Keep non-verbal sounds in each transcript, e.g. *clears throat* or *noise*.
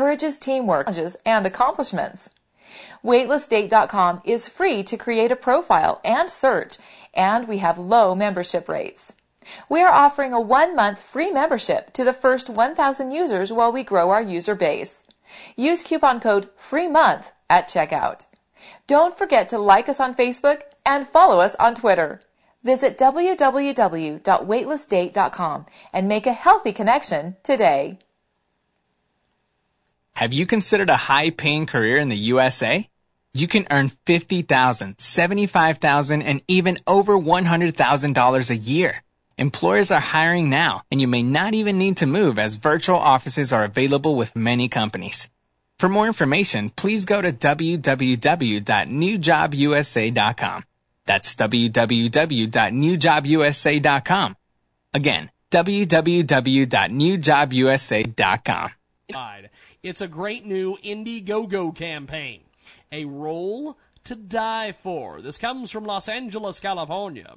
encourages teamwork challenges, and accomplishments. Waitlistdate.com is free to create a profile and search, and we have low membership rates. We are offering a one month free membership to the first 1,000 users while we grow our user base. Use coupon code FREEMONTH at checkout. Don't forget to like us on Facebook and follow us on Twitter. Visit www.waitlistdate.com and make a healthy connection today. Have you considered a high paying career in the USA? You can earn $50,000, $75,000, and even over $100,000 a year. Employers are hiring now, and you may not even need to move as virtual offices are available with many companies. For more information, please go to www.newjobusa.com. That's www.newjobusa.com. Again, www.newjobusa.com. It's a great new Indiegogo campaign. A role to die for. This comes from Los Angeles, California.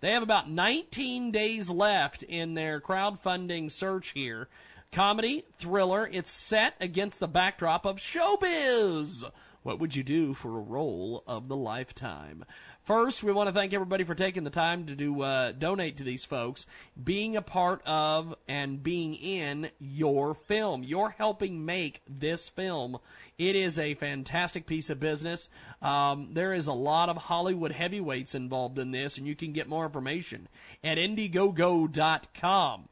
They have about 19 days left in their crowdfunding search here. Comedy, thriller, it's set against the backdrop of showbiz. What would you do for a role of the lifetime? First, we want to thank everybody for taking the time to do uh, donate to these folks, being a part of and being in your film. You're helping make this film. It is a fantastic piece of business. Um, there is a lot of Hollywood heavyweights involved in this, and you can get more information at Indiegogo.com.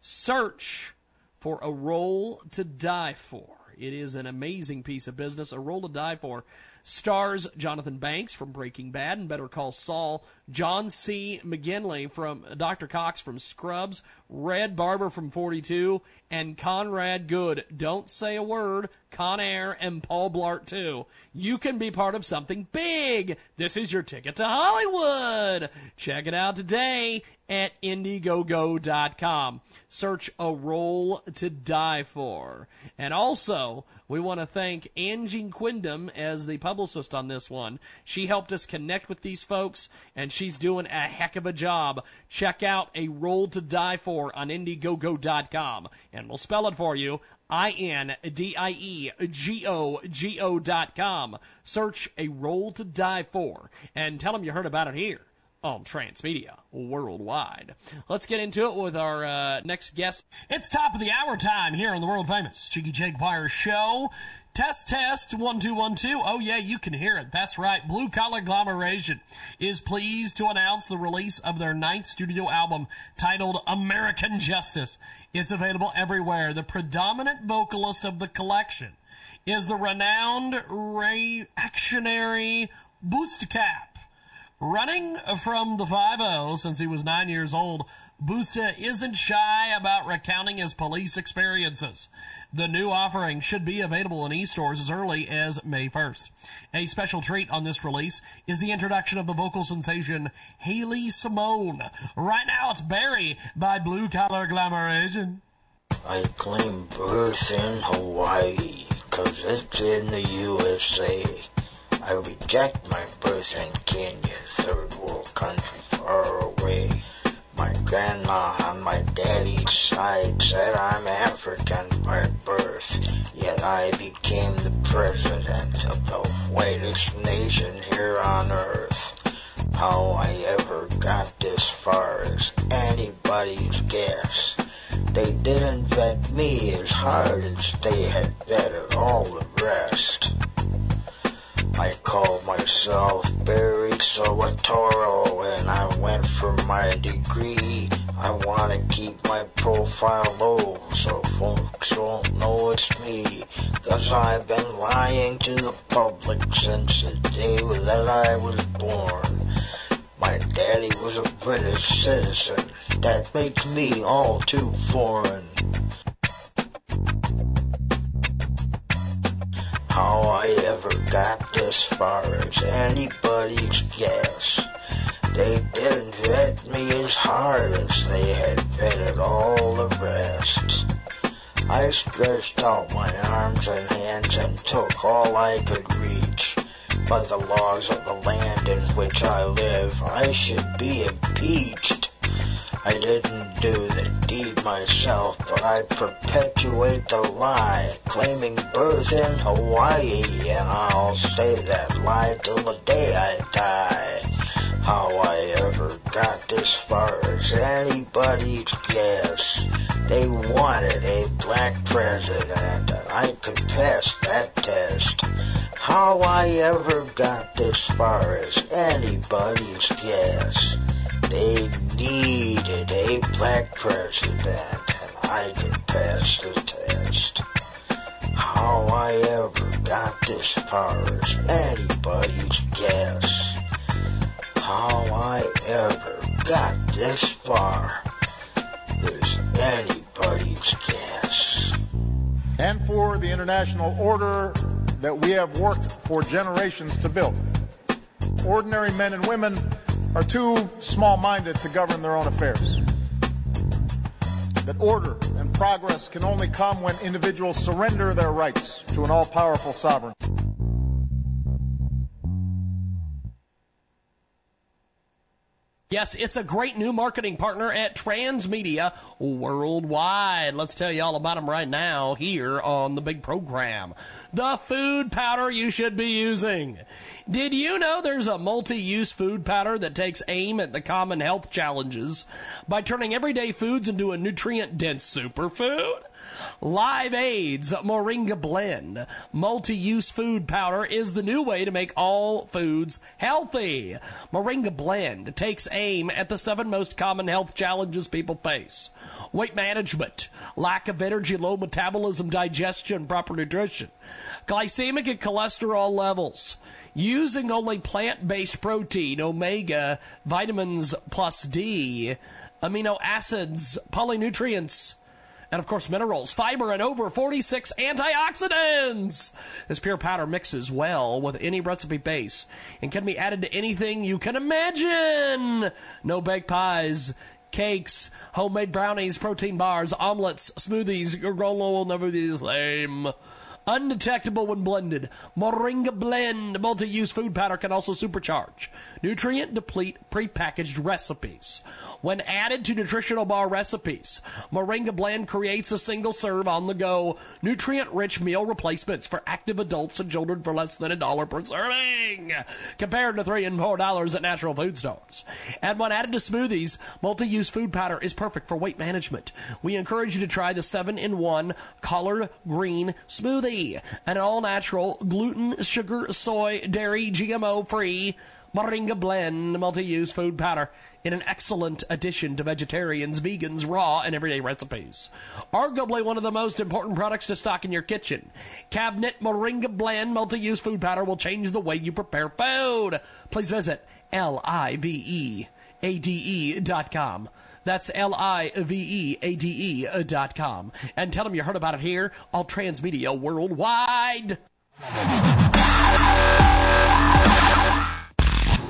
Search for a role to die for. It is an amazing piece of business, a role to die for. Stars Jonathan Banks from Breaking Bad and Better Call Saul, John C. McGinley from Dr. Cox from Scrubs, Red Barber from 42, and Conrad Goode. Don't say a word. Con Air and Paul Blart too. You can be part of something big. This is your ticket to Hollywood. Check it out today at Indiegogo.com. Search a role to die for. And also, we want to thank Angie Quindom as the publicist on this one. She helped us connect with these folks, and she's doing a heck of a job. Check out A Role to Die For on Indiegogo.com, and we'll spell it for you. I N D I E G O G O dot com. Search A Role to Die For, and tell them you heard about it here on Transmedia Worldwide. Let's get into it with our uh, next guest. It's top of the hour time here on the world famous Jiggy Jaguar Show. Test, test, one, two, one, two. Oh, yeah, you can hear it. That's right. Blue Collar Glamoration is pleased to announce the release of their ninth studio album titled American Justice. It's available everywhere. The predominant vocalist of the collection is the renowned reactionary Boostacap. Running from the 5 since he was nine years old, Busta isn't shy about recounting his police experiences. The new offering should be available in e-stores as early as May 1st. A special treat on this release is the introduction of the vocal sensation Haley Simone. Right now it's Barry by Blue Collar Glamoration. I claim birth in Hawaii, cause it's in the USA. I reject my birth in Kenya, third world country far away. My grandma on my daddy's side said I'm African by birth, yet I became the president of the whitest nation here on earth. How I ever got this far is anybody's guess. They didn't vet me as hard as they had vetted all the rest. I called myself Barry Salvatore and I went for my degree. I want to keep my profile low so folks don't know it's me. Cause I've been lying to the public since the day that I was born. My daddy was a British citizen. That makes me all too foreign. How I ever got this far is anybody's guess. They didn't vet me as hard as they had vetted all the rest. I stretched out my arms and hands and took all I could reach. But the laws of the land in which I live, I should be impeached. I didn't do the deed myself, but I perpetuate the lie, claiming birth in Hawaii, and I'll stay that lie till the day I die. How I ever got this far is anybody's guess. They wanted a black president, and I could pass that test. How I ever got this far is anybody's guess. They needed a black president, and I could pass the test. How I ever got this far is anybody's guess. How I ever got this far is anybody's guess. and for the international order that we have worked for generations to build. Ordinary men and women are too small minded to govern their own affairs. That order and progress can only come when individuals surrender their rights to an all powerful sovereign. Yes, it's a great new marketing partner at Transmedia Worldwide. Let's tell you all about them right now here on the big program. The food powder you should be using. Did you know there's a multi-use food powder that takes aim at the common health challenges by turning everyday foods into a nutrient-dense superfood? LiveAde's Moringa Blend multi-use food powder is the new way to make all foods healthy. Moringa Blend takes aim at the seven most common health challenges people face. Weight management, lack of energy, low metabolism, digestion, proper nutrition, glycemic and cholesterol levels, using only plant-based protein, omega, vitamins plus D, amino acids, polynutrients, and of course minerals, fiber, and over 46 antioxidants. This pure powder mixes well with any recipe base and can be added to anything you can imagine. No baked pies, cakes, homemade brownies, protein bars, omelets, smoothies. Your granola will never be the same. Undetectable when blended. Moringa Blend multi-use food powder can also supercharge nutrient deplete prepackaged recipes. When added to nutritional bar recipes, Moringa Blend creates a single serve on the go, nutrient rich meal replacements for active adults and children for less than a dollar per serving, compared to three and four dollars at natural food stores. And when added to smoothies, multi-use food powder is perfect for weight management. We encourage you to try the seven in one collard green smoothie, an all natural gluten, sugar, soy, dairy, GMO free Moringa Blend multi-use food powder in an excellent addition to vegetarians, vegans, raw, and everyday recipes. Arguably one of the most important products to stock in your kitchen. Cabinet Moringa Blend multi-use food powder will change the way you prepare food. Please visit L-I-V-E-A-D-E dot com. That's L-I-V-E-A-D-E dot com. And tell them you heard about it here on Transmedia Worldwide.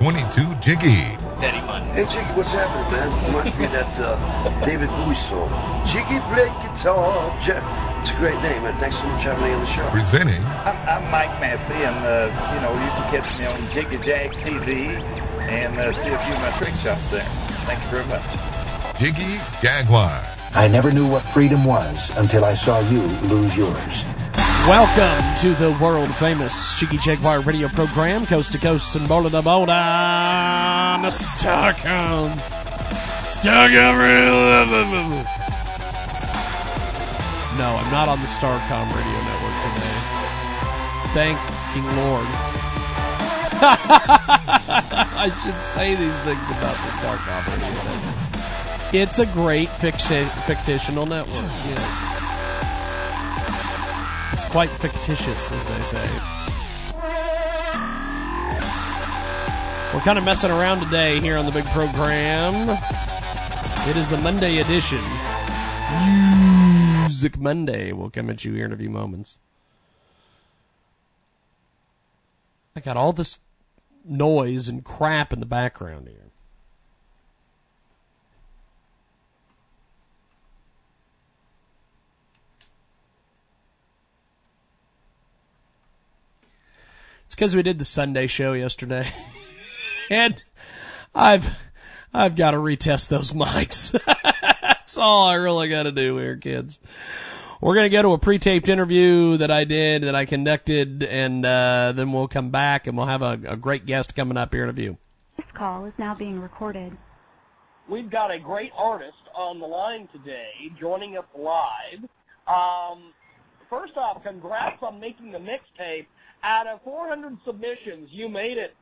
22 Jiggy. Daddy fun. Hey Jiggy, what's happening, man? Reminds me of that uh, David Bowie song. Jiggy play guitar. Jeff, it's a great name, man. Thanks so much for having me on the show. Presenting I'm, I'm Mike Massey, and uh, you know you can catch me on Jiggy Jag TV and uh, see a few of my trick shots there. Thank you very much. Jiggy Jaguar. I never knew what freedom was until I saw you lose yours. Welcome to the world famous Jiggy Jaguar radio program, coast to coast and border to border Starcom. Starcom. No, I'm not on the Starcom radio network today. Thanking Lord. *laughs* I should say these things about the Starcom radio network. It's a great ficti- fictional network. Yes quite fictitious, as they say. We're kind of messing around today here on the big program. It is the Monday edition. Music Monday will come at you here in a few moments. I got all this noise and crap in the background here. Because we did the Sunday show yesterday, *laughs* and I've I've got to retest those *laughs* mics. That's all I really got to do here, kids. We're gonna go to a pre-taped interview that I did that I conducted, and uh, then we'll come back and we'll have a, a great guest coming up here in a few. This call is now being recorded. We've got a great artist on the line today, joining us live. Um, first off, congrats on making the mixtape. Out of 400 submissions, you made it.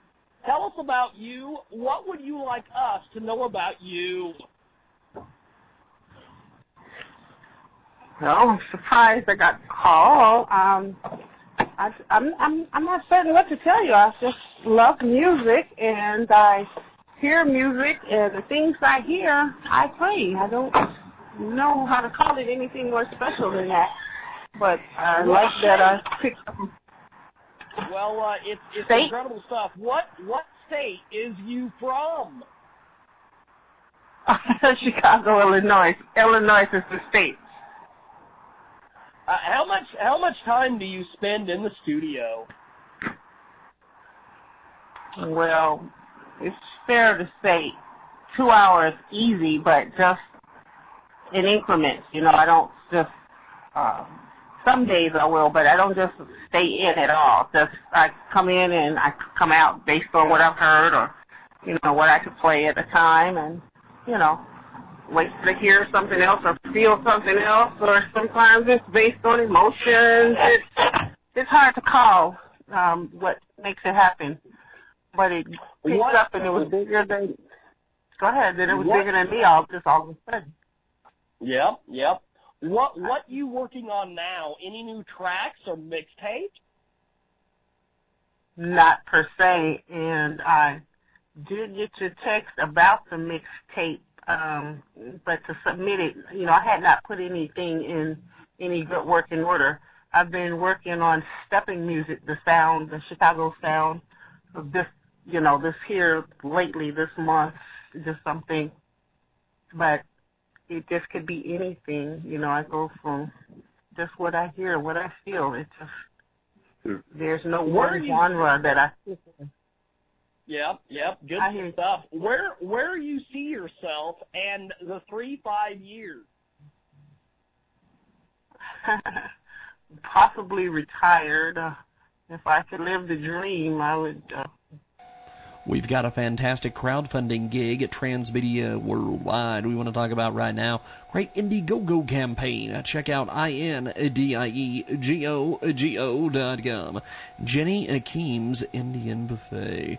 Tell us about you. What would you like us to know about you? Well, I'm surprised I got the call. Um, I, I'm I'm I'm not certain what to tell you. I just love music, and I hear music, and the things I hear, I play. I don't know how to call it anything more special than that, but I like that I picked up Well, uh, it's it's State? incredible stuff. What what state is you from? *laughs* Chicago, Illinois. Illinois is the state. Uh, how much how much time do you spend in the studio? Well, it's fair to say two hours easy, but just in increments. You know, I don't just. Uh, some days I will, but I don't just stay in at all. Just I come in and I come out based on what I've heard or you know what I could play at the time, and you know wait to hear something else or feel something else, or sometimes it's based on emotions. It's it's hard to call um, what makes it happen, but it picks What- up and it was bigger than. Go ahead. Then it was What- bigger than me. All just all of a sudden. Yep, yep. What what you working on now? Any new tracks or mixtapes? Not per se, and I did get your text about the mixtape, um, but to submit it, you know, I had not put anything in any good working order. I've been working on stepping music, the sound, the Chicago sound of this, you know, this here lately, this month, just something, but it just could be anything, you know, I go from just what I hear, what I feel, it just, there's no Where one you- genre that I Yep, yep. Good I hear- stuff. Where where you see yourself and the three five years? *laughs* possibly retired. Uh, if I could live the dream, I would. Uh, We've got a fantastic crowdfunding gig at Transmedia Worldwide we want to talk about right now. Great Indiegogo campaign. Uh, Check out I-N-D-I-E-G-O-G-O dot com. Jenny Akeem's Indian Buffet.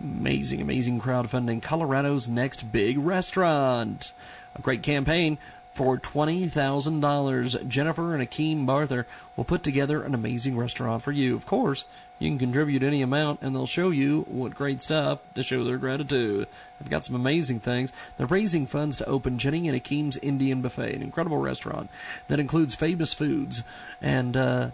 Amazing, amazing crowdfunding. Colorado's next big restaurant. A great campaign. For $20,000, Jennifer and Akeem Barther will put together an amazing restaurant for you. Of course, you can contribute any amount and they'll show you what great stuff to show their gratitude. They've got some amazing things. They're raising funds to open Jenny and Akeem's Indian Buffet, an incredible restaurant that includes famous foods and, uh,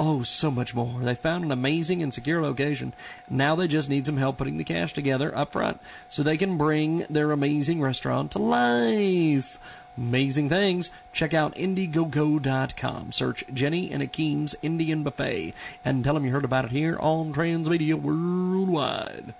Oh, so much more. They found an amazing and secure location. Now they just need some help putting the cash together up front so they can bring their amazing restaurant to life. Amazing things. Check out Indiegogo.com. Search Jenny and Akeem's Indian Buffet and tell them you heard about it here on Transmedia Worldwide.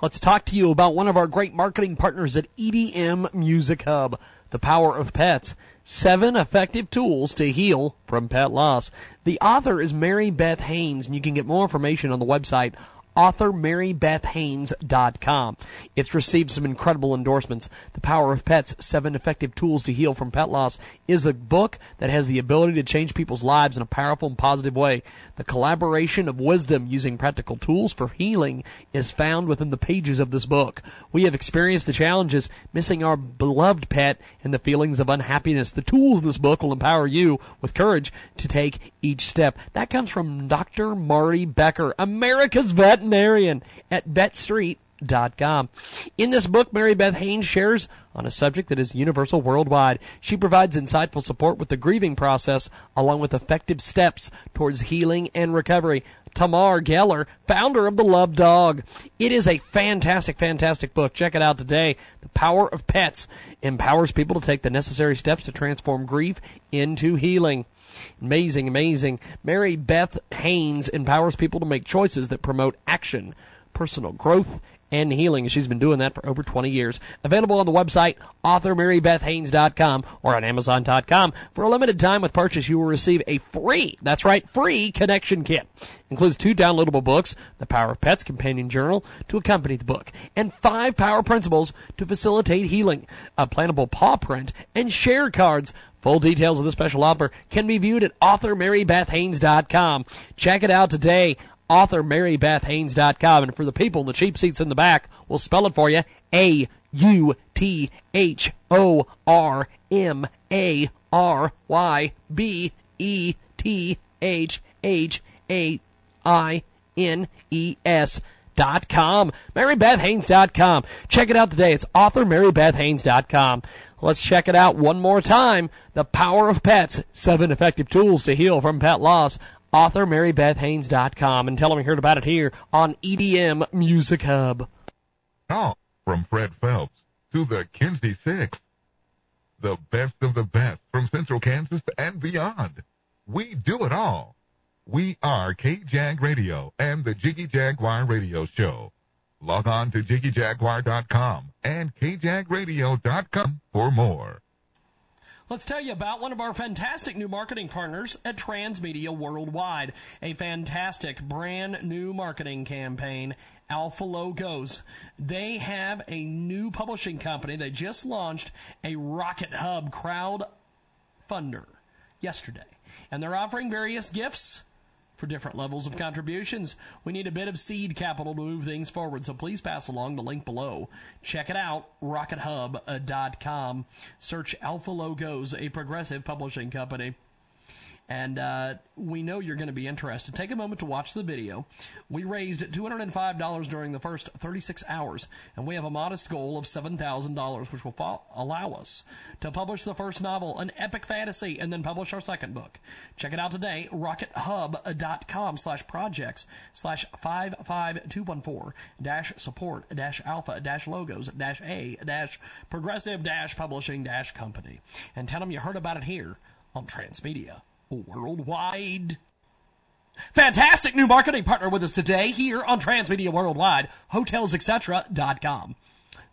Let's talk to you about one of our great marketing partners at EDM Music Hub, the power of pets. Seven effective tools to heal from pet loss. The author is Mary Beth Haines, and you can get more information on the website authormarybethhaines.com. It's received some incredible endorsements. The Power of Pets, Seven Effective Tools to Heal from Pet Loss is a book that has the ability to change people's lives in a powerful and positive way. The collaboration of wisdom using practical tools for healing is found within the pages of this book. We have experienced the challenges missing our beloved pet and the feelings of unhappiness. The tools in this book will empower you with courage to take each step. That comes from Dr. Marty Becker, America's veterinarian at VetStreet.com. In this book, Mary Beth Haines shares on a subject that is universal worldwide. She provides insightful support with the grieving process along with effective steps towards healing and recovery. Tamar Geller, founder of The Loved Dog. It is a fantastic, fantastic book. Check it out today. The Power of Pets empowers people to take the necessary steps to transform grief into healing. Amazing, amazing. Mary Beth Haines empowers people to make choices that promote action, personal growth, and healing. She's been doing that for over 20 years. Available on the website authormarybethhaines.com or on amazon.com. For a limited time with purchase, you will receive a free, that's right, free connection kit. Includes two downloadable books, The Power of Pets Companion Journal to accompany the book, and five power principles to facilitate healing, a plannable paw print, and share cards. Full details of this special offer can be viewed at authormarybethhaines.com. Check it out today authormarybethhaines.com. And for the people in the cheap seats in the back, we'll spell it for you. A U T H O R M A R Y B E T H H A I N E S dot com. MaryBethHaines.com. Check it out today. It's authormarybethhaynes.com. Let's check it out one more time. The Power of Pets. Seven effective tools to heal from pet loss author marybethhaines.com and tell them you heard about it here on EDM Music Hub. Oh, from Fred Phelps to the Kinsey Six. The best of the best from Central Kansas and beyond. We do it all. We are KJAG Radio and the Jiggy Jaguar Radio Show. Log on to jiggyjaguar.com and kjagradio.com for more. Let's tell you about one of our fantastic new marketing partners at Transmedia Worldwide. A fantastic brand new marketing campaign, Alpha Logos. They have a new publishing company. They just launched a Rocket Hub crowd funder yesterday. And they're offering various gifts for different levels of contributions. We need a bit of seed capital to move things forward, so please pass along the link below. Check it out, rockethub.com. Uh, Search Alpha Logos, a progressive publishing company and uh, we know you're going to be interested. Take a moment to watch the video. We raised $205 during the first 36 hours, and we have a modest goal of $7,000, which will fo- allow us to publish the first novel, an epic fantasy, and then publish our second book. Check it out today, rockethub.com slash projects slash 55214 dash support dash alpha dash logos dash a dash progressive dash publishing dash company. And tell them you heard about it here on Transmedia worldwide. Fantastic new marketing partner with us today here on Transmedia Worldwide, HotelsEtc.com.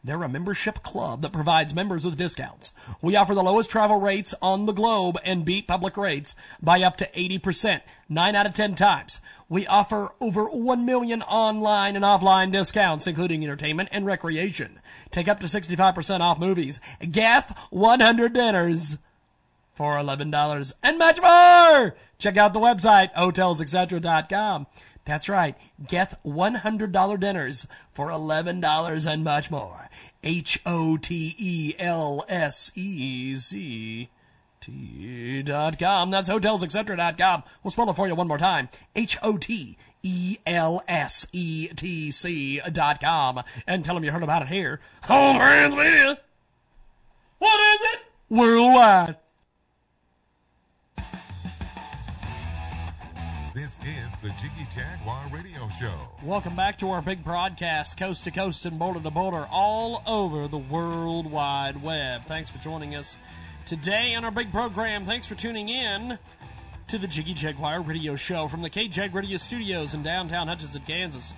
They're a membership club that provides members with discounts. We offer the lowest travel rates on the globe and beat public rates by up to 80%, 9 out of 10 times. We offer over 1 million online and offline discounts, including entertainment and recreation. Take up to 65% off movies. Geth 100 dinners for $11 and much more. Check out the website, hotelsetc.com. That's right. Get $100 dinners for $11 and much more. H O T E L S E Z T dot com. That's hotelsetc.com. We'll spell it for you one more time. H O T E L S E T C dot com. And tell them you heard about it here on Transmedia. What is it? Worldwide. The Jiggy Jaguar Radio Show. Welcome back to our big broadcast, coast to coast and border to border, all over the World Wide Web. Thanks for joining us today on our big program. Thanks for tuning in to the Jiggy Jaguar Radio Show from the KJAG Radio Studios in downtown Hutchinson, Kansas.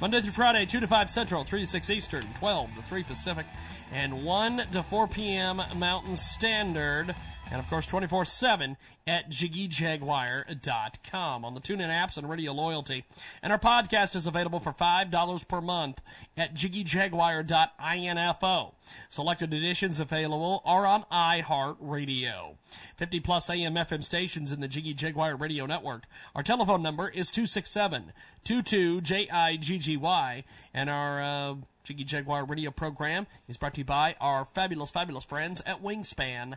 Monday through Friday, 2 to 5 Central, 3 to 6 Eastern, 12 to 3 Pacific, and 1 to 4 p.m. Mountain Standard and of course 24 7 at jiggyjaguar.com on the TuneIn apps and Radio Loyalty. And our podcast is available for $5 per month at jiggyjaguar.info. Selected editions available are on iHeartRadio. 50 plus AM FM stations in the Jiggy Jaguar Radio Network. Our telephone number is 267 22 JIGGY, and our uh, Jiggy Jaguar radio program is brought to you by our fabulous, fabulous friends at Wyngspan.com.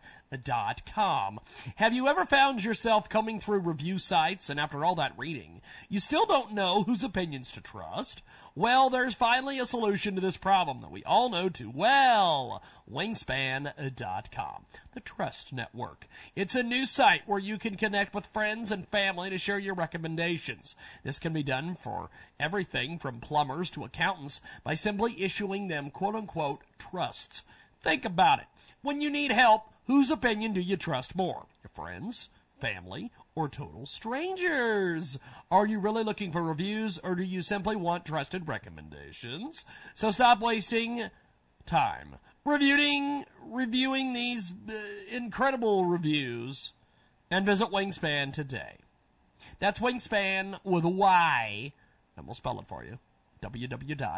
Have you ever found found yourself coming through review sites and after all that reading, you still don't know whose opinions to trust? Well, there's finally a solution to this problem that we all know too well. Wyngspan.com, the trust network. It's a new site where you can connect with friends and family to share your recommendations. This can be done for everything from plumbers to accountants by simply issuing them quote unquote trusts. Think about it. When you need help, whose opinion do you trust more? Your friends? family, or total strangers? Are you really looking for reviews or do you simply want trusted recommendations? So stop wasting time reviewing reviewing these uh, incredible reviews and visit Wyngspan today. That's Wyngspan with a Y, and we'll spell it for you. www.wyngspan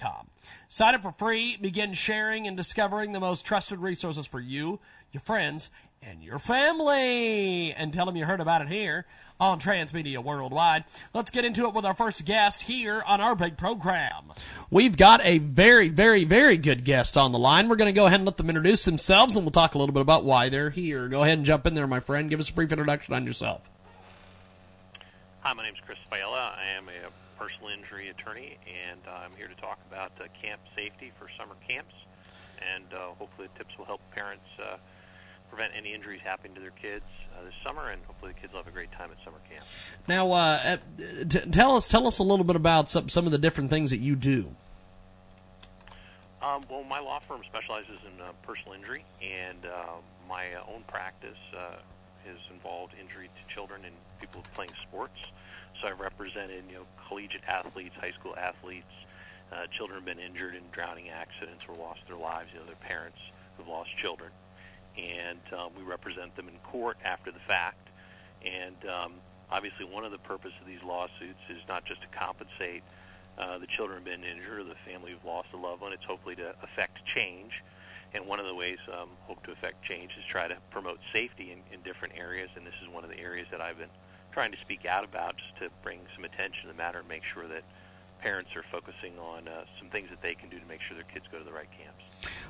com. Sign up for free, begin sharing and discovering the most trusted resources for you, your friends, and your family. And tell them you heard about it here on Transmedia Worldwide. Let's get into it with our first guest here on our big program. We've got a very, very, very good guest on the line. We're going to go ahead and let them introduce themselves, and we'll talk a little bit about why they're here. Go ahead and jump in there, my friend. Give us a brief introduction on yourself. Hi, my name is Chris Fiala. I am a personal injury attorney, I'm here to talk about uh, camp safety for summer camps, and uh, hopefully the tips will help parents uh, prevent any injuries happening to their kids uh, this summer, and hopefully the kids will have a great time at summer camp. Now, uh, t- tell us tell us a little bit about some some of the different things that you do. Um, well, my law firm specializes in uh, personal injury, and uh, my uh, own practice uh, has involved injury to children and people playing sports. I've represented, you know, collegiate athletes, high school athletes, uh, children have been injured in drowning accidents or lost their lives, you know, their parents who've lost children. And um, we represent them in court after the fact. And um, obviously one of the purposes of these lawsuits is not just to compensate uh, the children who've been injured or the family who've lost a loved one. It's hopefully to affect change. And one of the ways um, hope to affect change is try to promote safety in, in different areas. And this is one of the areas that I've been trying to speak out about just to bring some attention to the matter and make sure that parents are focusing on uh, some things that they can do to make sure their kids go to the right camps.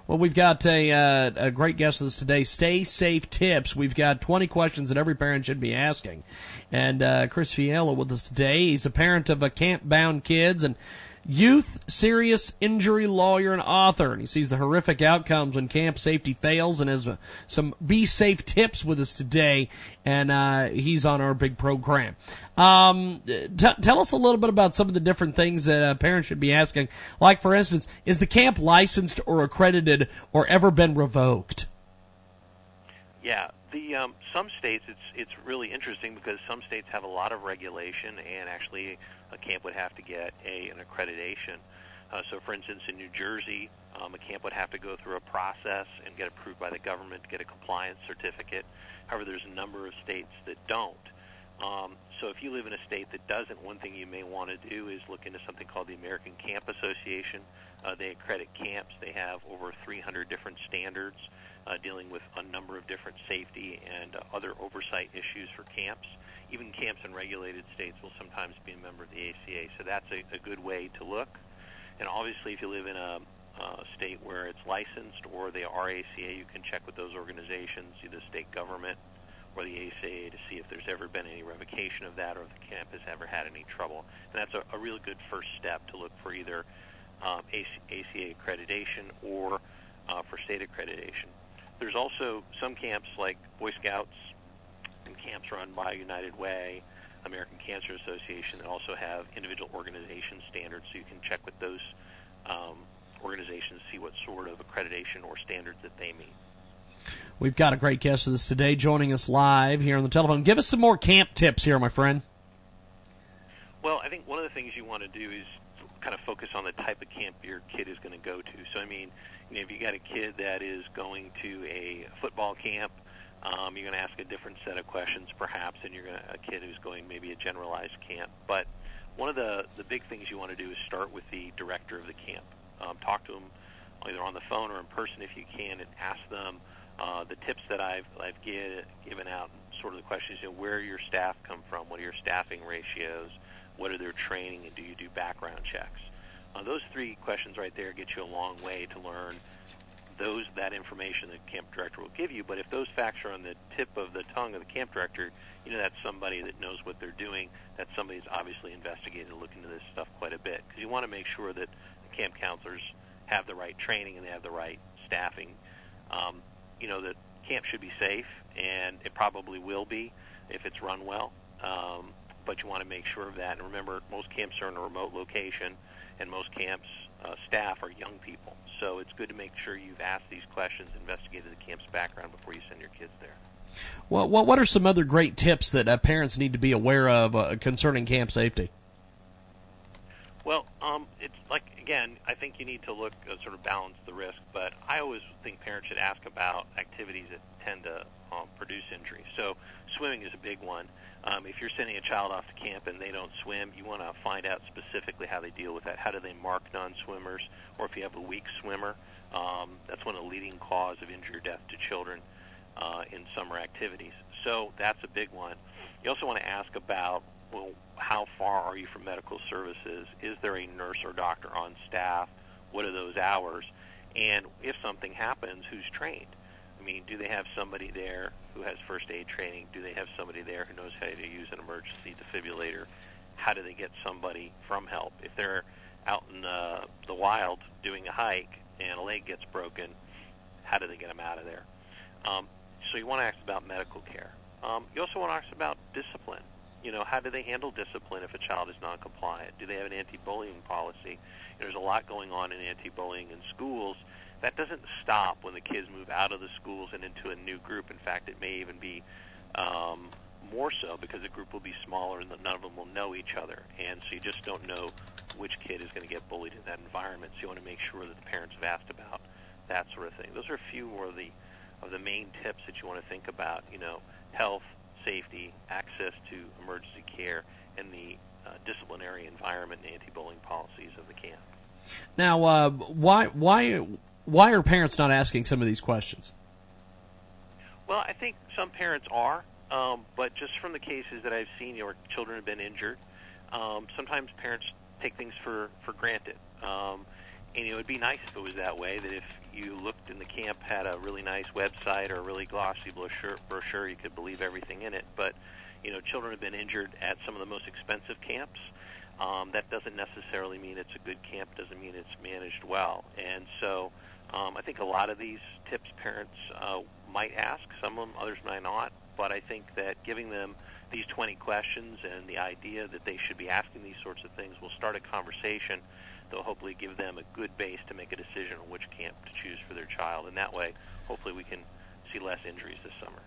Well, we've got a, uh, a great guest with us today. Stay safe tips. We've got 20 questions that every parent should be asking. And uh, Chris Fiala with us today. He's a parent of a camp bound kids and youth serious injury lawyer and author. And he sees the horrific outcomes when camp safety fails and has uh, some be safe tips with us today. And uh, he's on our big program. Um, t- tell us a little bit about some of the different things that a parent should be asking. Like, for instance, is the camp licensed or accredited or ever been revoked? Yeah, the um, some states it's it's really interesting because some states have a lot of regulation and actually a camp would have to get a an accreditation. Uh, so, for instance, in New Jersey, um, a camp would have to go through a process and get approved by the government to get a compliance certificate. However, there's a number of states that don't. Um, so, if you live in a state that doesn't, one thing you may want to do is look into something called the American Camp Association. Uh, they accredit camps. They have over 300 different standards uh, dealing with a number of different safety and uh, other oversight issues for camps even camps in regulated states will sometimes be a member of the ACA. So that's a, a good way to look. And obviously, if you live in a, a state where it's licensed or they are ACA, you can check with those organizations, either state government or the ACA, to see if there's ever been any revocation of that or if the camp has ever had any trouble. And that's a, a really good first step to look for either um, ACA accreditation or uh, for state accreditation. There's also some camps like Boy Scouts, and camps run by United Way, American Cancer Association, that also have individual organization standards, so you can check with those um, organizations to see what sort of accreditation or standards that they meet. We've got a great guest with us today, joining us live here on the telephone. Give us some more camp tips here, my friend. Well, I think one of the things you want to do is kind of focus on the type of camp your kid is going to go to. So, I mean, you know, if you got a kid that is going to a football camp, um, you're going to ask a different set of questions, perhaps, than you're going to, a kid who's going maybe a generalized camp. But one of the the big things you want to do is start with the director of the camp. Um, talk to them either on the phone or in person if you can, and ask them uh, the tips that I've I've give, given out. Sort of the questions: you know, where your staff come from? What are your staffing ratios? What are their training? And do you do background checks? Uh, those three questions right there get you a long way to learn those that information the camp director will give you. But if those facts are on the tip of the tongue of the camp director, you know that's somebody that knows what they're doing. That somebody's obviously investigated and looked into this stuff quite a bit because you want to make sure that the camp counselors have the right training and they have the right staffing. Um, you know that camp should be safe, and it probably will be if it's run well. Um, but you want to make sure of that. And remember, most camps are in a remote location, and most camps uh, staff are young people. So it's good to make sure you've asked these questions, investigated the camp's background before you send your kids there. Well, what what are some other great tips that uh, parents need to be aware of uh, concerning camp safety? Well, um, it's like again, I think you need to look uh, sort of balance the risk, but I always think parents should ask about activities that tend to um, produce injury. So swimming is a big one. Um, if you're sending a child off to camp and they don't swim, you want to find out specifically how they deal with that. How do they mark non-swimmers, or if you have a weak swimmer, um, that's one of the leading cause of injury or death to children uh, in summer activities. So that's a big one. You also want to ask about well, how far are you from medical services? Is there a nurse or doctor on staff? What are those hours? And if something happens, who's trained? I mean, do they have somebody there who has first aid training? Do they have somebody there who knows how to use an emergency defibrillator? How do they get somebody from help? If they're out in uh, the wild doing a hike and a leg gets broken, how do they get them out of there? Um, so you want to ask about medical care. Um, you also want to ask about discipline. You know, how do they handle discipline if a child is non-compliant? Do they have an anti-bullying policy? There's a lot going on in anti-bullying in schools that doesn't stop when the kids move out of the schools and into a new group. In fact, it may even be um, more so because the group will be smaller and none of them will know each other. And so you just don't know which kid is going to get bullied in that environment. So you want to make sure that the parents have asked about that sort of thing. Those are a few more of the of the main tips that you want to think about. You know, health, safety, access to emergency care, and the uh, disciplinary environment and anti-bullying policies of the camp. Now, uh, why why why are parents not asking some of these questions? Well, I think some parents are, um, but just from the cases that I've seen where children have been injured, um, sometimes parents take things for for granted. Um, and it would be nice if it was that way. That if you looked in the camp had a really nice website or a really glossy brochure, brochure, you could believe everything in it. But you know, children have been injured at some of the most expensive camps. Um, that doesn't necessarily mean it's a good camp. Doesn't mean it's managed well. And so, um, I think a lot of these tips parents uh, might ask. Some of them, others might not. But I think that giving them these 20 questions and the idea that they should be asking these sorts of things will start a conversation that will hopefully give them a good base to make a decision on which camp to choose for their child. And that way, hopefully, we can see less injuries this summer.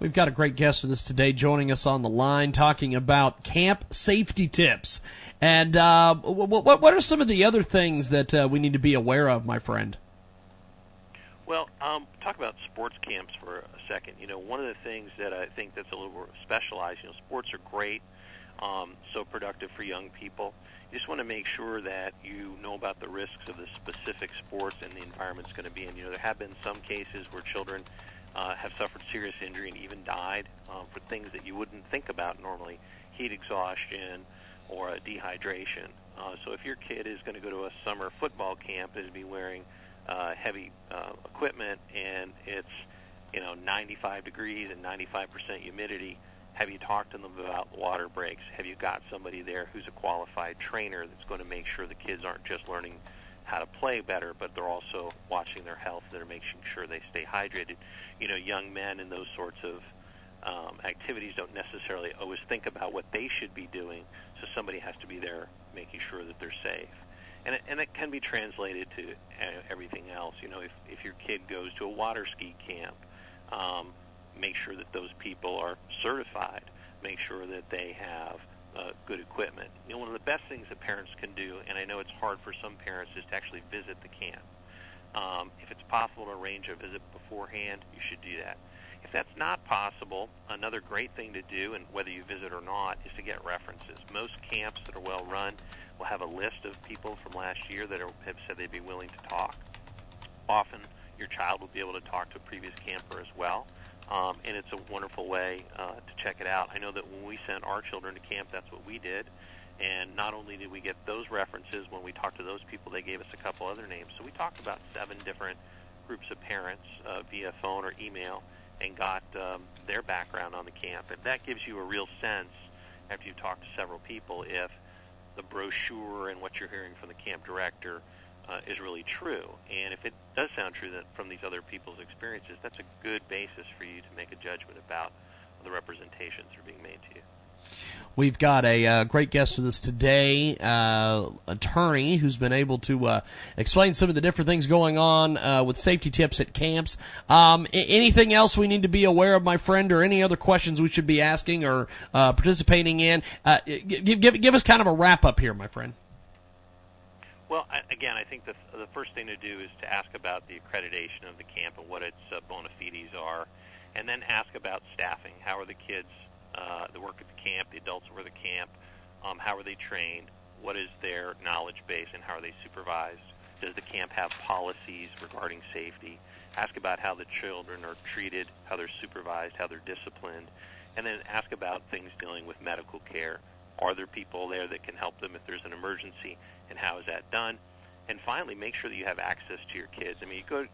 We've got a great guest with us today joining us on the line talking about camp safety tips. And uh, what, what are some of the other things that uh, we need to be aware of, my friend? Well, um, talk about sports camps for a second. You know, one of the things that I think that's a little more specialized, you know, sports are great, um, so productive for young people. You just want to make sure that you know about the risks of the specific sports and the environment it's going to be in. You know, there have been some cases where children uh, have suffered serious injury and even died um, for things that you wouldn't think about normally, heat exhaustion or a dehydration. Uh, so if your kid is going to go to a summer football camp and be wearing uh, heavy uh, equipment and it's you know 95 degrees and 95% humidity, have you talked to them about water breaks? Have you got somebody there who's a qualified trainer that's going to make sure the kids aren't just learning how to play better, but they're also watching their health. They're making sure they stay hydrated. You know, young men in those sorts of um, activities don't necessarily always think about what they should be doing, so somebody has to be there making sure that they're safe. And it, and it can be translated to uh, everything else. You know, if, if your kid goes to a water ski camp, um, make sure that those people are certified. Make sure that they have uh, good equipment. You know, one of the best things that parents can do, and I know it's hard for some parents, is to actually visit the camp. Um, if it's possible to arrange a visit beforehand, you should do that. If that's not possible, another great thing to do, and whether you visit or not, is to get references. Most camps that are well run will have a list of people from last year that are, have said they'd be willing to talk. Often, your child will be able to talk to a previous camper as well um, and it's a wonderful way uh, to check it out. I know that when we sent our children to camp, that's what we did. And not only did we get those references, when we talked to those people, they gave us a couple other names. So we talked about seven different groups of parents uh, via phone or email and got um, their background on the camp. And that gives you a real sense, after you've talked to several people, if the brochure and what you're hearing from the camp director uh, is really true. And if it does sound true that from these other people's experiences, that's a good basis for you to make a judgment about the representations that are being made to you. We've got a uh, great guest with us today, uh, attorney who's been able to uh, explain some of the different things going on uh, with safety tips at camps. Um, anything else we need to be aware of, my friend, or any other questions we should be asking or uh, participating in? Uh, give, give, give us kind of a wrap up here, my friend. Well, I, again, I think the, the first thing to do is to ask about the accreditation of the camp and what its bona fides are, and then ask about staffing. How are the kids uh, that work at the camp, the adults at the camp, um, how are they trained, what is their knowledge base, and how are they supervised? Does the camp have policies regarding safety? Ask about how the children are treated, how they're supervised, how they're disciplined, and then ask about things dealing with medical care. Are there people there that can help them if there's an emergency, and how is that done? And finally, make sure that you have access to your kids. I mean, you go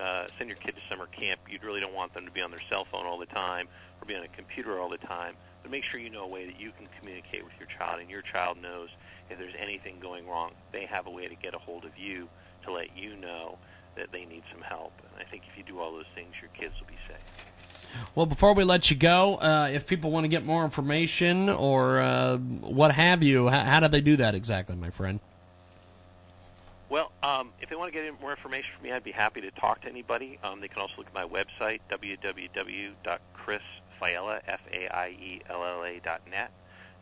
uh, send your kid to summer camp, you really don't want them to be on their cell phone all the time or be on a computer all the time. But make sure you know a way that you can communicate with your child, and your child knows if there's anything going wrong. They have a way to get a hold of you to let you know that they need some help. And I think if you do all those things, your kids will be safe. Well, before we let you go, uh, if people want to get more information or uh, what have you, how, how do they do that exactly, my friend? Well, um, if they want to get more information from me, I'd be happy to talk to anybody. Um, they can also look at my website, net.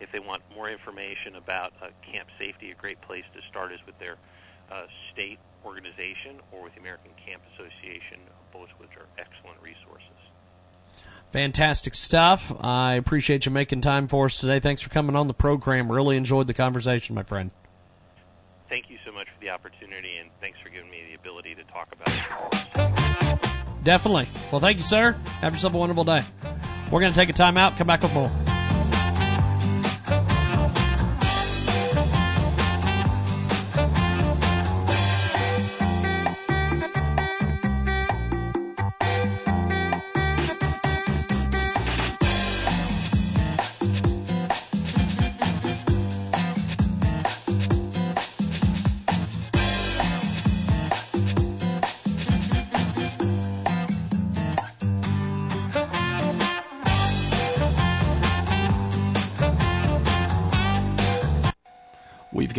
If they want more information about uh, camp safety, a great place to start is with their uh, state organization or with the American Camp Association, both of which are excellent resources. Fantastic stuff. I appreciate you making time for us today. Thanks for coming on the program. Really enjoyed the conversation, my friend thank you so much for the opportunity, and thanks for giving me the ability to talk about it. Definitely. Well, thank you, sir. Have yourself a wonderful day. We're going to take a time out, come back with more.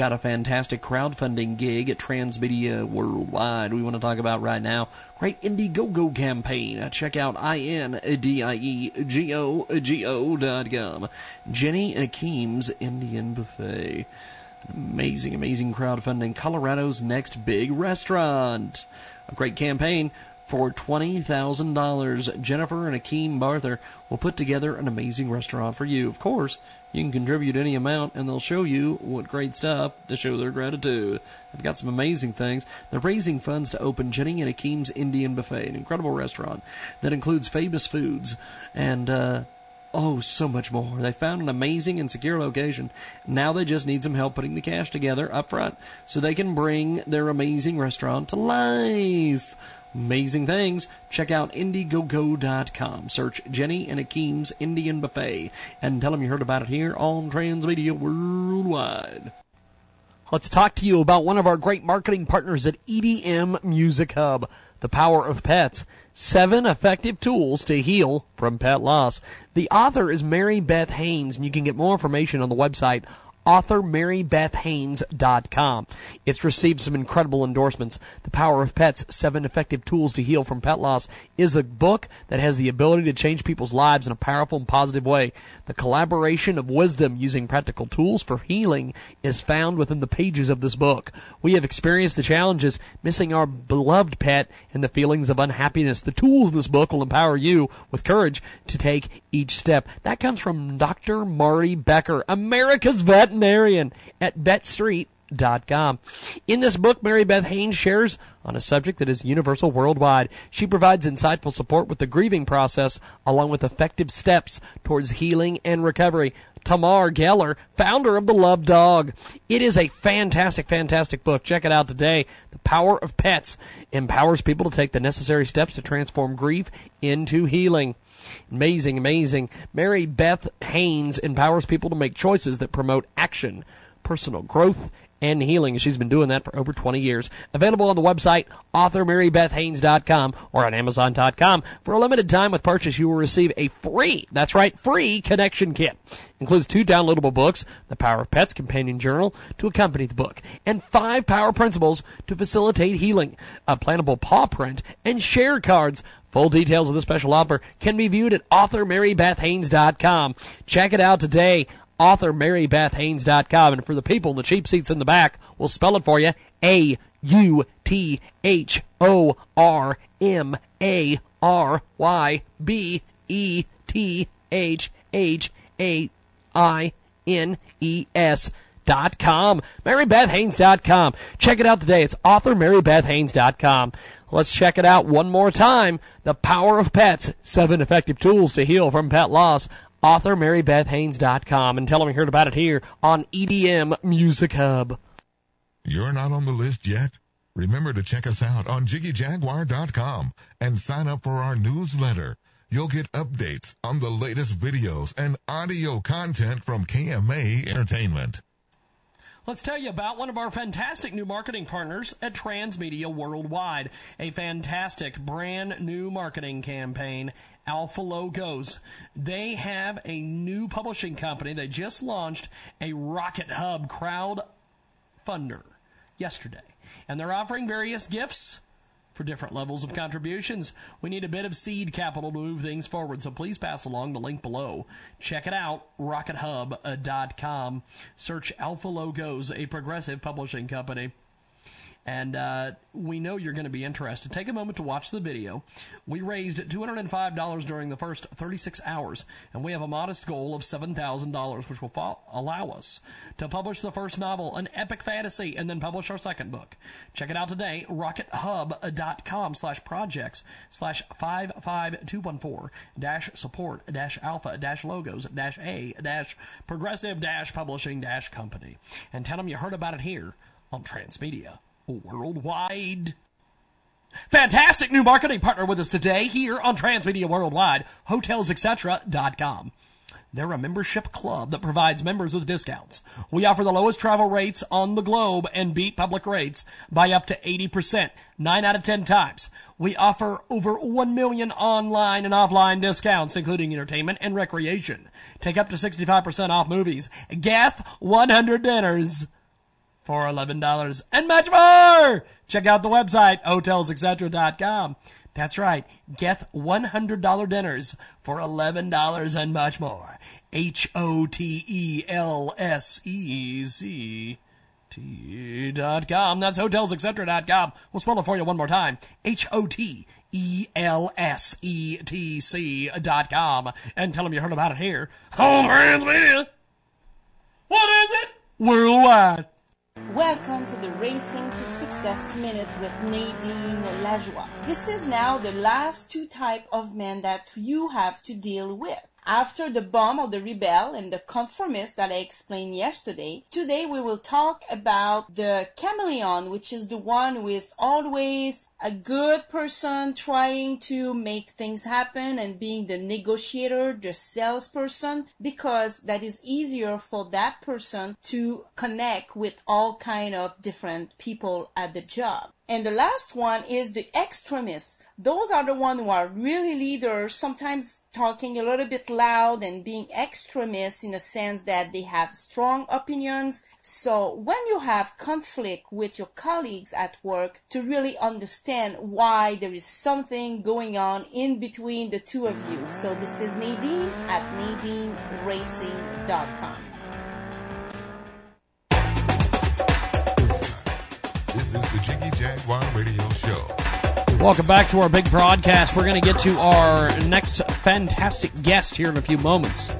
Got a fantastic crowdfunding gig at Transmedia Worldwide. We want to talk about right now. Great Indiegogo campaign. Uh, check out I-N-D-I-E-G-O-G-O dot com. Jenny Akeem's Indian Buffet. Amazing, amazing crowdfunding. Colorado's next big restaurant. A great campaign for $20,000. Jennifer and Akeem Barther will put together an amazing restaurant for you. Of course, you can contribute any amount and they'll show you what great stuff to show their gratitude. They've got some amazing things. They're raising funds to open Jenny and Akeem's Indian Buffet, an incredible restaurant that includes famous foods and, uh, Oh, so much more. They found an amazing and secure location. Now they just need some help putting the cash together up front so they can bring their amazing restaurant to life amazing things, check out Indiegogo.com. Search Jenny and Akeem's Indian Buffet and tell them you heard about it here on Transmedia Worldwide. Let's talk to you about one of our great marketing partners at EDM Music Hub, The Power of Pets. Seven effective tools to heal from pet loss. The author is Mary Beth Haines, and you can get more information on the website authormarybethhaines.com. It's received some incredible endorsements. The Power of Pets, Seven Effective Tools to Heal from Pet Loss is a book that has the ability to change people's lives in a powerful and positive way. The collaboration of wisdom using practical tools for healing is found within the pages of this book. We have experienced the challenges missing our beloved pet and the feelings of unhappiness. The tools in this book will empower you with courage to take each step. That comes from Dr. Marty Becker, America's veterinarian at vetstreet.com. In this book, Mary Beth Haines shares on a subject that is universal worldwide. She provides insightful support with the grieving process along with effective steps towards healing and recovery. Tamar Geller, founder of The Loved Dog. It is a fantastic, fantastic book. Check it out today. The Power of Pets empowers people to take the necessary steps to transform grief into healing. Amazing, amazing. Mary Beth Haines empowers people to make choices that promote action, personal growth, and healing. She's been doing that for over 20 years. Available on the website authormarybethhaines.com or on amazon.com. For a limited time with purchase, you will receive a free, that's right, free connection kit. Includes two downloadable books, The Power of Pets Companion Journal to accompany the book, and five power principles to facilitate healing, a plannable paw print, and share cards. Full details of the special offer can be viewed at authormarybethhaines.com. Check it out today authormarybethhaines.com. And for the people in the cheap seats in the back, we'll spell it for you. A MaryBethHaines.com. Check it out today. It's author MaryBethHaines.com. Let's check it out one more time. The Power of Pets. Seven effective tools to heal from pet loss author marybethhaines.com and tell them you heard about it here on EDM Music Hub. You're not on the list yet? Remember to check us out on JiggyJaguar.com and sign up for our newsletter. You'll get updates on the latest videos and audio content from KMA Entertainment. Let's tell you about one of our fantastic new marketing partners at Transmedia Worldwide. A fantastic brand new marketing campaign, Alpha Logos. They have a new publishing company. They just launched a Rocket Hub crowd funder yesterday. And they're offering various gifts for different levels of contributions. We need a bit of seed capital to move things forward, so please pass along the link below. Check it out, rockethub.com. Uh, Search Alpha Logos, a progressive publishing company and uh, we know you're going to be interested. Take a moment to watch the video. We raised $205 during the first 36 hours, and we have a modest goal of $7,000, which will fo- allow us to publish the first novel, an epic fantasy, and then publish our second book. Check it out today, rockethub.com slash projects slash 55214 dash support dash alpha dash logos dash a dash progressive dash publishing dash company. And tell them you heard about it here on Transmedia worldwide. Fantastic new marketing partner with us today here on Transmedia Worldwide, HotelsEtc.com. They're a membership club that provides members with discounts. We offer the lowest travel rates on the globe and beat public rates by up to 80%, 9 out of 10 times. We offer over 1 million online and offline discounts, including entertainment and recreation. Take up to 65% off movies. Geth 100 dinners for $11 and much more. Check out the website, hotelsetc.com. That's right. Get $100 dinners for $11 and much more. H-O-T-E-L-S-E-C-T dot com. That's hotelsetc.com. We'll spell it for you one more time. H-O-T-E-L-S-E-T-C dot com. And tell them you heard about it here on Transmedia. What is it? Worldwide. Welcome to the Racing to Success Minute with Nadine Lajoie. This is now the last two type of men that you have to deal with. After the bomb of the rebel and the conformist that I explained yesterday, today we will talk about the chameleon, which is the one who is always a good person trying to make things happen and being the negotiator, the salesperson, because that is easier for that person to connect with all kind of different people at the job. And the last one is the extremists. Those are the ones who are really leaders, sometimes talking a little bit loud and being extremists in a sense that they have strong opinions. So when you have conflict with your colleagues at work to really understand why there is something going on in between the two of you. So this is Nadine at NadineRacing.com. This is the Jiggy Jaguar Radio Show. Welcome back to our big broadcast. We're going to get to our next fantastic guest here in a few moments.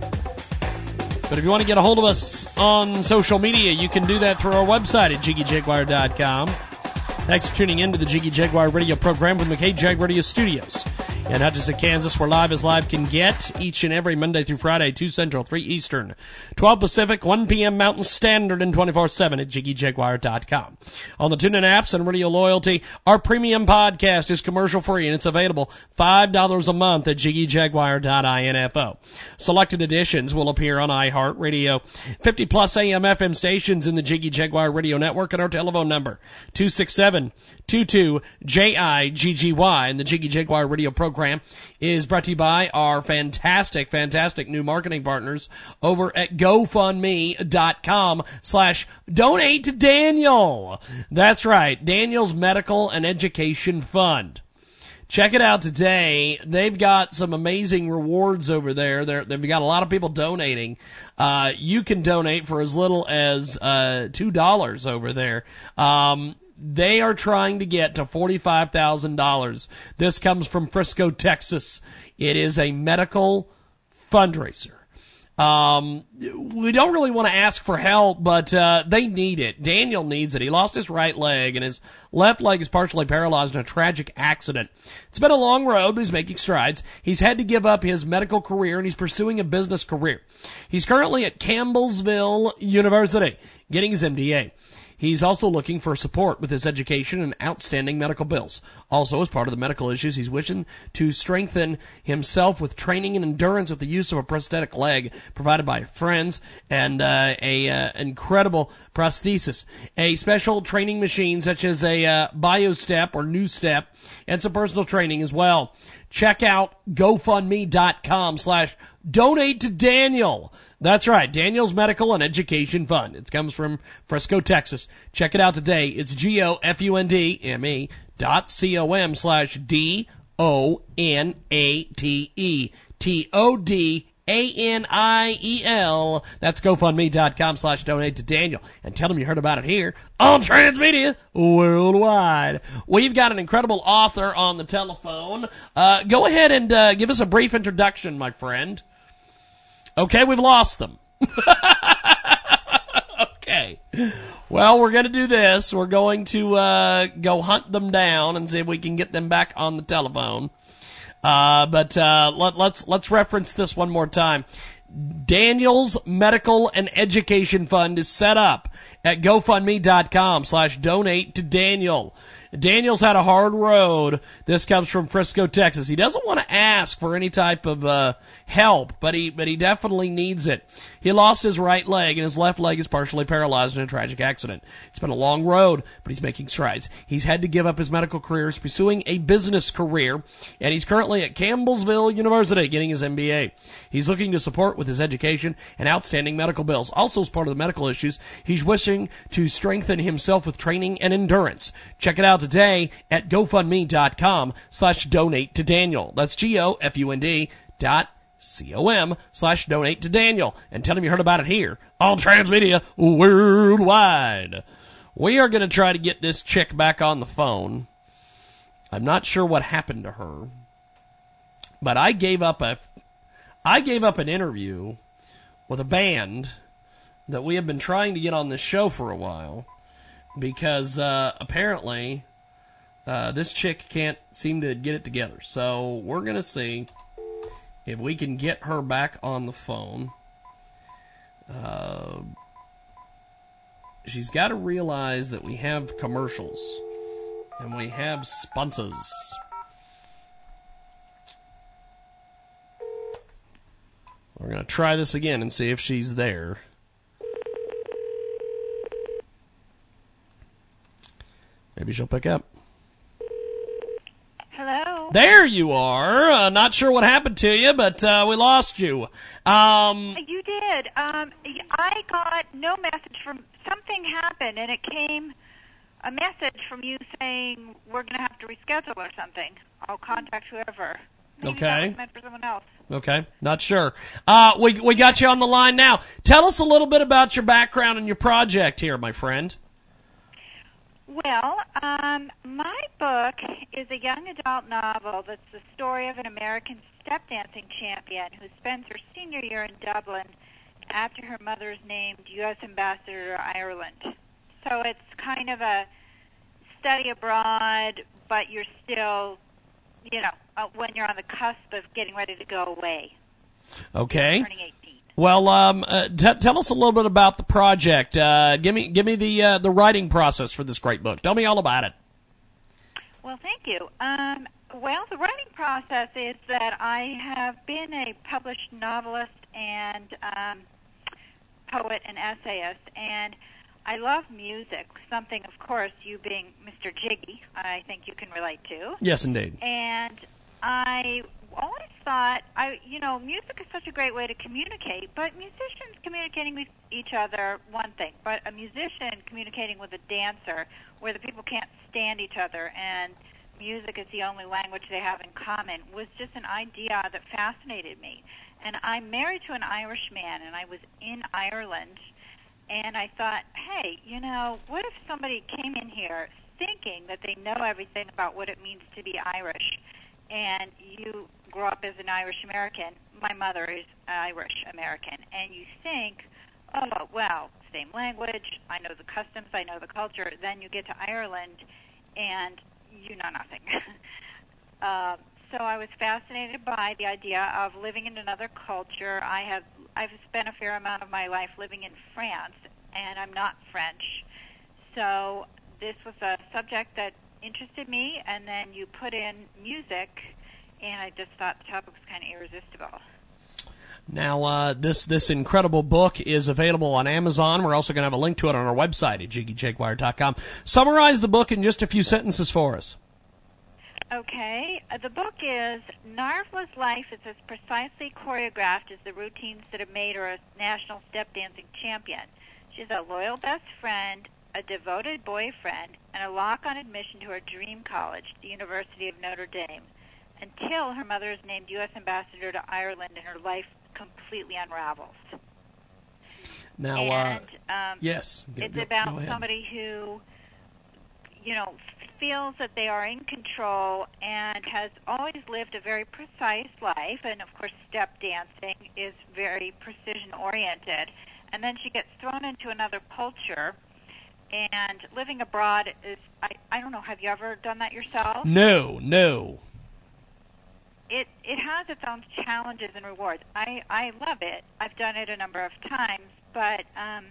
But if you want to get a hold of us on social media, you can do that through our website at jiggyjaguar.com. Thanks for tuning in to the Jiggy Jaguar radio program with McKay Jag Radio Studios in Hutchinson, Kansas, where live as live can get each and every Monday through Friday, 2 Central, 3 Eastern, 12 Pacific, 1 p.m. Mountain Standard, and 24-7 at JiggyJaguar.com. On the TuneIn apps and Radio Loyalty, our premium podcast is commercial free and it's available $5 a month at JiggyJaguar.info. Selected editions will appear on iHeartRadio, 50 plus AM FM stations in the Jiggy Jaguar Radio Network, and our telephone number, 267 22 J-I-G-G-Y. And the Jiggy Jaguar radio program is brought to you by our fantastic, fantastic new marketing partners over at GoFundMe.com slash donate to Daniel. That's right. Daniel's Medical and Education Fund. Check it out today. They've got some amazing rewards over there. They're, they've got a lot of people donating. Uh, you can donate for as little as uh, two dollars over there. Um, they are trying to get to $45,000. This comes from Frisco, Texas. It is a medical fundraiser. Um, we don't really want to ask for help, but uh, they need it. Daniel needs it. He lost his right leg, and his left leg is partially paralyzed in a tragic accident. It's been a long road, but he's making strides. He's had to give up his medical career, and he's pursuing a business career. He's currently at Campbellsville University, getting his MBA. He's also looking for support with his education and outstanding medical bills. Also, as part of the medical issues, he's wishing to strengthen himself with training and endurance with the use of a prosthetic leg provided by friends and uh, a uh, incredible prosthesis, a special training machine such as a uh, BioStep or NuStep, and some personal training as well. Check out GoFundMe.com slash donate to Daniel. That's right, Daniel's Medical and Education Fund. It comes from Frisco, Texas. Check it out today. It's G O F U N D M E dot C O M slash D O N A T E T O D A N I E L. That's GoFundMe.com slash donate to Daniel. And tell them you heard about it here on Transmedia Worldwide. We've got an incredible author on the telephone. Uh, go ahead and uh, give us a brief introduction, my friend. Okay, we've lost them. *laughs* okay. Well, we're going to do this. We're going to uh, go hunt them down and see if we can get them back on the telephone. Uh, but uh, let, let's let's reference this one more time. Daniel's Medical and Education Fund is set up at GoFundMe.com slash donate to Daniel. Daniel's had a hard road. This comes from Frisco, Texas. He doesn't want to ask for any type of uh, help, but he but he definitely needs it. He lost his right leg, and his left leg is partially paralyzed in a tragic accident. It's been a long road, but he's making strides. He's had to give up his medical career, he's pursuing a business career, and he's currently at Campbellsville University getting his MBA. He's looking to support with his education and outstanding medical bills. Also, as part of the medical issues, he's wishing to strengthen himself with training and endurance. Check it out today at GoFundMe.com slash donate to Daniel. That's G-O-F-U-N-D dot C-O-M slash donate to Daniel and tell him you heard about it here on Transmedia Worldwide. We are going to try to get this chick back on the phone. I'm not sure what happened to her, but I gave up a, I gave up an interview with a band that we have been trying to get on this show for a while because uh, apparently uh, this chick can't seem to get it together. So we're going to see if we can get her back on the phone. Uh, she's got to realize that we have commercials and we have sponsors. We're going to try this again and see if she's there. Maybe she'll pick up. Hello. There you are. Uh, not sure what happened to you, but uh, we lost you. Um, You did. Um, I got no message from something happened, and it came a message from you saying we're going to have to reschedule or something. I'll contact whoever. Maybe Okay. meant for someone else. okay, not sure. Uh, we we got you on the line now. Tell us a little bit about your background and your project here, my friend. Well, um, my book is a young adult novel that's the story of an American step dancing champion who spends her senior year in Dublin after her mother's named U.S. Ambassador to Ireland. So it's kind of a study abroad, but you're still, you know, uh, when you're on the cusp of getting ready to go away. Okay. Turning 18. Well, um, uh, t- tell us a little bit about the project. Uh, give me give me the uh, the writing process for this great book. Tell me all about it. Well, thank you. Um, well, the writing process is that I have been a published novelist and um, poet and essayist, and I love music. Something, of course, you being Mr. Jiggy, I think you can relate to. Yes, indeed. And I always thought, I you know, music is such a great way to communicate, but musicians communicating with each other, one thing, but a musician communicating with a dancer, where the people can't stand each other and music is the only language they have in common, was just an idea that fascinated me. And I'm married to an Irish man, and I was in Ireland, and I thought, hey, you know, what if somebody came in here thinking that they know everything about what it means to be Irish, and you grew up as an Irish American. My mother is Irish American, and you think, oh well, same language. I know the customs. I know the culture. Then you get to Ireland, and you know nothing. um, *laughs* so I was fascinated by the idea of living in another culture. I have I've spent a fair amount of my life living in France, and I'm not French. So this was a subject that interested me, and then you put in music, and I just thought the topic was kind of irresistible. Now, uh, this this incredible book is available on Amazon. We're also going to have a link to it on our website at jiggyjaguar.com. Summarize the book in just a few sentences for us. Okay, uh, the book is Narvla's life is as precisely choreographed as the routines that have made her a national step dancing champion. She's a loyal best friend, a devoted boyfriend, and a lock on admission to her dream college, the University of Notre Dame, until her mother is named U.S. Ambassador to Ireland and her life completely unravels. Now, and, uh, um, yes, go- it's go- about go somebody who, you know, feels that they are in control and has always lived a very precise life. And of course, step dancing is very precision oriented. And then she gets thrown into another culture. And living abroad is, I, I don't know, have you ever done that yourself? No, no. it it has its own challenges and rewards. I I love it. I've done it a number of times, but um,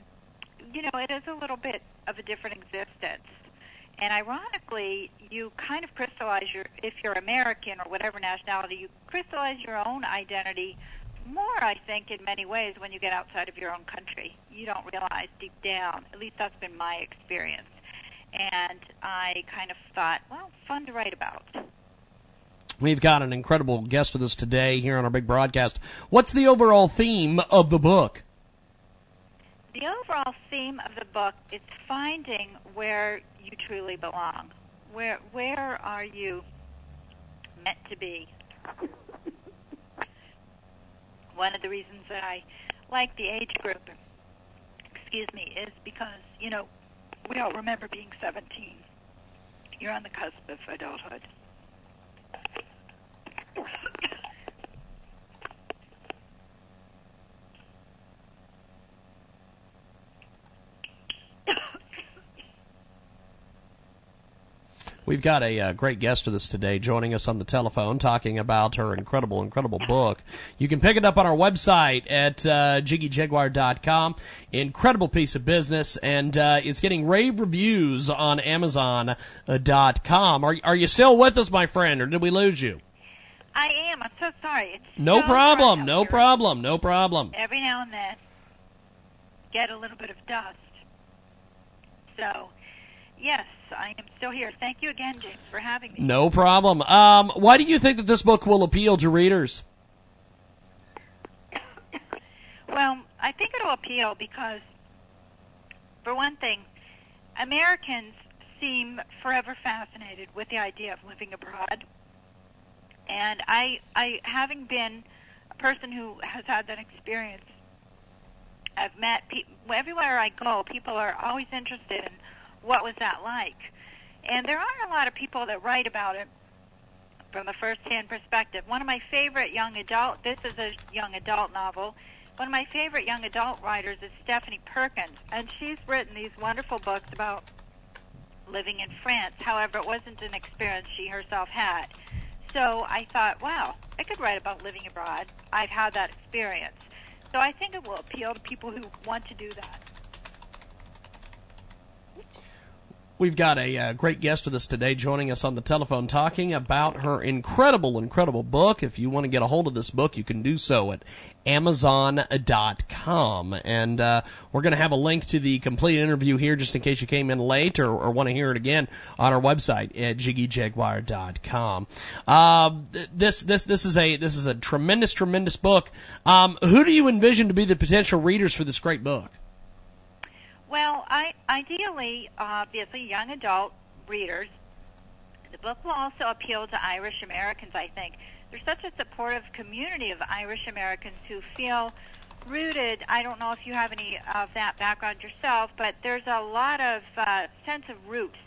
you know, it is a little bit of a different existence. And ironically, you kind of crystallize your if you're American or whatever nationality, you crystallize your own identity more, I think, in many ways when you get outside of your own country. You don't realize deep down. At least that's been my experience. And I kind of thought, well, fun to write about. We've got an incredible guest with us today here on our big broadcast. What's the overall theme of the book? The overall theme of the book is finding where you truly belong. Where where are you meant to be? One of the reasons that I like the age group, excuse me, is because, you know, we all remember being 17. You're on the cusp of adulthood. We've got a uh, great guest with us today, joining us on the telephone, talking about her incredible, incredible book. You can pick it up on our website at uh, jiggyjaguar.com. Incredible piece of business, and uh, it's getting rave reviews on Amazon.com. Are, are you still with us, my friend, or did we lose you? I am. I'm so sorry. It's No so problem, no here. problem, no problem. Every now and then, get a little bit of dust. So, yes, I am still here. Thank you again, James, for having me. No problem. Um, why do you think that this book will appeal to readers? Well, I think it'll appeal because, for one thing, Americans seem forever fascinated with the idea of living abroad. And I, I, having been a person who has had that experience, I've met people everywhere I go. People are always interested in what was that like, and there aren't a lot of people that write about it from a first-hand perspective. One of my favorite young adult. This is a young adult novel. One of my favorite young adult writers is Stephanie Perkins, and she's written these wonderful books about living in France. However, it wasn't an experience she herself had. So I thought, wow, I could write about living abroad. I've had that experience. So I think it will appeal to people who want to do that. We've got a uh, great guest with us today joining us on the telephone talking about her incredible, incredible book. If you want to get a hold of this book, you can do so at Amazon.com. And uh, we're going to have a link to the complete interview here just in case you came in late or, or want to hear it again on our website at JiggyJaguar.com. Uh, this, this, this, is a, this is a tremendous, tremendous book. Um, who do you envision to be the potential readers for this great book? Well, I ideally, obviously, young adult readers. The book will also appeal to Irish Americans. I think there's such a supportive community of Irish Americans who feel rooted. I don't know if you have any of that background yourself, but there's a lot of uh, sense of roots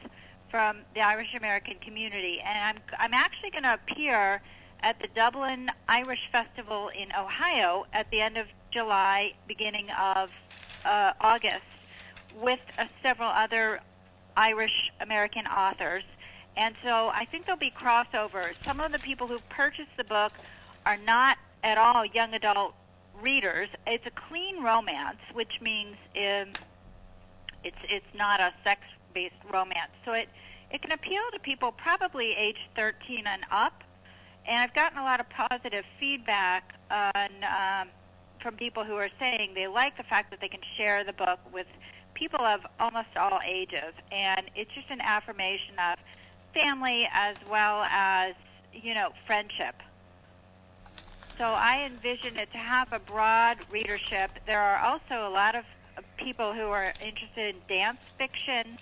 from the Irish American community, and I'm I'm actually going to appear at the Dublin Irish Festival in Ohio at the end of July, beginning of uh, August with uh, several other Irish American authors. And so I think there'll be crossovers. Some of the people who purchased the book are not at all young adult readers. It's a clean romance, which means um, it's it's not a sex-based romance. So it it can appeal to people probably age 13 and up. And I've gotten a lot of positive feedback on um, from people who are saying they like the fact that they can share the book with people of almost all ages, and it's just an affirmation of family as well as you know friendship. So I envision it to have a broad readership. There are also a lot of people who are interested in dance fiction,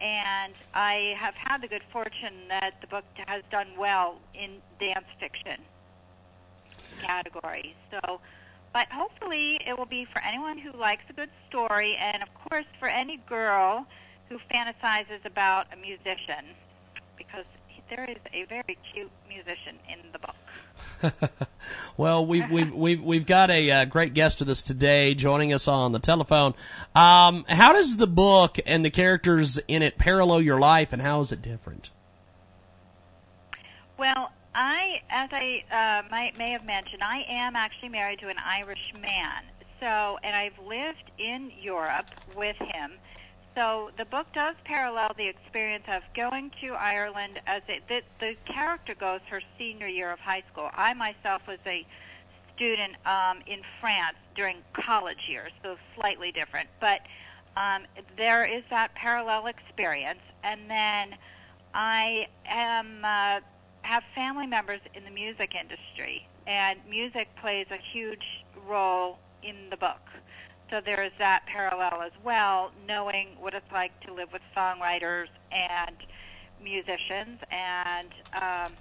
and I have had the good fortune that the book has done well in dance fiction category. So but hopefully it will be for anyone who likes a good story and, of course, for any girl who fantasizes about a musician, because there is a very cute musician in the book. *laughs* well, we've we've we've we've got a uh, great guest with us today, joining us on the telephone. Um, how does the book and the characters in it parallel your life, and how is it different? Well, I, as I uh, might, may have mentioned, I am actually married to an Irish man. So, and I've lived in Europe with him. So the book does parallel the experience of going to Ireland as it, the, the character goes her senior year of high school. I myself was a student um, in France during college years, so slightly different. But um, there is that parallel experience, and then I am uh, have family members in the music industry, and music plays a huge role in the book. So there is that parallel as well, knowing what it's like to live with songwriters and musicians, and um,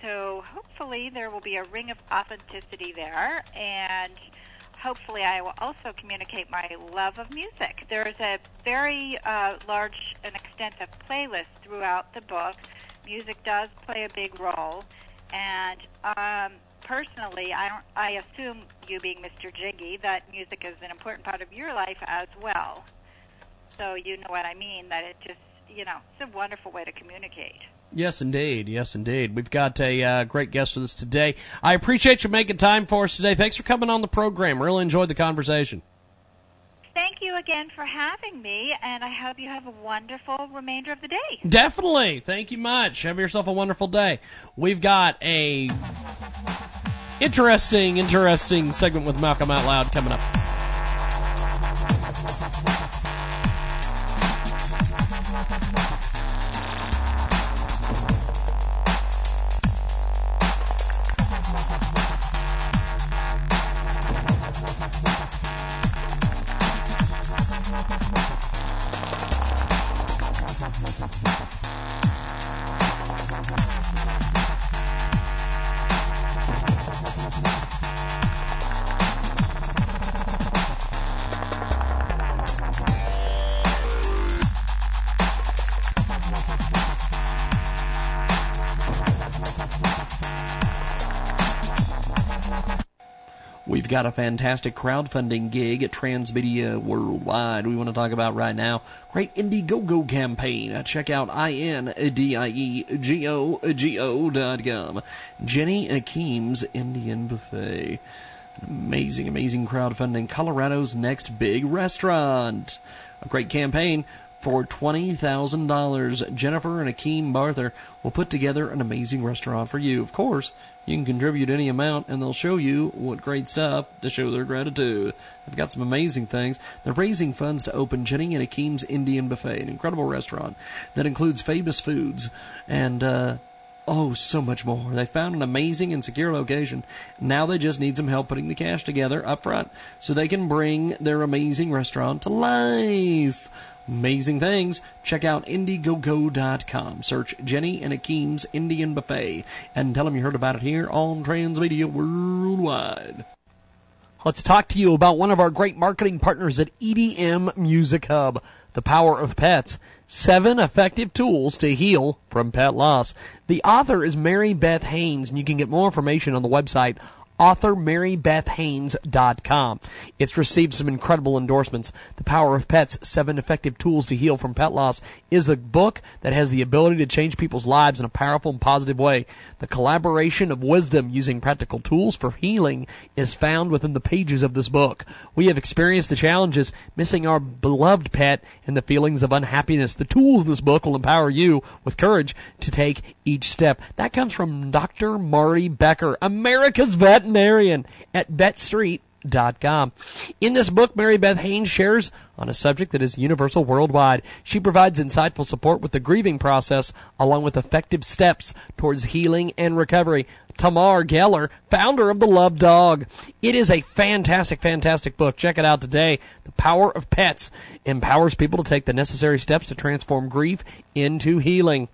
so hopefully there will be a ring of authenticity there, and hopefully I will also communicate my love of music. There is a very uh, large and extensive playlist throughout the book music does play a big role, and um, personally, I don't. I assume you being Mr. Jiggy, that music is an important part of your life as well. So you know what I mean. That it just, you know, it's a wonderful way to communicate. Yes, indeed. Yes, indeed. We've got a uh, great guest with us today. I appreciate you making time for us today. Thanks for coming on the program. Really enjoyed the conversation thank you again for having me, and I hope you have a wonderful remainder of the day. Definitely. Thank you much. Have yourself a wonderful day. We've got a interesting, interesting segment with Malcolm Out Loud coming up. Got a fantastic crowdfunding gig at Transmedia Worldwide. We want to talk about right now. Great Indiegogo campaign. Uh, check out I-N-D-I-E-G-O-G-O dot com. Jenny Akeem's Indian Buffet. Amazing, amazing crowdfunding. Colorado's next big restaurant. A great campaign for $20,000. Jennifer and Akeem Barther will put together an amazing restaurant for you. Of course, you can contribute any amount and they'll show you what great stuff to show their gratitude. They've got some amazing things. They're raising funds to open Jenny and Akeem's Indian Buffet, an incredible restaurant that includes famous foods and, uh, Oh, so much more. They found an amazing and secure location. Now they just need some help putting the cash together up front so they can bring their amazing restaurant to life. Amazing things. Check out Indiegogo.com. Search Jenny and Akeem's Indian Buffet and tell them you heard about it here on Transmedia Worldwide. Let's talk to you about one of our great marketing partners at EDM Music Hub, the power of pets. Seven effective tools to heal from pet loss. The author is Mary Beth Haines, and you can get more information on the website authormarybethhaines.com. It's received some incredible endorsements. The Power of Pets, Seven Effective Tools to Heal from Pet Loss is a book that has the ability to change people's lives in a powerful and positive way. The collaboration of wisdom using practical tools for healing is found within the pages of this book. We have experienced the challenges missing our beloved pet and the feelings of unhappiness. The tools in this book will empower you with courage to take each step. That comes from Dr. Marty Becker, America's veterinarian at vetstreet.com. In this book, Mary Beth Haines shares on a subject that is universal worldwide. She provides insightful support with the grieving process along with effective steps towards healing and recovery. Tamar Geller, founder of The Loved Dog. It is a fantastic, fantastic book. Check it out today. The Power of Pets empowers people to take the necessary steps to transform grief into healing.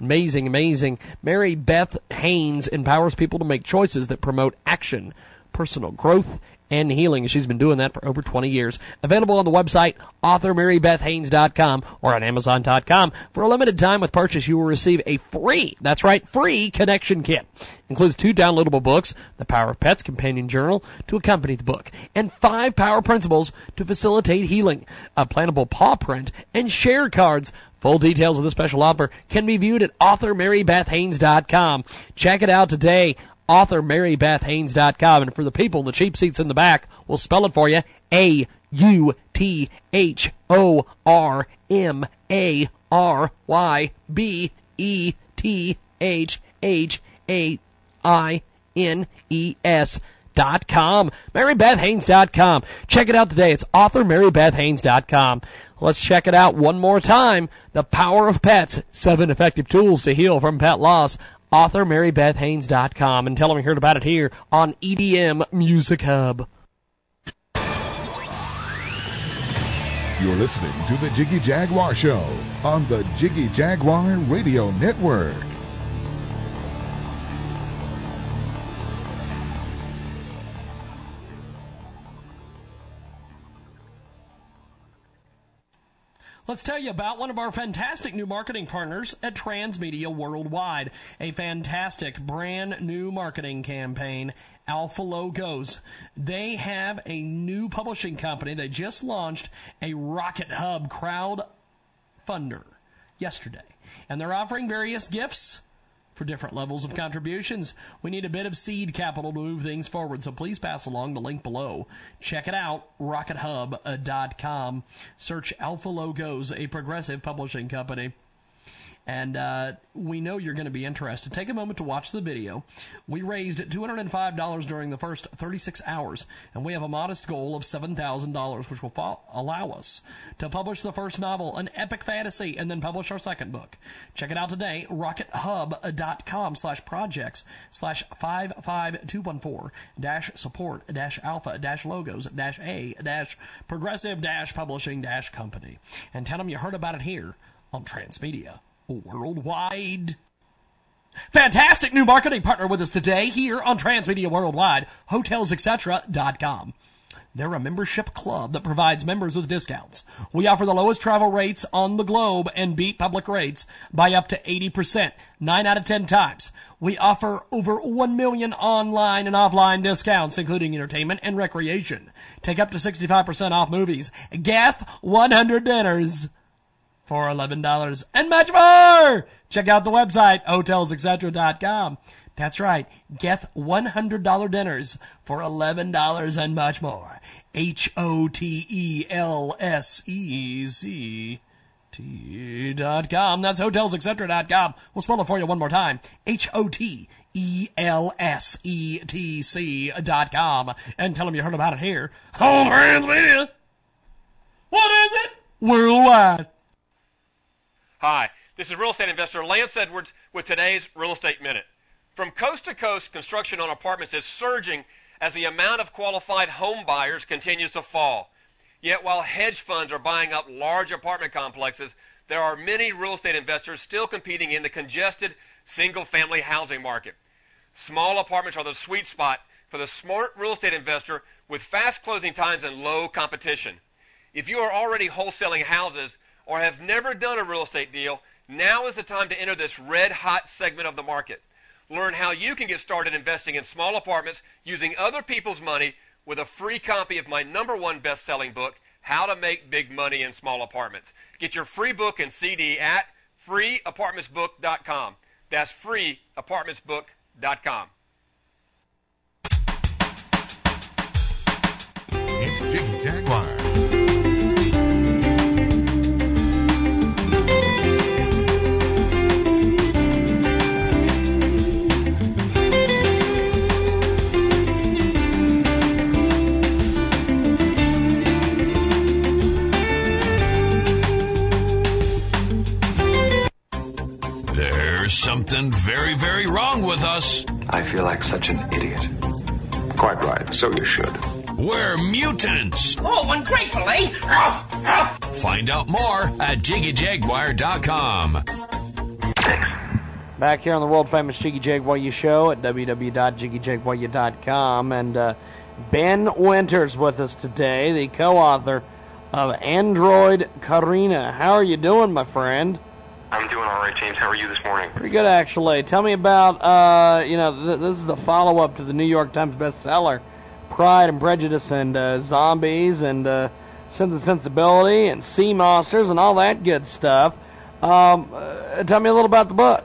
Amazing, amazing. Mary Beth Haines empowers people to make choices that promote action, personal growth, and healing. She's been doing that for over 20 years. Available on the website authormarybethhaines.com or on amazon.com. For a limited time with purchase, you will receive a free, that's right, free connection kit. Includes two downloadable books, The Power of Pets Companion Journal to accompany the book, and five power principles to facilitate healing, a plantable paw print, and share cards. Full details of the special offer can be viewed at authormarybethhaines.com. Check it out today authormarybethhaines.com. And for the people in the cheap seats in the back, we'll spell it for you. A U T H O R M A R Y B T H H A I N S dot. MaryBethHaines.com. Check it out today. It's authormarybethhaines.com. Let's check it out one more time. The Power of Pets. Seven effective tools to heal from pet loss authormarybethhaines.com and tell them you heard about it here on EDM Music Hub. You're listening to the Jiggy Jaguar Show on the Jiggy Jaguar Radio Network. Let's tell you about one of our fantastic new marketing partners at Transmedia Worldwide. A fantastic brand new marketing campaign, Alpha Logos. They have a new publishing company that just launched a Rocket Hub crowd funder yesterday. And they're offering various gifts for different levels of contributions. We need a bit of seed capital to move things forward, so please pass along the link below. Check it out, rockethub.com. Uh, Search Alpha Logos, a progressive publishing company and uh, we know you're going to be interested. Take a moment to watch the video. We raised $205 during the first 36 hours, and we have a modest goal of $7,000, which will fo- allow us to publish the first novel, an epic fantasy, and then publish our second book. Check it out today, rockethub.com slash projects slash 55214 dash support dash alpha dash logos dash a dash progressive dash publishing dash company. And tell them you heard about it here on Transmedia worldwide. Fantastic new marketing partner with us today here on Transmedia Worldwide, HotelsEtc.com. They're a membership club that provides members with discounts. We offer the lowest travel rates on the globe and beat public rates by up to 80%, 9 out of 10 times. We offer over 1 million online and offline discounts, including entertainment and recreation. Take up to 65% off movies. Geth 100 dinners for $11 and much more! Check out the website, hotelsetc.com. That's right. Get $100 dinners for $11 and much more. H O T E L S E Z T dot com. That's hotelsetc.com. We'll spell it for you one more time. H O T E L S E T C dot com. And tell them you heard about it here on Transmedia. What is it? Worldwide. Hi, this is real estate investor Lance Edwards with today's Real Estate Minute. From coast to coast, construction on apartments is surging as the amount of qualified home buyers continues to fall. Yet while hedge funds are buying up large apartment complexes, there are many real estate investors still competing in the congested single family housing market. Small apartments are the sweet spot for the smart real estate investor with fast closing times and low competition. If you are already wholesaling houses or have never done a real estate deal, now is the time to enter this red hot segment of the market. Learn how you can get started investing in small apartments using other people's money with a free copy of my number one best selling book, How to Make Big Money in Small Apartments. Get your free book and CD at freeapartmentsbook.com. That's freeapartmentsbook.com. something very, very wrong with us. I feel like such an idiot. Quite right, so you should. We're mutants. Oh, ungrateful, eh? Find out more at JiggyJaguar.com. Back here on the world famous Jiggy Jaguar show at www.jiggyjaguar.com. And uh, Ben Winters with us today, the co author of Android Karina. How are you doing, my friend? I'm doing all right, James. How are you this morning? Pretty good, actually. Tell me about, uh, you know, th- this is the follow up to the New York Times bestseller, Pride and Prejudice and uh, Zombies and uh, Sense and Sensibility and Sea Monsters and all that good stuff. Um, uh, tell me a little about the book.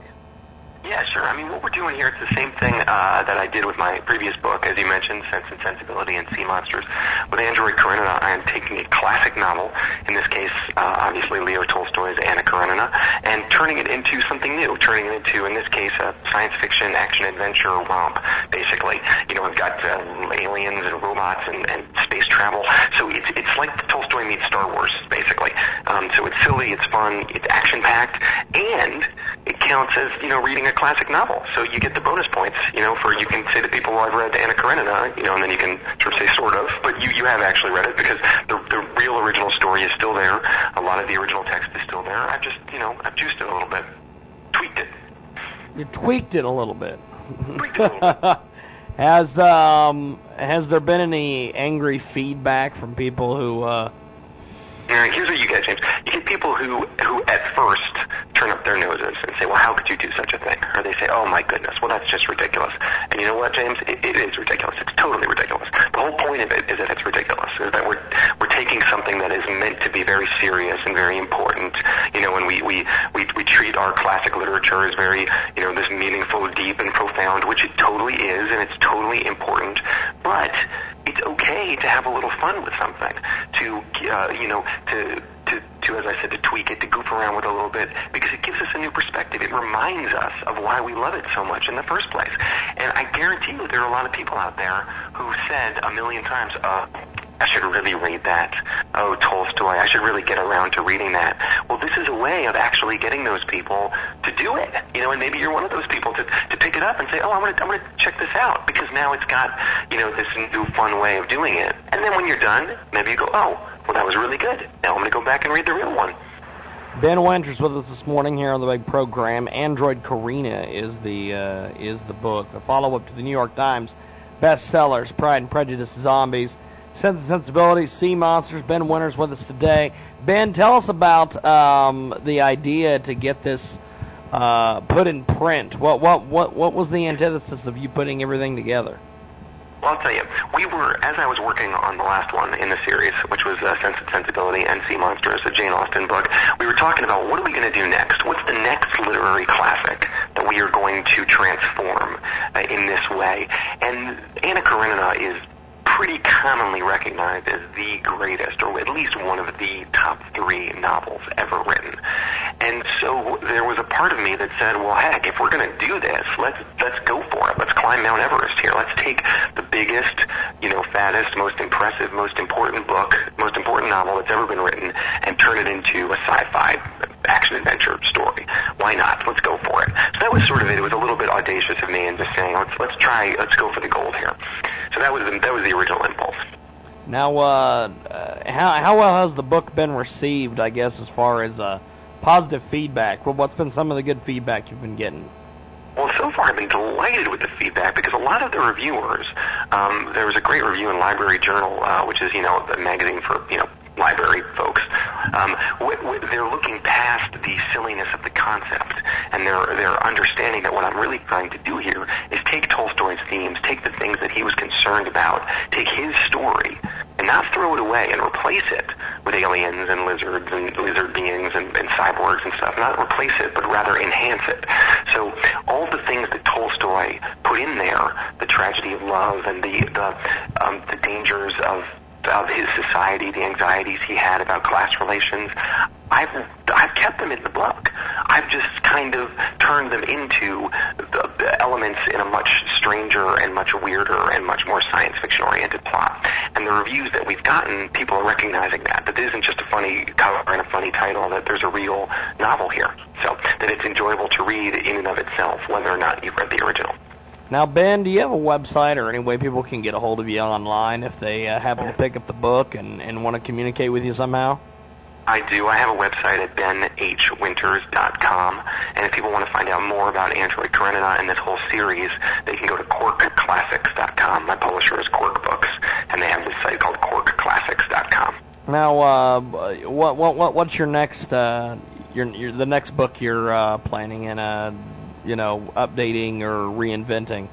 Yeah, sure. I mean, what we're doing here, it's the same thing uh, that I did with my previous book, as you mentioned, Sense and Sensibility and Sea Monsters. With Android Karenina, I am taking a classic novel, in this case, uh, obviously Leo Tolstoy's Anna Karenina, and turning it into something new, turning it into, in this case, a science fiction action-adventure romp, basically. You know, we've got uh, aliens and robots and, and space travel, so it's, it's like Tolstoy meets Star Wars, basically. Um, so it's silly, it's fun, it's action-packed, and it counts as, you know, reading a classic novel. So you get the bonus points, you know, for you can say to people, well, I've read Anna Karenina, you know, and then you can sort of say sort of, but you, you have actually read it because the, the real original story is still there. A lot of the original text is still there. I've just, you know, I've juiced it a little bit, tweaked it. You tweaked it a little bit. *laughs* has um has there been any angry feedback from people who uh Here's what you get, James. You get people who, who at first turn up their noses and say, well, how could you do such a thing? Or they say, oh my goodness, well that's just ridiculous. And you know what, James? It, it is ridiculous. It's totally ridiculous. The whole point of it is that it's ridiculous. Is that we're, we're taking something that is meant to be very serious and very important, you know, and we, we, we, we treat our classic literature as very, you know, this meaningful, deep, and profound, which it totally is, and it's totally important. But it's okay to have a little fun with something, to uh, you know, to to to as I said, to tweak it, to goof around with it a little bit, because it gives us a new perspective. It reminds us of why we love it so much in the first place. And I guarantee you, there are a lot of people out there who said a million times, uh, I should really read that. Oh, Tolstoy, I should really get around to reading that. Well, this is a way of actually getting those people to do it. You know, and maybe you're one of those people to, to pick it up and say, oh, I'm going to I'm gonna check this out because now it's got, you know, this new fun way of doing it. And then when you're done, maybe you go, oh, well, that was really good. Now I'm going to go back and read the real one. Ben Winters with us this morning here on the big program. Android Karina is the uh, is the book, the follow up to the New York Times bestsellers, Pride and Prejudice, Zombies, Sense and Sensibility, Sea Monsters. Ben Winters with us today. Ben, tell us about um, the idea to get this uh, put in print. What what what what was the antithesis of you putting everything together? Well, I'll tell you, we were, as I was working on the last one in the series, which was uh, Sense and Sensibility and Sea Monsters, a Jane Austen book, we were talking about what are we going to do next? What's the next literary classic that we are going to transform uh, in this way? And Anna Karenina is pretty commonly recognized as the greatest, or at least one of the top three novels ever written. And so there was a part of me that said, well, heck, if we're going to do this, let's let's go for it. Let's climb Mount Everest here. Let's take the biggest, you know, fattest, most impressive, most important book, most important novel that's ever been written, and turn it into a sci-fi action adventure story. Why not? Let's go for it. So that was sort of it. It was a little bit audacious of me and just saying, let's let's try, let's go for the gold here. So that was the, that was the original impulse. Now, uh, uh, how how well has the book been received? I guess as far as uh, positive feedback. Well, what's been some of the good feedback you've been getting? Well, so far I've been delighted with the feedback because a lot of the reviewers, um, there was a great review in Library Journal, uh, which is you know the magazine for you know library folks. Um, w- w- they're looking past the silliness of the concept, and they're they're understanding that what I'm really trying to do here is take Tolstoy's themes, take the things that he was concerned about, take his story, and not throw it away and replace it with aliens and lizards and lizard beings and, and cyborgs and stuff. Not replace it, but rather enhance it. So all the things that Tolstoy put in there, the tragedy of love and the the um, the dangers of of his society, the anxieties he had about class relations, I've I've kept them in the book. I've just kind of turned them into the, the elements in a much stranger and much weirder and much more science fiction oriented plot. And the reviews that we've gotten, people are recognizing that that it isn't just a funny cover and a funny title. That there's a real novel here. So that it's enjoyable to read in and of itself, whether or not you've read the original. Now, Ben, do you have a website or any way people can get a hold of you online if they uh, happen to pick up the book and, and want to communicate with you somehow? I do. I have a website at benhwinters.com, and if people want to find out more about Android Karenina and this whole series, they can go to quirkclassics.com. My publisher is Quirk Books, and they have this site called quirkclassics.com. Now, uh, what what what what's your next uh, your, your the next book you're uh, planning in uh, you know updating or reinventing?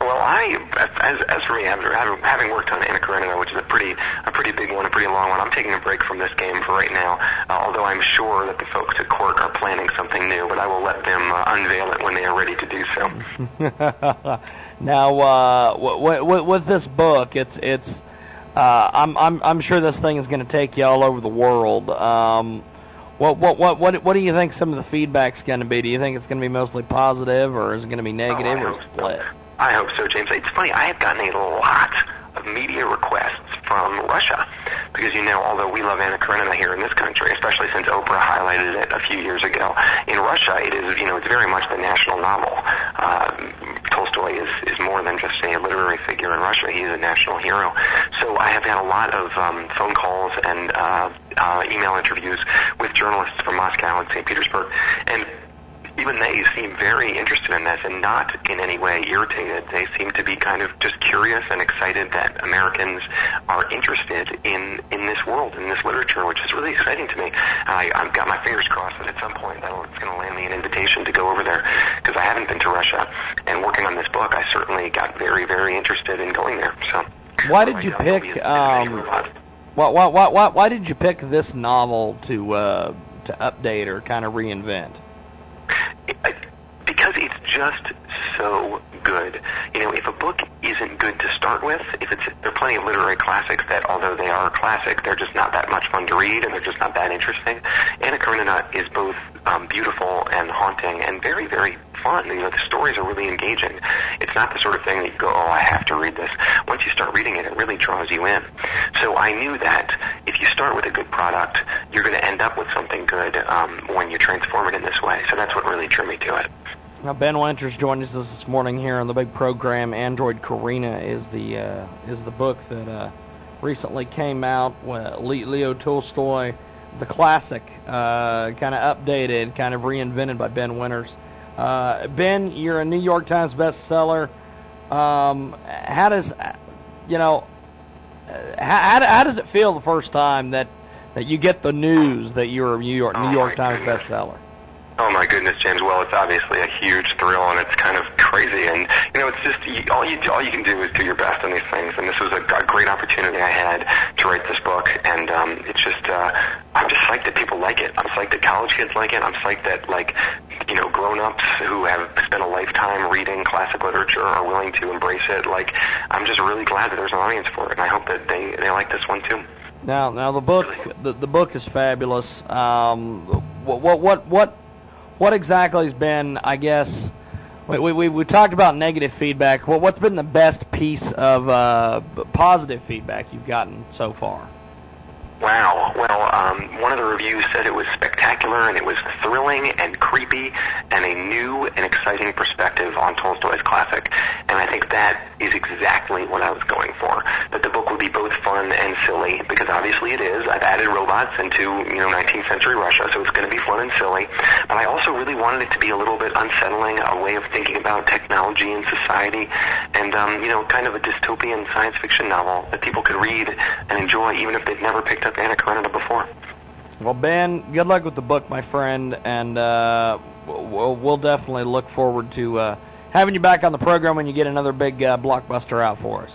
Well, I, as, as for me, having, having worked on Anna Karenina, which is a pretty, a pretty big one, a pretty long one, I'm taking a break from this game for right now. Uh, although I'm sure that the folks at Quirk are planning something new, but I will let them uh, unveil it when they are ready to do so. *laughs* now, uh, w- w- with this book, it's it's. Uh, I'm I'm I'm sure this thing is going to take you all over the world. Um, what what what what what do you think some of the feedback's going to be? Do you think it's going to be mostly positive, or is it going to be negative, Oh, or split? I hope so, James. It's funny, I have gotten a lot of media requests from Russia because, you know, although we love Anna Karenina here in this country, especially since Oprah highlighted it a few years ago, in Russia it is, you know, it's very much the national novel. Uh, Tolstoy is, is more than just a literary figure in Russia. He's a national hero. So I have had a lot of um, phone calls and uh, uh, email interviews with journalists from Moscow and St. Petersburg, and even they seem very interested in this and not in any way irritated. They seem to be kind of just curious and excited that Americans are interested in in this world, in this literature, which is really exciting to me. I, I've got my fingers crossed that at some point that'll, it's going to land me an invitation to go over there because I haven't been to Russia. And working on this book, I certainly got very, very interested in going there. So Why did you pick? Um, why, why, why, why, why did you pick this novel to uh, to update or kind of reinvent? Because it's just so good. You know, if a book isn't good to start with, if it's there are plenty of literary classics that, although they are classic, they're just not that much fun to read and they're just not that interesting. Anna Karenina is both um, beautiful and haunting and very, very fun. You know, the stories are really engaging. It's not the sort of thing that you go, oh, I have to read this. Once you start reading it, it really draws you in. So I knew that if you start with a good product, you're going to end up with something good um, when you transform it in this way. So that's what really drew me to it. Now Ben Winters joins us this morning here on the big program. Android Karina is the uh, is the book that uh, recently came out. Uh, Leo Tolstoy, the classic, uh, kind of updated, kind of reinvented by Ben Winters. Uh, ben, you're a New York Times bestseller. Um, how does you know? how, how does it feel the first time that that you get the news that you're a New York New York Times bestseller? Oh my goodness, James. Well, it's obviously a huge thrill, and it's kind of crazy. And you know, it's just all you all you can do is do your best on these things. And this was a, a great opportunity I had to write this book, and um, it's just uh, I'm just psyched that people like it. I'm psyched that college kids like it. I'm psyched that like you know grown-ups who have spent a lifetime reading classic literature are willing to embrace it. Like I'm just really glad that there's an audience for it, and I hope that they they like this one too. Now, now the book, the, the book is fabulous. Um, what, what, what, what, exactly has been? I guess we we we talked about negative feedback. What what's been the best piece of uh, positive feedback you've gotten so far? Wow. Well, um, one of the reviews said it was spectacular and it was thrilling and creepy and a new and exciting perspective on Tolstoy's classic. And I think that is exactly what I was going for. That the book would be both fun and silly, because obviously it is. I've added robots into, you know, 19th century Russia, so it's going to be fun and silly. But I also really wanted it to be a little bit unsettling, a way of thinking about technology and society, and, um, you know, kind of a dystopian science fiction novel that people could read and enjoy even if they'd never picked up Anna Karenina before. Well, Ben, good luck with the book, my friend, and uh, we'll, we'll definitely look forward to uh, having you back on the program when you get another big uh, blockbuster out for us.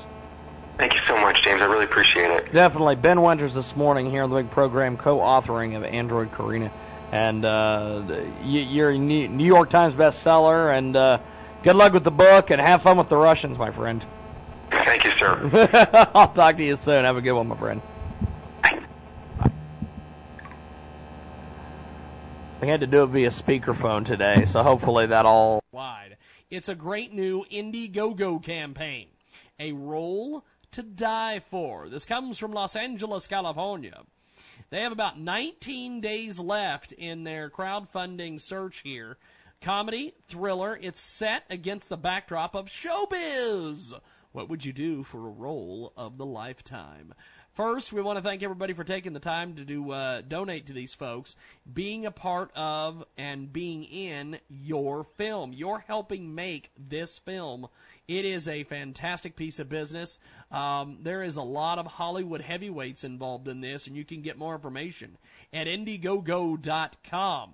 Thank you so much, James. I really appreciate it. Definitely. Ben Winters this morning here on the big program, co-authoring of Android Karina, and uh, you're a New York Times bestseller. And uh, good luck with the book, and have fun with the Russians, my friend. Thank you, sir. *laughs* I'll talk to you soon. Have a good one, my friend. We had to do it via speakerphone today, so hopefully that all wide. It's a great new Indiegogo campaign, a role to die for. This comes from Los Angeles, California. They have about 19 days left in their crowdfunding search here. Comedy, thriller, it's set against the backdrop of showbiz. What would you do for a role of the lifetime? First, we want to thank everybody for taking the time to do uh, donate to these folks, being a part of and being in your film. You're helping make this film. It is a fantastic piece of business. Um, there is a lot of Hollywood heavyweights involved in this, and you can get more information at Indiegogo.com.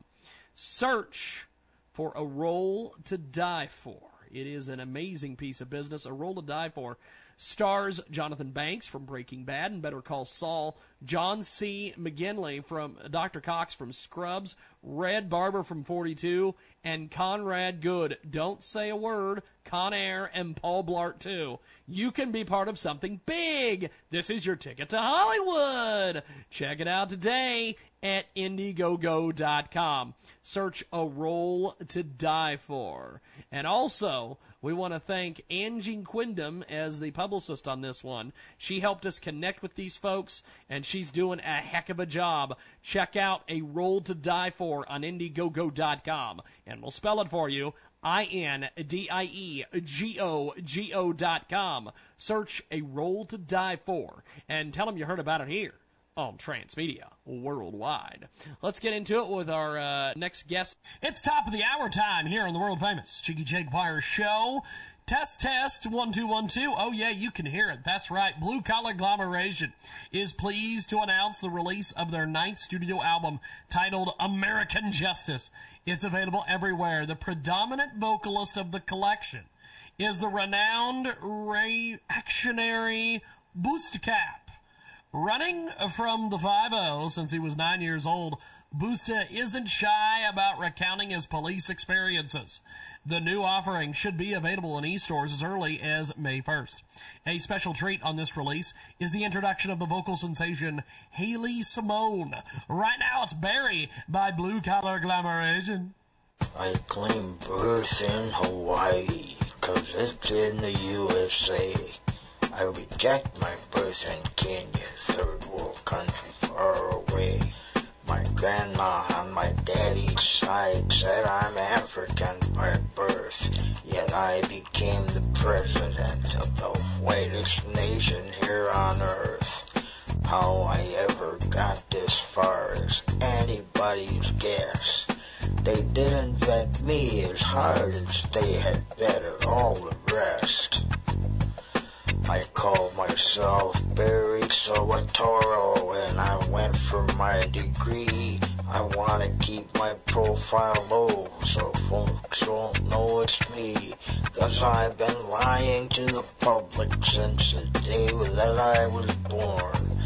Search for a role to die for. It is an amazing piece of business, a role to die for stars Jonathan Banks from Breaking Bad and Better Call Saul, John C. McGinley from Dr. Cox from Scrubs, Red Barber from 42, and Conrad Goode. Don't say a word. Con Air and Paul Blart too. You can be part of something big. This is your ticket to Hollywood. Check it out today at Indiegogo.com. Search a role to die for. And also, we want to thank Angie Quindom as the publicist on this one. She helped us connect with these folks, and she's doing a heck of a job. Check out A Role to Die For on Indiegogo.com, and we'll spell it for you. I N D I E G O G O dot com. Search A Role to Die For, and tell them you heard about it here on Transmedia Worldwide. Let's get into it with our uh, next guest. It's top of the hour time here on the world famous Jiggy Jaguar Show. Test, test, one, two, one, two. Oh, yeah, you can hear it. That's right. Blue Collar Agglomeration is pleased to announce the release of their ninth studio album titled American Justice. It's available everywhere. The predominant vocalist of the collection is the renowned reactionary Boostcap. Running from the 5-0 since he was nine years old, Busta isn't shy about recounting his police experiences. The new offering should be available in e-stores as early as May 1st. A special treat on this release is the introduction of the vocal sensation Haley Simone. Right now it's Barry by Blue Collar Agglomeration. I claim birth in Hawaii, cause it's in the USA. I reject my birth in Kenya, third world country far away. My grandma on my daddy's side said I'm African by birth, yet I became the president of the whitest nation here on earth. How I ever got this far is anybody's guess. They didn't vet me as hard as they had vetted all the rest. I called myself Barry Soetoro and I went for my degree. I want to keep my profile low so folks won't know it's me. Cause I've been lying to the public since the day that I was born.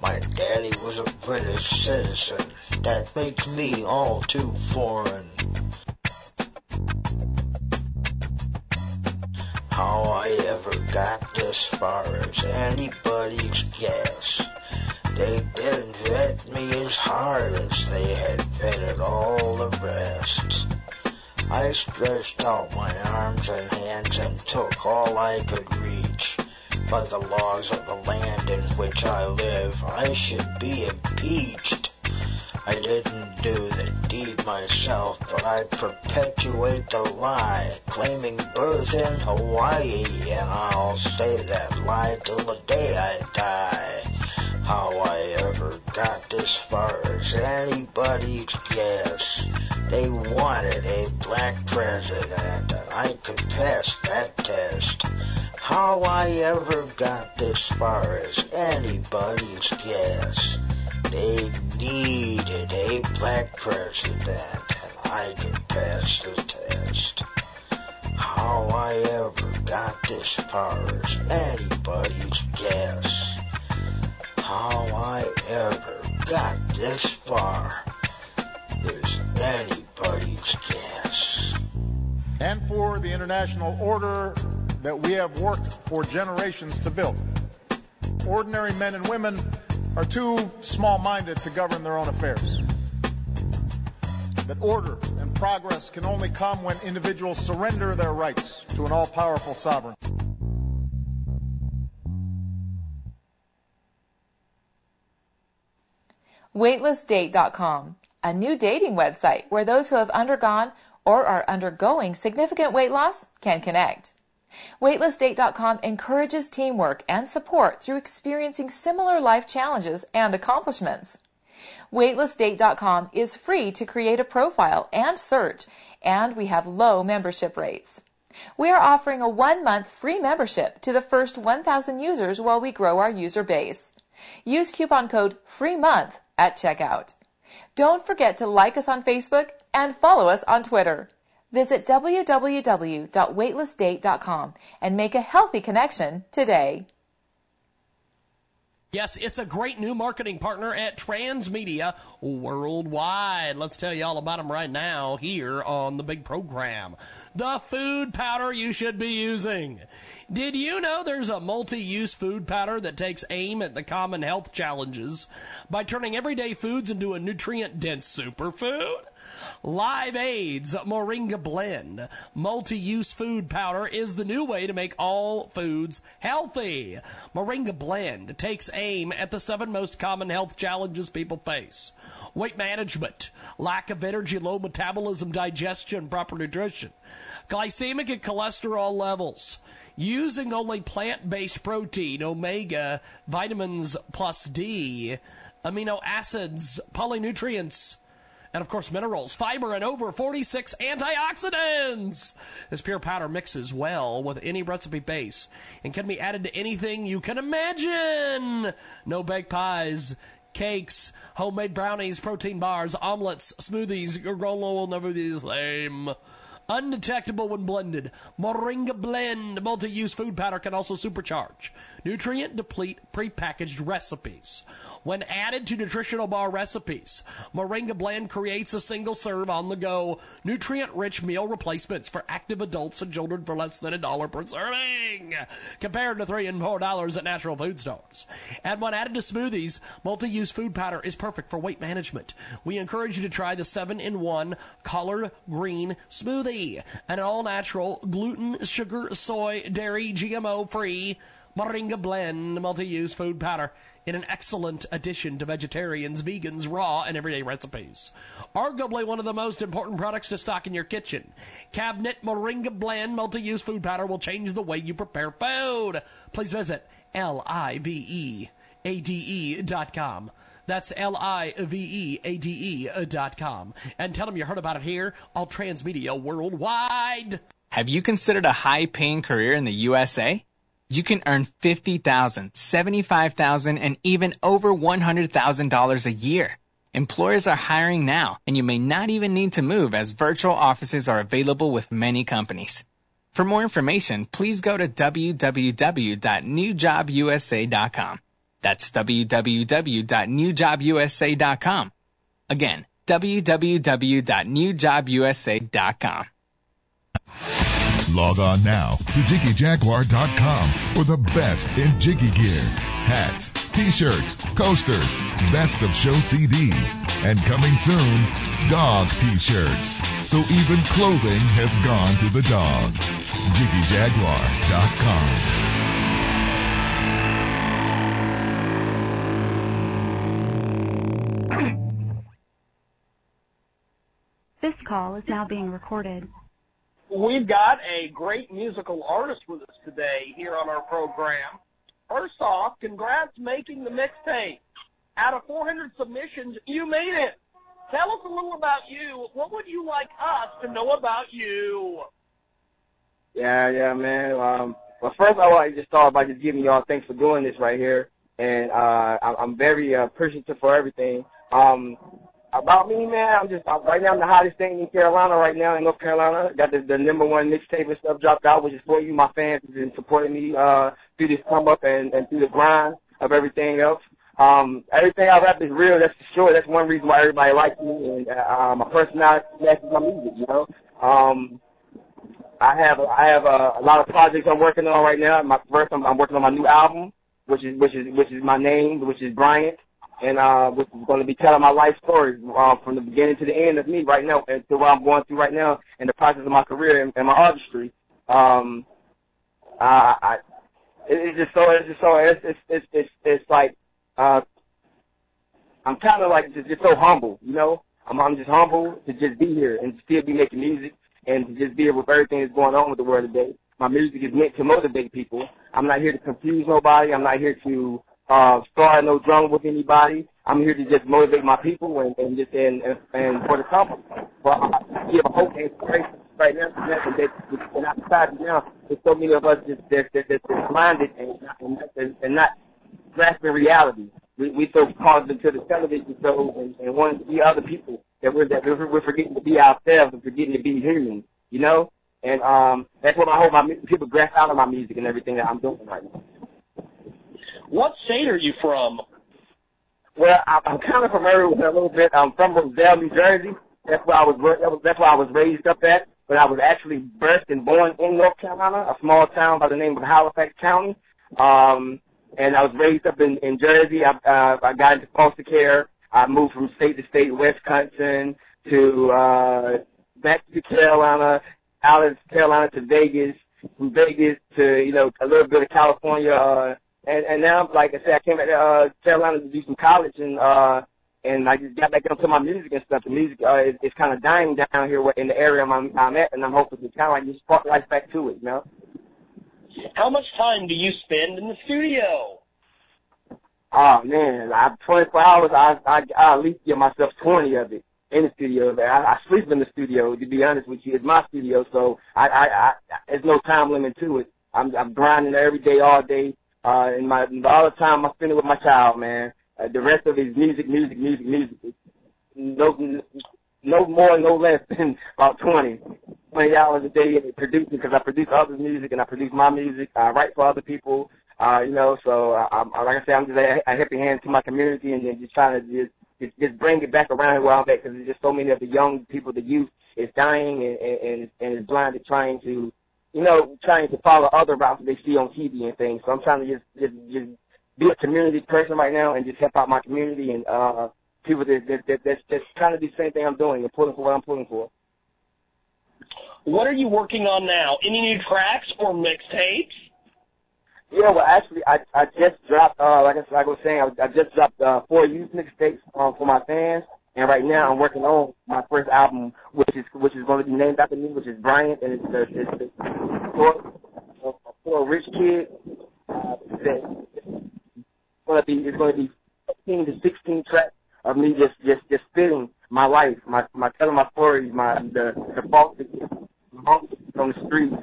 My daddy was a British citizen. That makes me all too foreign. How I ever got this far is anybody's guess. They didn't vet me as hard as they had vetted all the rest. I stretched out my arms and hands and took all I could reach. By the laws of the land in which I live, I should be impeached. I didn't do the deed myself, but I perpetuate the lie, claiming birth in Hawaii, and I'll stay that lie till the day I die. How I ever got this far is anybody's guess. They wanted a black president, and I could pass that test. How I ever got this far is anybody's guess. They needed a black president, and I could pass the test. How I ever got this far is anybody's guess. How I ever got this far is anybody's guess. And for the international order that we have worked for generations to build. Ordinary men and women are too small minded to govern their own affairs. That order and progress can only come when individuals surrender their rights to an all powerful sovereign. Weightlessdate.com, a new dating website where those who have undergone or are undergoing significant weight loss can connect. Weightlessdate.com encourages teamwork and support through experiencing similar life challenges and accomplishments. Weightlessdate.com is free to create a profile and search, and we have low membership rates. We are offering a one month free membership to the first 1,000 users while we grow our user base. Use coupon code FREEMONTH at checkout. Don't forget to like us on Facebook and follow us on Twitter. Visit www.weightlessdate.com and make a healthy connection today. Yes, it's a great new marketing partner at Transmedia Worldwide. Let's tell you all about them right now here on the big program. The food powder you should be using. Did you know there's a multi-use food powder that takes aim at the common health challenges by turning everyday foods into a nutrient-dense superfood? LiveAde's Moringa Blend multi-use food powder is the new way to make all foods healthy. Moringa Blend takes aim at the seven most common health challenges people face. Weight management, lack of energy, low metabolism, digestion, proper nutrition, glycemic and cholesterol levels, using only plant-based protein, omega, vitamins plus D, amino acids, polynutrients, and of course minerals, fiber, and over 46 antioxidants. This pure powder mixes well with any recipe base and can be added to anything you can imagine. No baked pies, cakes, homemade brownies, protein bars, omelets, smoothies. Your Granola will never be the same. Undetectable when blended. Moringa Blend multi-use food powder can also supercharge nutrient deplete prepackaged recipes. When added to nutritional bar recipes, Moringa Blend creates a single serve on the go, nutrient rich meal replacements for active adults and children for less than a dollar per serving, compared to three and four dollars at natural food stores. And when added to smoothies, multi use food powder is perfect for weight management. We encourage you to try the 7 in 1 collard green smoothie, an all natural, gluten, sugar, soy, dairy, GMO free Moringa Blend multi use food powder in an excellent addition to vegetarians, vegans, raw, and everyday recipes. Arguably one of the most important products to stock in your kitchen. Cabinet Moringa Blend multi-use food powder will change the way you prepare food. Please visit L-I-V-E-A-D-E dot com. That's L-I-V-E-A-D-E dot com. And tell them you heard about it here on Transmedia Worldwide. Have you considered a high paying career in the USA? You can earn $50,000, $75,000, and even over $100,000 a year. Employers are hiring now, and you may not even need to move as virtual offices are available with many companies. For more information, please go to www.newjobusa.com. That's www.newjobusa.com. Again, www.newjobusa.com. Log on now to JiggyJaguar.com for the best in Jiggy gear. Hats, t-shirts, coasters, best of show CDs, and coming soon, dog t-shirts. So even clothing has gone to the dogs. JiggyJaguar.com. This call is now being recorded. We've got a great musical artist with us today here on our program. First off, congrats making the mixtape. Out of 400 submissions, you made it. Tell us a little about you. What would you like us to know about you? Yeah, yeah, man. Um, well, first I want to just start by just giving y'all thanks for doing this right here, and uh, I'm, very uh, appreciative for everything. Um, about me, man, I'm just I'm, right now I'm the hottest thing in Carolina right now in North Carolina. Got the, the number one mixtape and stuff dropped out, which is for you, my fans, have been supporting me uh, through this come up and, and through the grind of everything else. Um, everything I rap is real. That's for sure. That's one reason why everybody likes me and uh, my personality matches my music. You know. Um, I have I have a, a lot of projects I'm working on right now. My first, I'm, I'm working on my new album, which is which is which is my name, which is Bryant, and uh, is going to be telling my life story uh, from the beginning to the end of me right now, and to what I'm going through right now in the process of my career and, and my artistry. Um, I, I it's just so it's just so it's it's it's it's, it's like uh, I'm kind of like just, just so humble, you know. I'm I'm just humble to just be here and still be making music and to just be here with everything that's going on with the world today. My music is meant to motivate people. I'm not here to confuse nobody. I'm not here to uh, start no drama with anybody. I'm here to just motivate my people and, and just and, and and for the company. But I give a hope and inspiration right now to that and outside now, there's so many of us just that that that's blinded and and, and, and not grasping reality. We we so caught into the television shows and, and wanting to be other people that we're that we're, we're forgetting to be ourselves and forgetting to be human. You know, and um that's what I hope my people grasp out of my music and everything that I'm doing right now. What state are you from? Well, I, I'm kind of familiar with it a little bit. I'm from Roselle, New Jersey. That's where I was. That was that's where I was raised up at. But I was actually birthed and born in North Carolina, a small town by the name of Halifax County. Um, and I was raised up in, in Jersey. I, uh, I got into foster care. I moved from state to state, Wisconsin to uh, back to Carolina, out of Carolina to Vegas, from Vegas to you know a little bit of California. Uh, and and now, like I said, I came to uh, Carolina to do some college, and uh, and I just got back into my music and stuff. The music uh, is, is kind of dying down here in the area I'm, I'm at, and I'm hoping to kind of like just spark life back to it, you know. How much time do you spend in the studio? Oh man, I 24 hours. I I, I at least give myself 20 of it in the studio. I, I sleep in the studio. To be honest with you, it's my studio, so I I, I there's no time limit to it. I'm I'm grinding every day, all day. Uh, and my all the time I spend it with my child, man. Uh, the rest of it is music, music, music, music. No, no more, no less than *laughs* about 20, 20 hours a day in producing because I produce others' music and I produce my music. I write for other people. Uh, you know, so I, I'm, like I said, I'm just a, a helping hand to my community and then just trying to just, just, bring it back around where I'm at because there's just so many of the young people, the youth, is dying and, and, and is blind to trying to, you know, trying to follow other routes that they see on TV and things. So I'm trying to just, just, just be a community person right now and just help out my community and, uh, people that, that, that, that's just trying to do the same thing I'm doing and pulling for what I'm pulling for. What are you working on now? Any new tracks or mixtapes? Yeah, well, actually, I I just dropped, uh, like I, like I was saying, I, I just dropped uh, four youth mixtapes um, for my fans, and right now I'm working on my first album, which is which is going to be named after me, which is Bryant, and it's it's, it's, it's for, for a rich kid. Uh, it's going to be it's going to be 15 to 16 tracks of me just just just spitting my life, my my telling my stories, my the the faults from the streets,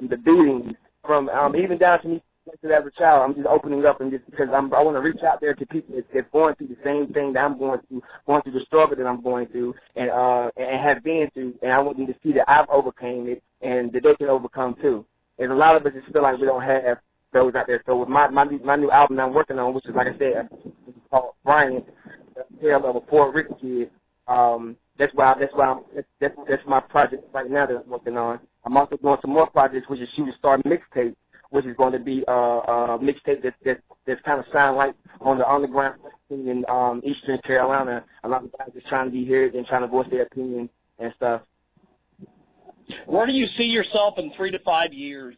the beatings from Um, even down to me as a child, I'm just opening up and just because I'm, I want to reach out there to people that, that's going through the same thing that I'm going through, going through the struggle that I'm going through, and uh, and have been through, and I want them to see that I've overcame it and that they can overcome too. And a lot of us just feel like we don't have those out there. So with my my new, my new album that I'm working on, which is like I said, it's called Bryant, the tale of a poor rich kid. Um, that's why that's why I'm, that's, that's that's my project right now that I'm working on. I'm also doing some more projects, which is Shooting Star mixtape, which is going to be uh, a mixtape that, that that's kind of sound like on the underground scene in um, Eastern Carolina. A lot of guys just trying to be heard and trying to voice their opinion and stuff. Where do you see yourself in three to five years?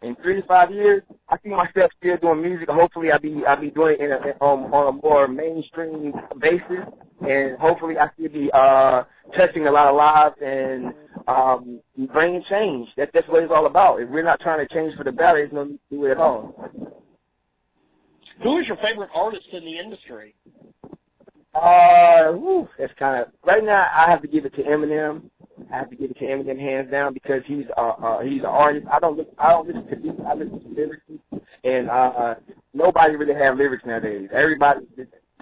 In three to five years, I see myself still doing music. Hopefully, I'll be I'll be doing it in a, um, on a more mainstream basis, and hopefully, I still be uh, touching a lot of lives and um, bringing change. That, that's what it's all about. If we're not trying to change for the better, there's no need to do it at all. Who is your favorite artist in the industry? Uh, whew, that's kind of right now. I have to give it to Eminem. I have to give it to Eminem hands down because he's uh, uh he's an artist. I don't listen, I don't listen to beats. I listen to lyrics, and uh, nobody really have lyrics nowadays. Everybody,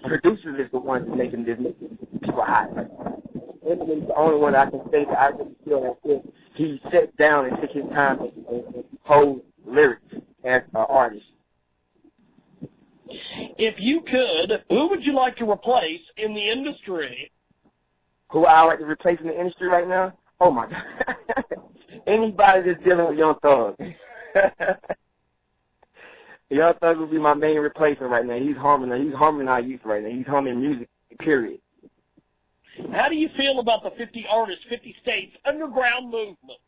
producers is the ones making this making people hot. Eminem's the only one I can say that I really feel if he sat down and took his time and, and composed lyrics as an artist. If you could, who would you like to replace in the industry? Who I like to replace in the industry right now? Oh my God. *laughs* Anybody that's dealing with Young Thug. *laughs* Young Thug would be my main replacement right now. He's harming he's harming our youth right now. He's harming music, period. How do you feel about the 50 artists, 50 states underground movement?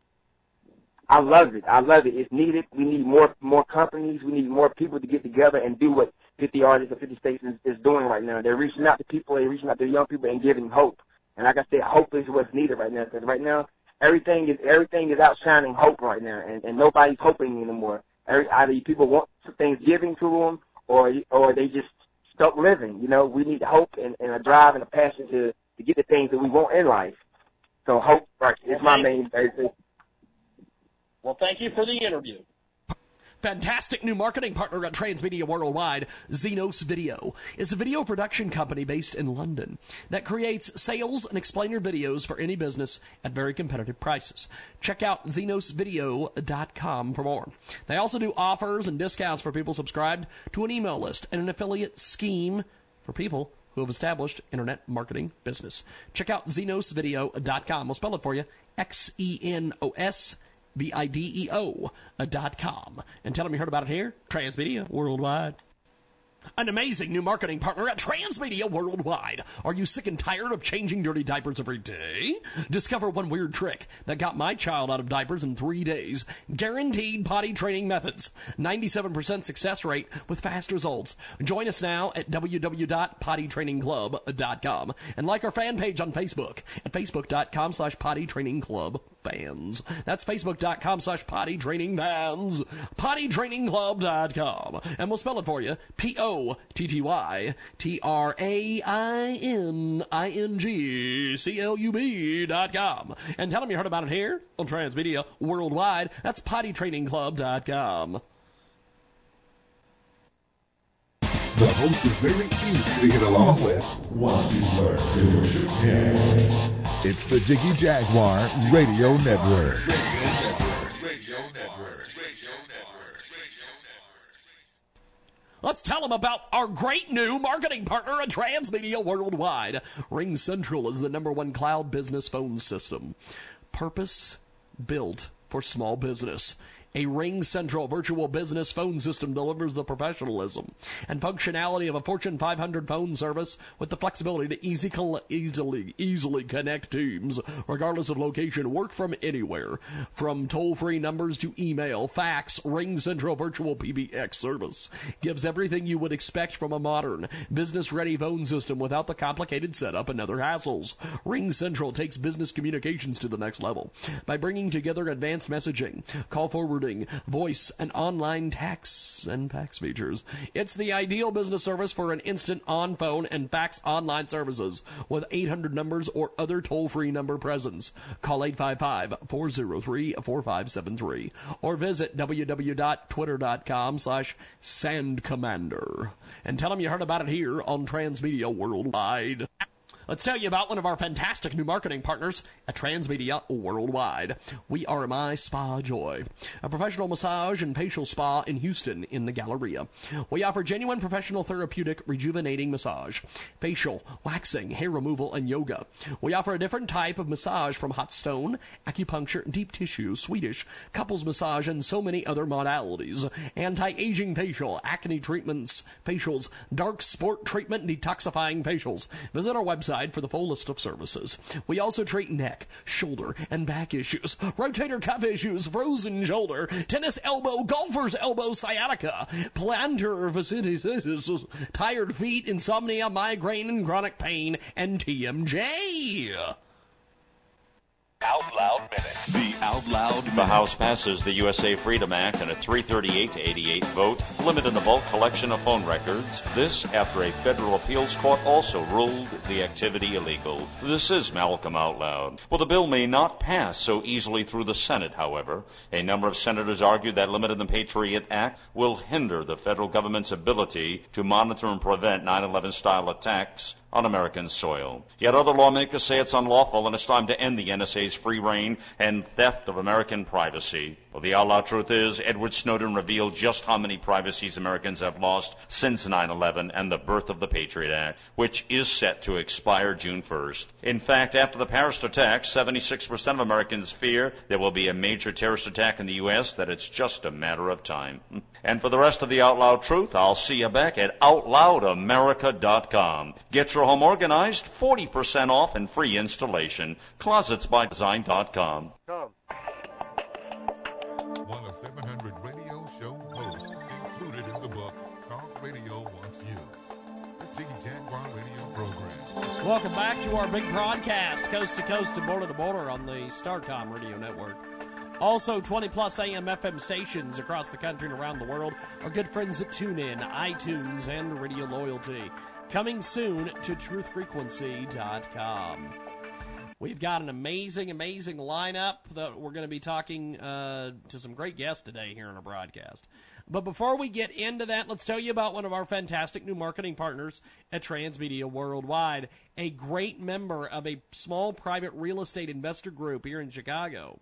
I love it. I love it. It's needed. We need more more companies. We need more people to get together and do what 50 artists or 50 states is, is doing right now. They're reaching out to people. They're reaching out to young people and giving hope. And like I said, hope is what's needed right now. Because right now, everything is everything is outshining hope right now, and, and nobody's hoping anymore. Every, either people want some things given to them, or or they just stuck living. You know, we need hope and, and a drive and a passion to to get the things that we want in life. So hope right, is my main basic. Well, thank you for the interview. Fantastic new marketing partner at Transmedia Worldwide, Xenos Video, is a video production company based in London that creates sales and explainer videos for any business at very competitive prices. Check out xenosvideo.com for more. They also do offers and discounts for people subscribed to an email list and an affiliate scheme for people who have established internet marketing business. Check out xenosvideo.com. We'll spell it for you. X E N O S V-I-D-E-O dot com. And tell them you heard about it here, Transmedia Worldwide. An amazing new marketing partner at Transmedia Worldwide. Are you sick and tired of changing dirty diapers every day? Discover one weird trick that got my child out of diapers in three days. Guaranteed potty training methods. 97% success rate with fast results. Join us now at www.pottytrainingclub.com and like our fan page on Facebook at facebook.com slash pottytrainingclub fans. That's facebook.com slash potty training fans. Pottytrainingclub.com. And we'll spell it for you. P-O-T-T-Y-T-R-A-I-N-I-N-G-C-L-U-B dot com. And tell them you heard about it here on Transmedia Worldwide. That's pottytrainingclub.com. The host is very easy to get along with once you to use your head. It's the Jiggy Jaguar Radio Network. Let's tell them about our great new marketing partner at Transmedia Worldwide. RingCentral is the number one cloud business phone system. Purpose built for small business. A RingCentral virtual business phone system delivers the professionalism and functionality of a Fortune 500 phone service with the flexibility to easy easily easily connect teams regardless of location. Work from anywhere, from toll-free numbers to email, fax. RingCentral virtual PBX service gives everything you would expect from a modern business-ready phone system without the complicated setup and other hassles. RingCentral takes business communications to the next level by bringing together advanced messaging, call forward voice, and online tax and fax features. It's the ideal business service for an instant on phone and fax online services with 800 numbers or other toll free number presence. Call 855 403 4573 or visit www.twitter.com slash sandcommander and tell them you heard about it here on Transmedia Worldwide. Let's tell you about one of our fantastic new marketing partners at Transmedia Worldwide. We are My Spa Joy, a professional massage and facial spa in Houston in the Galleria. We offer genuine professional therapeutic rejuvenating massage, facial, waxing, hair removal, and yoga. We offer a different type of massage from hot stone, acupuncture, deep tissue, Swedish, couples massage, and so many other modalities. Anti-aging facial, acne treatments, facials, dark sport treatment, detoxifying facials. Visit our website for the full list of services. We also treat neck, shoulder, and back issues, rotator cuff issues, frozen shoulder, tennis elbow, golfer's elbow, sciatica, plantar fasciitis, tired feet, insomnia, migraine, and chronic pain, and TMJ. Out Loud Minute. The Out Loud Minute. The House passes the USA Freedom Act in a 338 to 88 vote, limiting the bulk collection of phone records. This after a federal appeals court also ruled the activity illegal. This is Malcolm Out Loud. Well, the bill may not pass so easily through the Senate, however. A number of senators argued that limiting the Patriot Act will hinder the federal government's ability to monitor and prevent 9 11 style attacks on American soil. Yet other lawmakers say it's unlawful and it's time to end the NSA's free reign and theft of American privacy. Well, the out loud truth is, Edward Snowden revealed just how many privacies Americans have lost since 9-11 and the birth of the Patriot Act, which is set to expire June 1st. In fact, after the Paris attacks, 76% of Americans fear there will be a major terrorist attack in the U.S., that it's just a matter of time. *laughs* And for the rest of the Out Loud Truth, I'll see you back at OutLoudAmerica.com. Get your home organized, 40% off and free installation. ClosetsByDesign.com. One Welcome back to our big broadcast, coast to coast and border to border on the Starcom radio network. Also, 20 plus AM FM stations across the country and around the world. Our good friends at TuneIn, iTunes, and Radio Loyalty. Coming soon to truthfrequency.com. We've got an amazing, amazing lineup that we're going to be talking uh, to some great guests today here in our broadcast. But before we get into that, let's tell you about one of our fantastic new marketing partners at Transmedia Worldwide, a great member of a small private real estate investor group here in Chicago.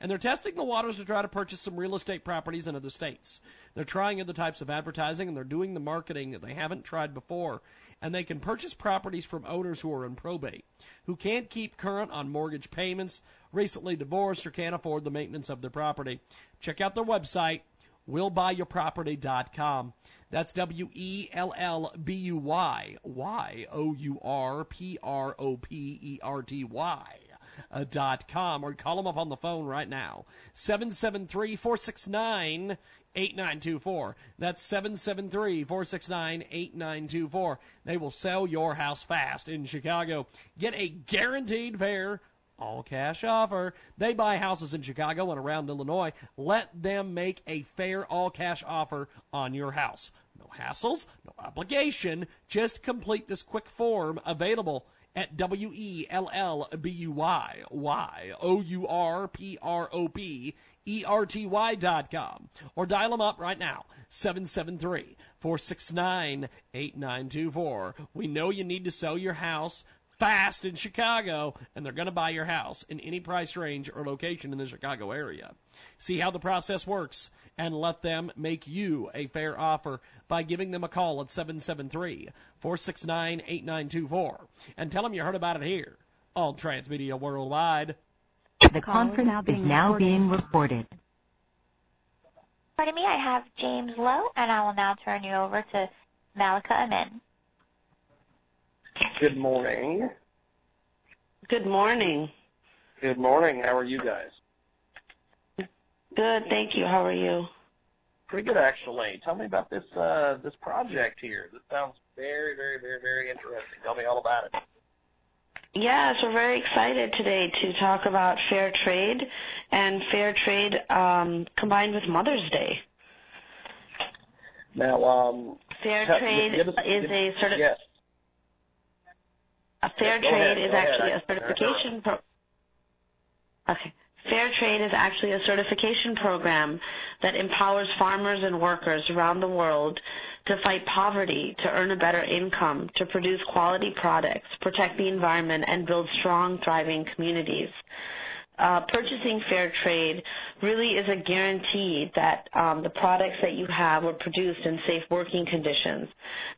And they're testing the waters to try to purchase some real estate properties in other states. They're trying other types of advertising and they're doing the marketing that they haven't tried before. And they can purchase properties from owners who are in probate, who can't keep current on mortgage payments, recently divorced, or can't afford the maintenance of their property. Check out their website, willbuyyourproperty.com. That's W E L L B U Y Y O U R P R O P E R T Y uh, dot com. Or call them up on the phone right now. 773-469-8924 that's 773-469-8924 they will sell your house fast in chicago. Get a guaranteed fair all cash offer. They buy houses in Chicago and around Illinois. Let them make a fair all cash offer on your house. No hassles, no obligation. Just complete this quick form available at W E L L B U Y Y O U R P R O P E R T Y dot com. Or dial them up right now 773 469 8924. We know you need to sell your house fast in Chicago, and they're going to buy your house in any price range or location in the Chicago area. See how the process works and let them make you a fair offer by giving them a call at 773 469 8924 and tell them you heard about it here on Transmedia Worldwide. The conference is now being recorded. Pardon me, I have James Lowe, and I will now turn you over to Malika Amin. Good morning. Good morning. Good morning. How are you guys? Good, thank you. How are you? Pretty good, actually. Tell me about this uh, this project here. This sounds very, very, very, very interesting. Tell me all about it. Yes, we're very excited today to talk about fair trade and fair trade um, combined with Mother's Day. Now, um, Fair tell- trade us- is give- a sort of yes. A fair Yeah, trade ahead, is ahead. actually I- a certification pro- Okay. Fair trade is actually a certification program that empowers farmers and workers around the world to fight poverty, to earn a better income, to produce quality products, protect the environment, and build strong, thriving communities. Uh, purchasing fair trade really is a guarantee that um, the products that you have were produced in safe working conditions,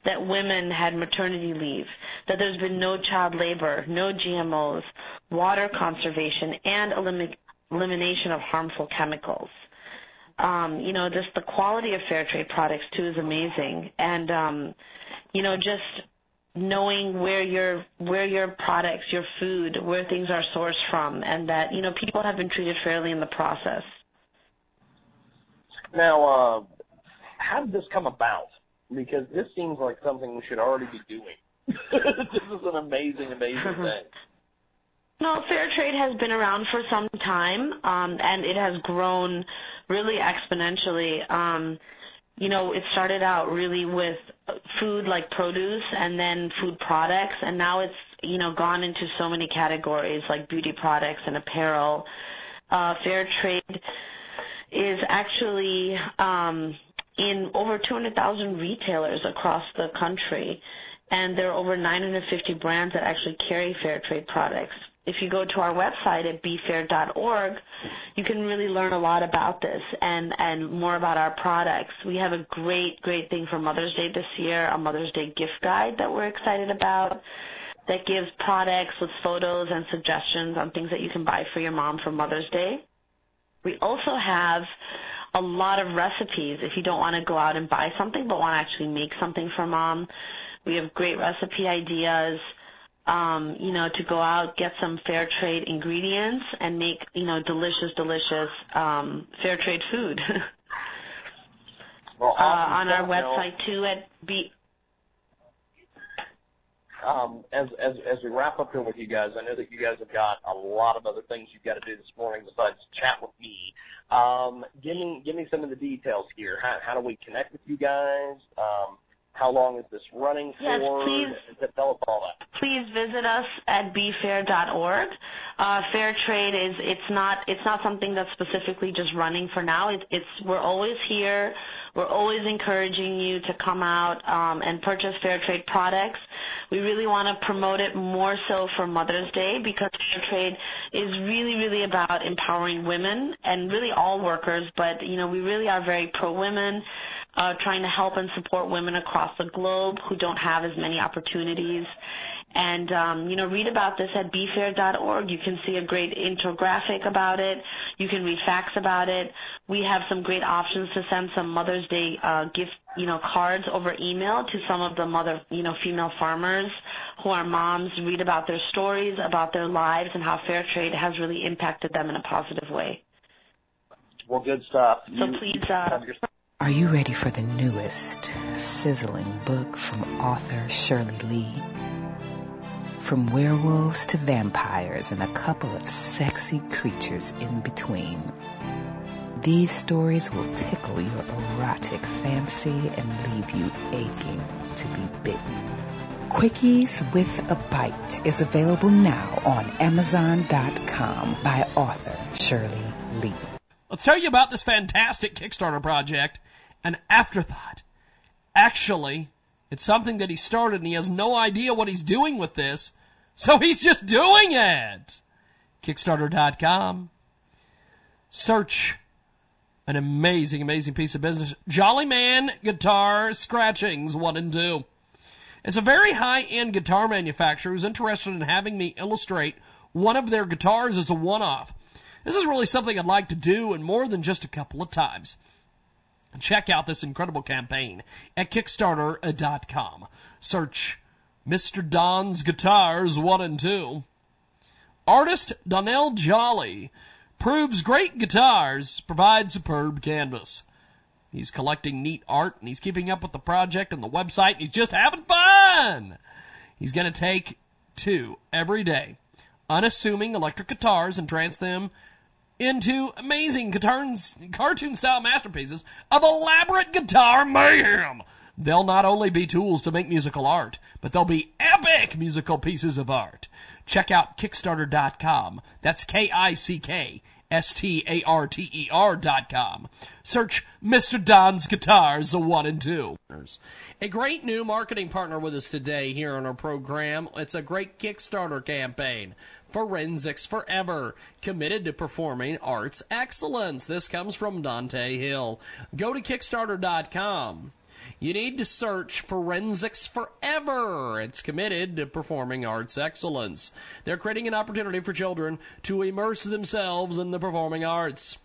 that women had maternity leave, that there's been no child labor, no GMOs, water conservation, and elimi- elimination of harmful chemicals. Um, you know, just the quality of fair trade products too is amazing, and um, you know, just knowing where your where your products, your food, where things are sourced from, and that you know people have been treated fairly in the process. Now, uh, how did this come about? Because this seems like something we should already be doing. *laughs* this is an amazing, amazing *laughs* thing. No, fair trade has been around for some time, um, and it has grown really exponentially. Um, you know, it started out really with food like produce and then food products, and now it's, you know, gone into so many categories like beauty products and apparel. Uh, fair trade is actually um, in over 200,000 retailers across the country, and there are over 950 brands that actually carry fair trade products. If you go to our website at befair.org, you can really learn a lot about this and, and more about our products. We have a great, great thing for Mother's Day this year, a Mother's Day gift guide that we're excited about that gives products with photos and suggestions on things that you can buy for your mom for Mother's Day. We also have a lot of recipes if you don't want to go out and buy something but want to actually make something for mom. We have great recipe ideas, um, you know, to go out, get some fair trade ingredients and make, you know, delicious, delicious um, fair trade food. *laughs* Well, uh, on our website too at B. um, as, as as we wrap up here with you guys, I know that you guys have got a lot of other things you've got to do this morning besides chat with me. Um, give me give me some of the details here. How, how do we connect with you guys? Um, how long is this running Yes, for? please. Tell us all that. please visit us at befair.org. Uh, fair trade is it's not it's not something that's specifically just running for now. It, it's we're always here. We're always encouraging you to come out um, and purchase fair trade products. We really want to promote it more so for Mother's Day because fair trade is really really about empowering women and really all workers. But you know we really are very pro women, uh, trying to help and support women across the globe who don't have as many opportunities. And um, you know, read about this at befair.org. You can see a great infographic about it. You can read facts about it. We have some great options to send some Mother's Day uh, gift, you know, cards over email to some of the mother, you know, female farmers who are moms. Read about their stories, about their lives, and how fair trade has really impacted them in a positive way. Well, good stuff. So You- please, uh, Are you ready for the newest, sizzling book from author Shirley Lee? From werewolves to vampires and a couple of sexy creatures in between. These stories will tickle your erotic fancy and leave you aching to be bitten. Quickies with a Bite is available now on Amazon.com by author Shirley Lee. Let's tell you about this fantastic Kickstarter project, an afterthought. Actually, it's something that he started and he has no idea what he's doing with this, so he's just doing it. Kickstarter.com. Search an amazing, amazing piece of business. Jolly Man Guitar Scratchings 1 and 2. It's a very high end guitar manufacturer who's interested in having me illustrate one of their guitars as a one off. This is really something I'd like to do and more than just a couple of times. Check out this incredible campaign at Kickstarter.com. Search Mr. Don's Guitars 1 and 2. Artist Donnell Jolly proves great guitars provide superb canvas. He's collecting neat art and he's keeping up with the project and the website and he's just having fun. He's going to take two every day, unassuming electric guitars and trance them into amazing cartoon style masterpieces of elaborate guitar mayhem. They'll not only be tools to make musical art, but they'll be epic musical pieces of art. Check out Kickstarter.com. That's K I C K S T A R T E R dot com. Search Mr. Don's Guitars, the one and two. A great new marketing partner with us today here on our program. It's a great Kickstarter campaign. Forensics Forever, committed to performing arts excellence. This comes from Dante Hill. Go to Kickstarter.com. You need to search Forensics Forever. It's committed to performing arts excellence. They're creating an opportunity for children to immerse themselves in the performing arts.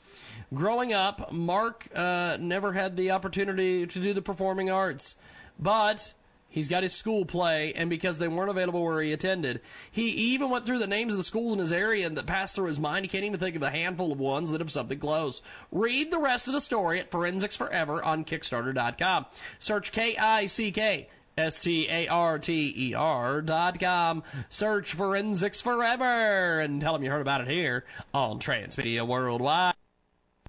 Growing up, Mark uh, never had the opportunity to do the performing arts, but He's got his school play, and because they weren't available where he attended, he even went through the names of the schools in his area and that passed through his mind. He can't even think of a handful of ones that have something close. Read the rest of the story at Forensics Forever on Kickstarter.com. Search K I C K S T A R T E R dot com. Search Forensics Forever and tell them you heard about it here on Transmedia Worldwide.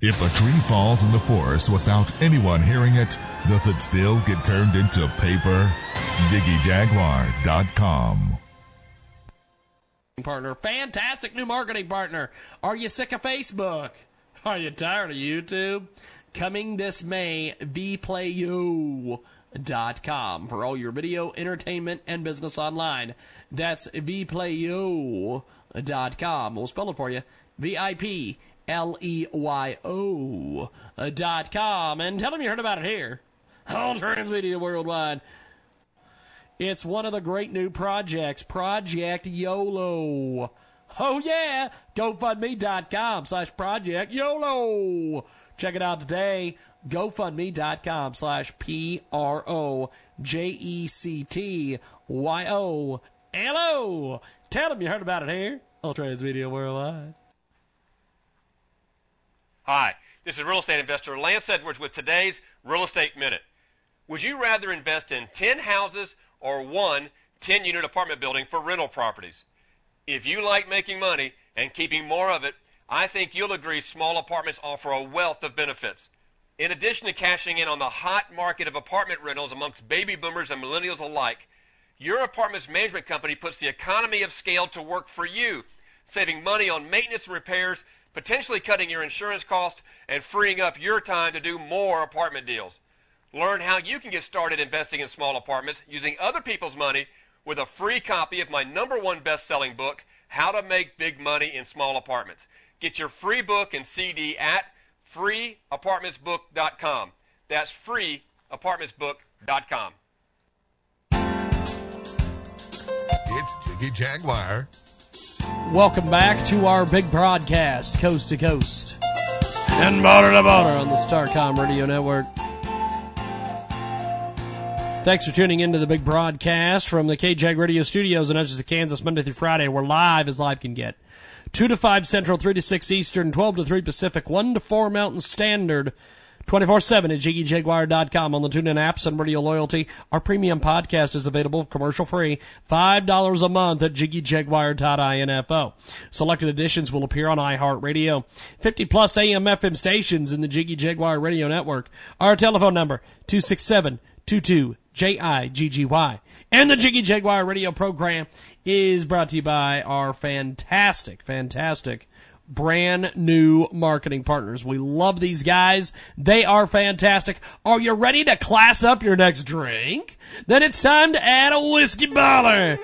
If a tree falls in the forest without anyone hearing it, does it still get turned into paper? JiggyJaguar.com. Partner, fantastic new marketing partner. Are you sick of Facebook? *laughs* Are you tired of YouTube? Coming this May, vplayo.com for all your video, entertainment, and business online. That's vplayo.com. We'll spell it for you. V I P L E Y O dot com. And tell them you heard about it here on Transmedia Worldwide. It's one of the great new projects, Project YOLO. Oh yeah, GoFundMe.com slash Project YOLO. Check it out today. GoFundMe.com slash P R O J E C T Y O L O. Tell them you heard about it here on Transmedia Worldwide. Hi, this is real estate investor Lance Edwards with today's Real Estate Minute. Would you rather invest in 10 houses or one 10 unit apartment building for rental properties? If you like making money and keeping more of it, I think you'll agree small apartments offer a wealth of benefits. In addition to cashing in on the hot market of apartment rentals amongst baby boomers and millennials alike, your apartment's management company puts the economy of scale to work for you, saving money on maintenance and repairs potentially cutting your insurance costs and freeing up your time to do more apartment deals. Learn how you can get started investing in small apartments using other people's money with a free copy of my number one best-selling book, How to Make Big Money in Small Apartments. Get your free book and CD at freeapartmentsbook.com. That's freeapartmentsbook.com. It's Jiggy Jaguar. Welcome back to our big broadcast, coast to coast and border to border on the Starcom Radio Network. Thanks for tuning into the big broadcast from the KJAG Radio Studios in Edges of Kansas, Monday through Friday. We're live as live can get. 2 to 5 Central, 3 to 6 Eastern, 12 to 3 Pacific, 1 to 4 Mountain Standard. 24-7 at JiggyJaguar.com on the TuneIn apps and Radio Loyalty. Our premium podcast is available commercial free, $5 a month at JiggyJaguar.info. Selected editions will appear on iHeartRadio. 50 plus AM FM stations in the Jiggy Jaguar Radio Network. Our telephone number, 267-22-J-I-G-G-Y. And the Jiggy Jaguar radio program is brought to you by our fantastic, fantastic brand new marketing partners. We love these guys. They are fantastic. Are you ready to class up your next drink? Then it's time to add a whiskey baller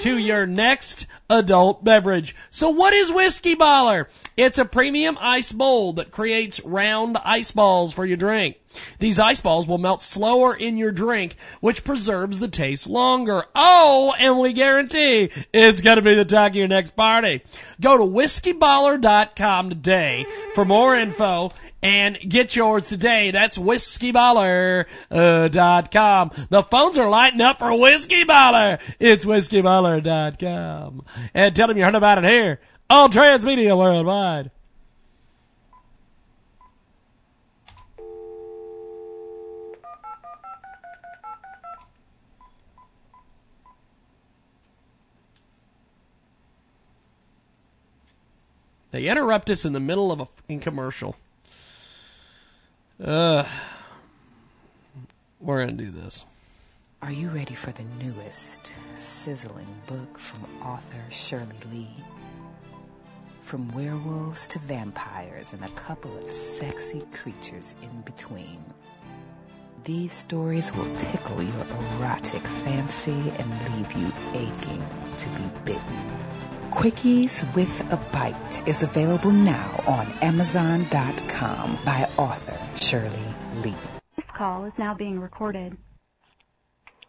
to your next adult beverage. So what is Whiskey Baller? It's a premium ice bowl that creates round ice balls for your drink. These ice balls will melt slower in your drink, which preserves the taste longer. Oh, and we guarantee it's gonna be the talk of your next party. Go to whiskeyballer.com today for more info and get yours today. That's whiskeyballer.com. Uh, the phones are lighting up for Whiskey Baller. It's whiskeyballer.com. And tell them you heard about it here on Transmedia Worldwide. They interrupt us in the middle of a fucking commercial. Uh, we're gonna do this. Are you ready for the newest, sizzling book from author Shirley Lee? From werewolves to vampires and a couple of sexy creatures in between. These stories will tickle your erotic fancy and leave you aching to be bitten. Quickies with a Bite is available now on Amazon.com by author Shirley Lee. This call is now being recorded.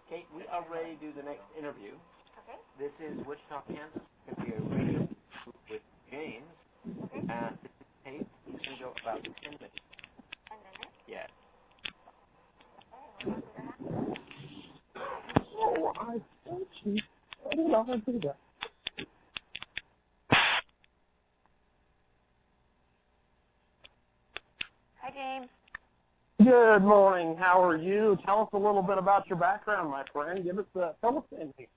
Kate, we are ready to do the next interview. Okay. This is Wichita, Kansas. It's going to be a radio with James. And this is Kate. It's going to go about 10 minutes. 10 minutes? Yes. Oh, I told you. I don't know how to do that. James. Good morning. How are you? Tell us a little bit about your background, my friend. Give us the fill us in here.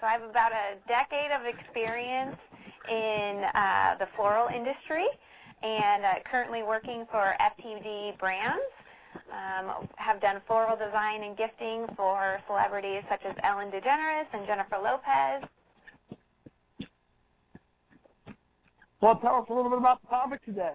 So I have about a decade of experience in uh, the floral industry and uh, currently working for FTD Brands. Um, have done floral design and gifting for celebrities such as Ellen DeGeneres and Jennifer Lopez. Well, tell us a little bit about the topic today.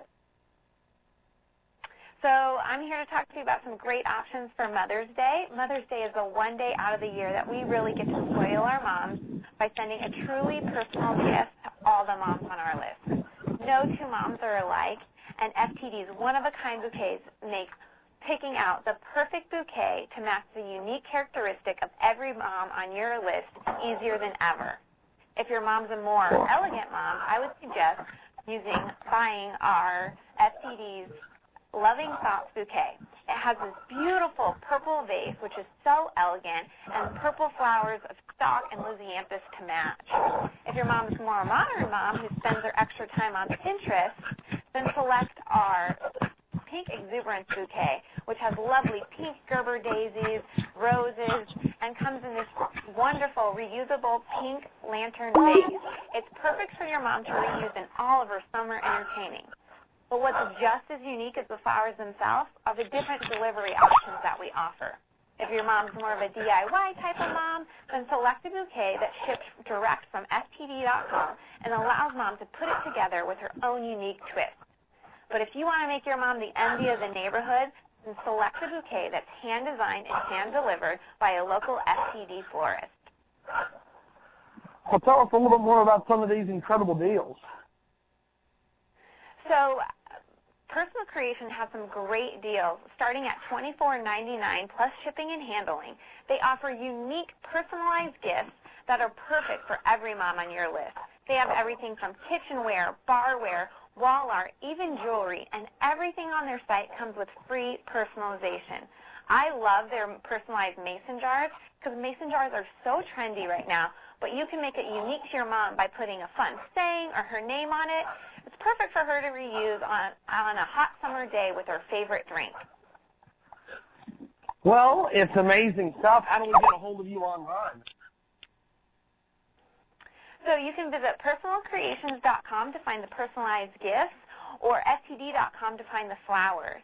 So I'm here to talk to you about some great options for Mother's Day. Mother's Day is the one day out of the year that we really get to spoil our moms by sending a truly personal gift to all the moms on our list. No two moms are alike, and FTD's one-of-a-kind bouquets make picking out the perfect bouquet to match the unique characteristic of every mom on your list easier than ever. If your mom's a more elegant mom, I would suggest using buying our FTD's Loving Thoughts bouquet. It has this beautiful purple vase, which is so elegant, and purple flowers of stock and lisianthus to match. If your mom's more a modern mom who spends her extra time on Pinterest, then select our Pink Exuberance bouquet, which has lovely pink Gerber daisies, roses, and comes in this wonderful reusable pink lantern vase. It's perfect for your mom to reuse in all of her summer entertaining. But what's just as unique as the flowers themselves are the different delivery options that we offer. If your mom's more of a DIY type of mom, then select a bouquet that ships direct from FTD.com and allows mom to put it together with her own unique twist. But if you want to make your mom the envy of the neighborhood, then select a bouquet that's hand-designed and hand-delivered by a local FTD florist. Well, tell us a little bit more about some of these incredible deals. So Personal Creation has some great deals starting at $24.99 plus shipping and handling. They offer unique personalized gifts that are perfect for every mom on your list. They have everything from kitchenware, barware, wall art, even jewelry, and everything on their site comes with free personalization. I love their personalized mason jars because mason jars are so trendy right now, but you can make it unique to your mom by putting a fun saying or her name on it. It's perfect for her to reuse on, on a hot summer day with her favorite drink. Well, it's amazing stuff. How do we get a hold of you online? So you can visit personalcreations.com to find the personalized gifts or ftd.com to find the flowers.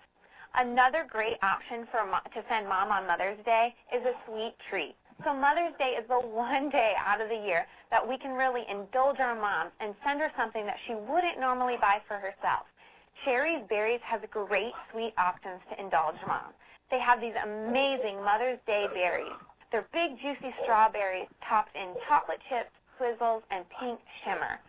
Another great option for to send mom on Mother's Day is a sweet treat. So Mother's Day is the one day out of the year that we can really indulge our moms and send her something that she wouldn't normally buy for herself. Shari's Berries has great sweet options to indulge mom. They have these amazing Mother's Day berries. They're big, juicy strawberries topped in chocolate chips, swizzles, and pink shimmer.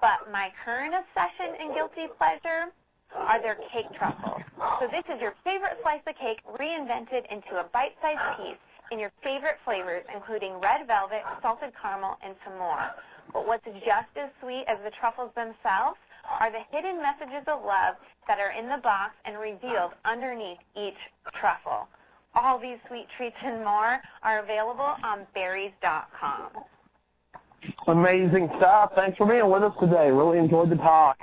But my current obsession and guilty pleasure are their cake truffles. So this is your favorite slice of cake reinvented into a bite-sized piece in your favorite flavors, including red velvet, salted caramel, and some more. But what's just as sweet as the truffles themselves are the hidden messages of love that are in the box and revealed underneath each truffle. All these sweet treats and more are available on berries.com. Amazing stuff. Thanks for being with us today. Really enjoyed the talk.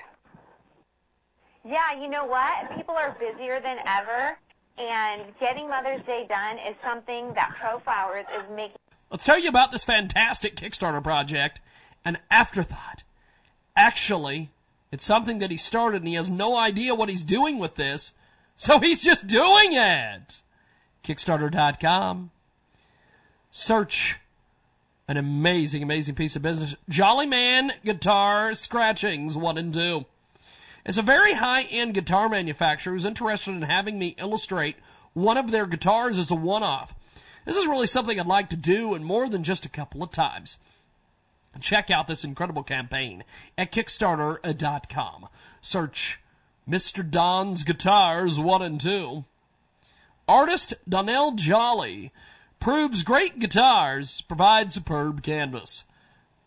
Yeah, you know what? People are busier than ever, and getting Mother's Day done is something that ProFlowers is making. Let's tell you about this fantastic Kickstarter project, An Afterthought. Actually, it's something that he started and he has no idea what he's doing with this, so he's just doing it. Kickstarter.com. Search an amazing, amazing piece of business. Jolly Man Guitar Scratchings 1 and 2. It's a very high end guitar manufacturer who's interested in having me illustrate one of their guitars as a one off. This is really something I'd like to do and more than just a couple of times. Check out this incredible campaign at Kickstarter.com. Search Mr. Don's Guitars 1 and 2. Artist Donnell Jolly proves great guitars, provide superb canvas.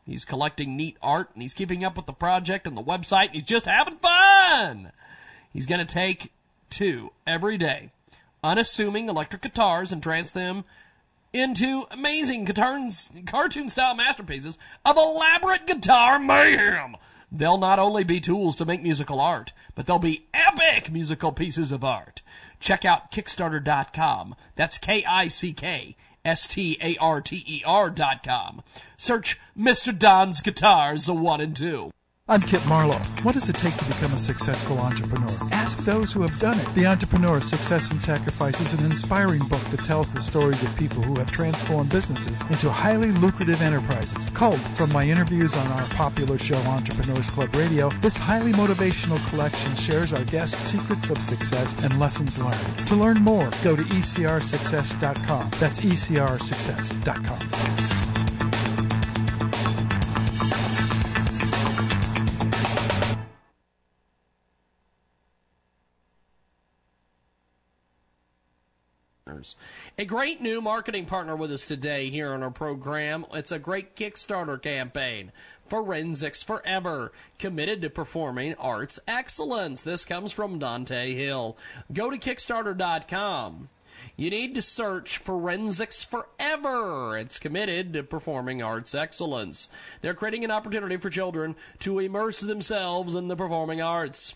He's collecting neat art and he's keeping up with the project and the website and he's just having fun. He's going to take two every day, unassuming electric guitars and trans them into amazing cartoon style masterpieces of elaborate guitar mayhem. They'll not only be tools to make musical art, but they'll be epic musical pieces of art. Check out Kickstarter.com. That's K I C K S T A R T E R dot com. Search Mr. Don's Guitars, a 1 and 2. I'm Kip Marlowe. What does it take to become a successful entrepreneur? Ask those who have done it. The Entrepreneur Success and Sacrifice is an inspiring book that tells the stories of people who have transformed businesses into highly lucrative enterprises. Culled from my interviews on our popular show Entrepreneurs Club Radio, this highly motivational collection shares our guests' secrets of success and lessons learned. To learn more, go to ecrsuccess.com. That's ecrsuccess.com. A great new marketing partner with us today here on our program. It's a great Kickstarter campaign. Forensics Forever, committed to performing arts excellence. This comes from Dante Hill. Go to Kickstarter.com. You need to search Forensics Forever. It's committed to performing arts excellence. They're creating an opportunity for children to immerse themselves in the performing arts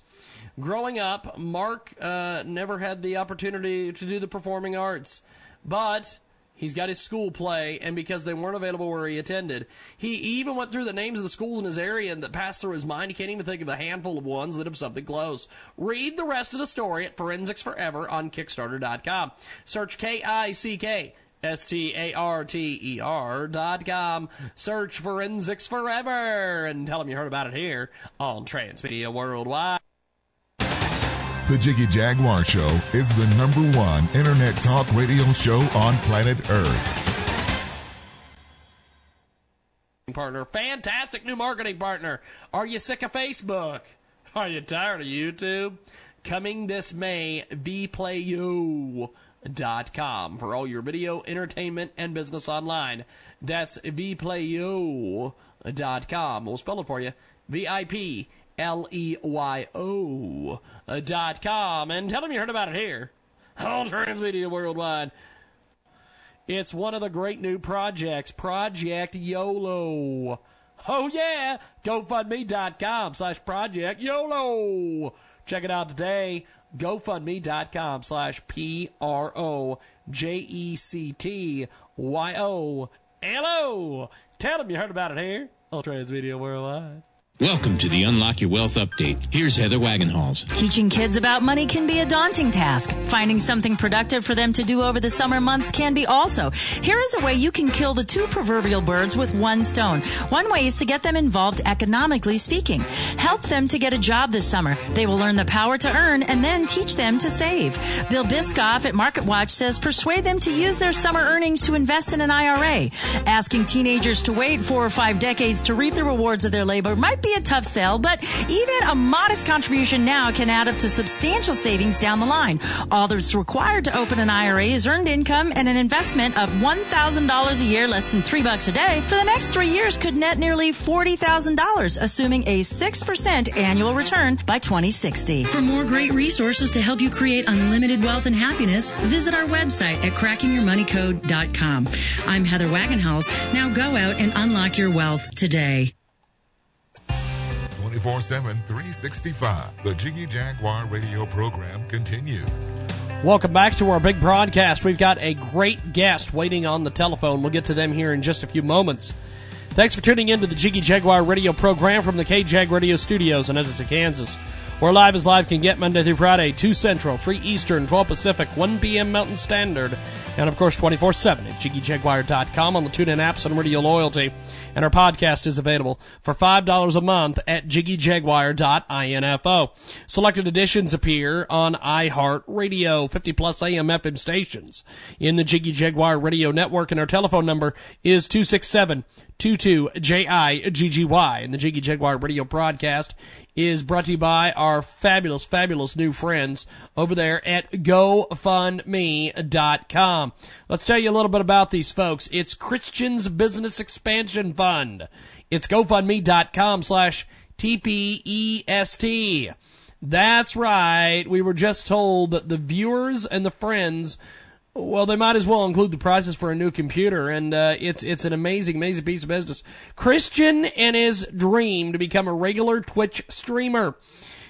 growing up, Mark uh, never had the opportunity to do the performing arts, but he's got his school play, and because they weren't available where he attended, he even went through the names of the schools in his area and that passed through his mind. He can't even think of a handful of ones that have something close. Read the rest of the story at Forensics Forever on Kickstarter.com. Search K I C K. S T A R T E R dot com. Search Forensics Forever and tell them you heard about it here on Transmedia Worldwide. The Jiggy Jaguar Show is the number one internet talk radio show on planet Earth. Partner, fantastic new marketing partner. Are you sick of Facebook? *laughs* Are you tired of YouTube? Coming this May, vplayo.com for all your video, entertainment, and business online. That's vplayo.com. We'll spell it for you. V I P L E Y O dot com. And tell them you heard about it here on Transmedia Worldwide. It's one of the great new projects, Project YOLO. Oh yeah, GoFundMe.com slash Project YOLO. Check it out today. GoFundMe.com slash P R O J E C T Y O L O. Tell them you heard about it here on Transmedia Worldwide. Welcome to the Unlock Your Wealth Update. Here's Heather Wagenhals. Teaching kids about money can be a daunting task. Finding something productive for them to do over the summer months can be also. Here is a way you can kill the two proverbial birds with one stone. One way is to get them involved economically speaking. Help them to get a job this summer. They will learn the power to earn and then teach them to save. Bill Bischoff at MarketWatch says persuade them to use their summer earnings to invest in an IRA. Asking teenagers to wait four or five decades to reap the rewards of their labor might be a tough sell, but even a modest contribution now can add up to substantial savings down the line. All that's required to open an IRA is earned income and an investment of $1,000 a year, less than three bucks a day. For the next three years could net nearly $40,000, assuming a 6% annual return by 2060. For more great resources to help you create unlimited wealth and happiness, visit our website at crackingyourmoneycode.com. I'm Heather Wagenhals. Now go out and unlock your wealth today. 24 7, 365. The Jiggy Jaguar radio program continues. Welcome back to our big broadcast. We've got a great guest waiting on the telephone. We'll get to them here in just a few moments. Thanks for tuning in to the Jiggy Jaguar radio program from the KJAG Radio Studios in Edison, Kansas. We're live as live can get Monday through Friday, 2 Central, 3 Eastern, 12 Pacific, 1 p.m. Mountain Standard, and of course 24 7 at JiggyJaguar.com on the TuneIn apps and Radio Loyalty. And our podcast is available for $5 a month at JiggyJaguar.info. Selected editions appear on iHeartRadio, 50 plus AM FM stations in the Jiggy Jaguar Radio Network, and our telephone number is 267 22 J-I-G-G-Y. And the Jiggy Jaguar radio broadcast is brought to you by our fabulous, fabulous new friends over there at GoFundMe.com. Let's tell you a little bit about these folks. It's Christian's Business Expansion Fund. It's GoFundMe.com slash TPEST. That's right. We were just told that the viewers and the friends well, they might as well include the prices for a new computer, and uh, it's it's an amazing, amazing piece of business. Christian and his dream to become a regular Twitch streamer.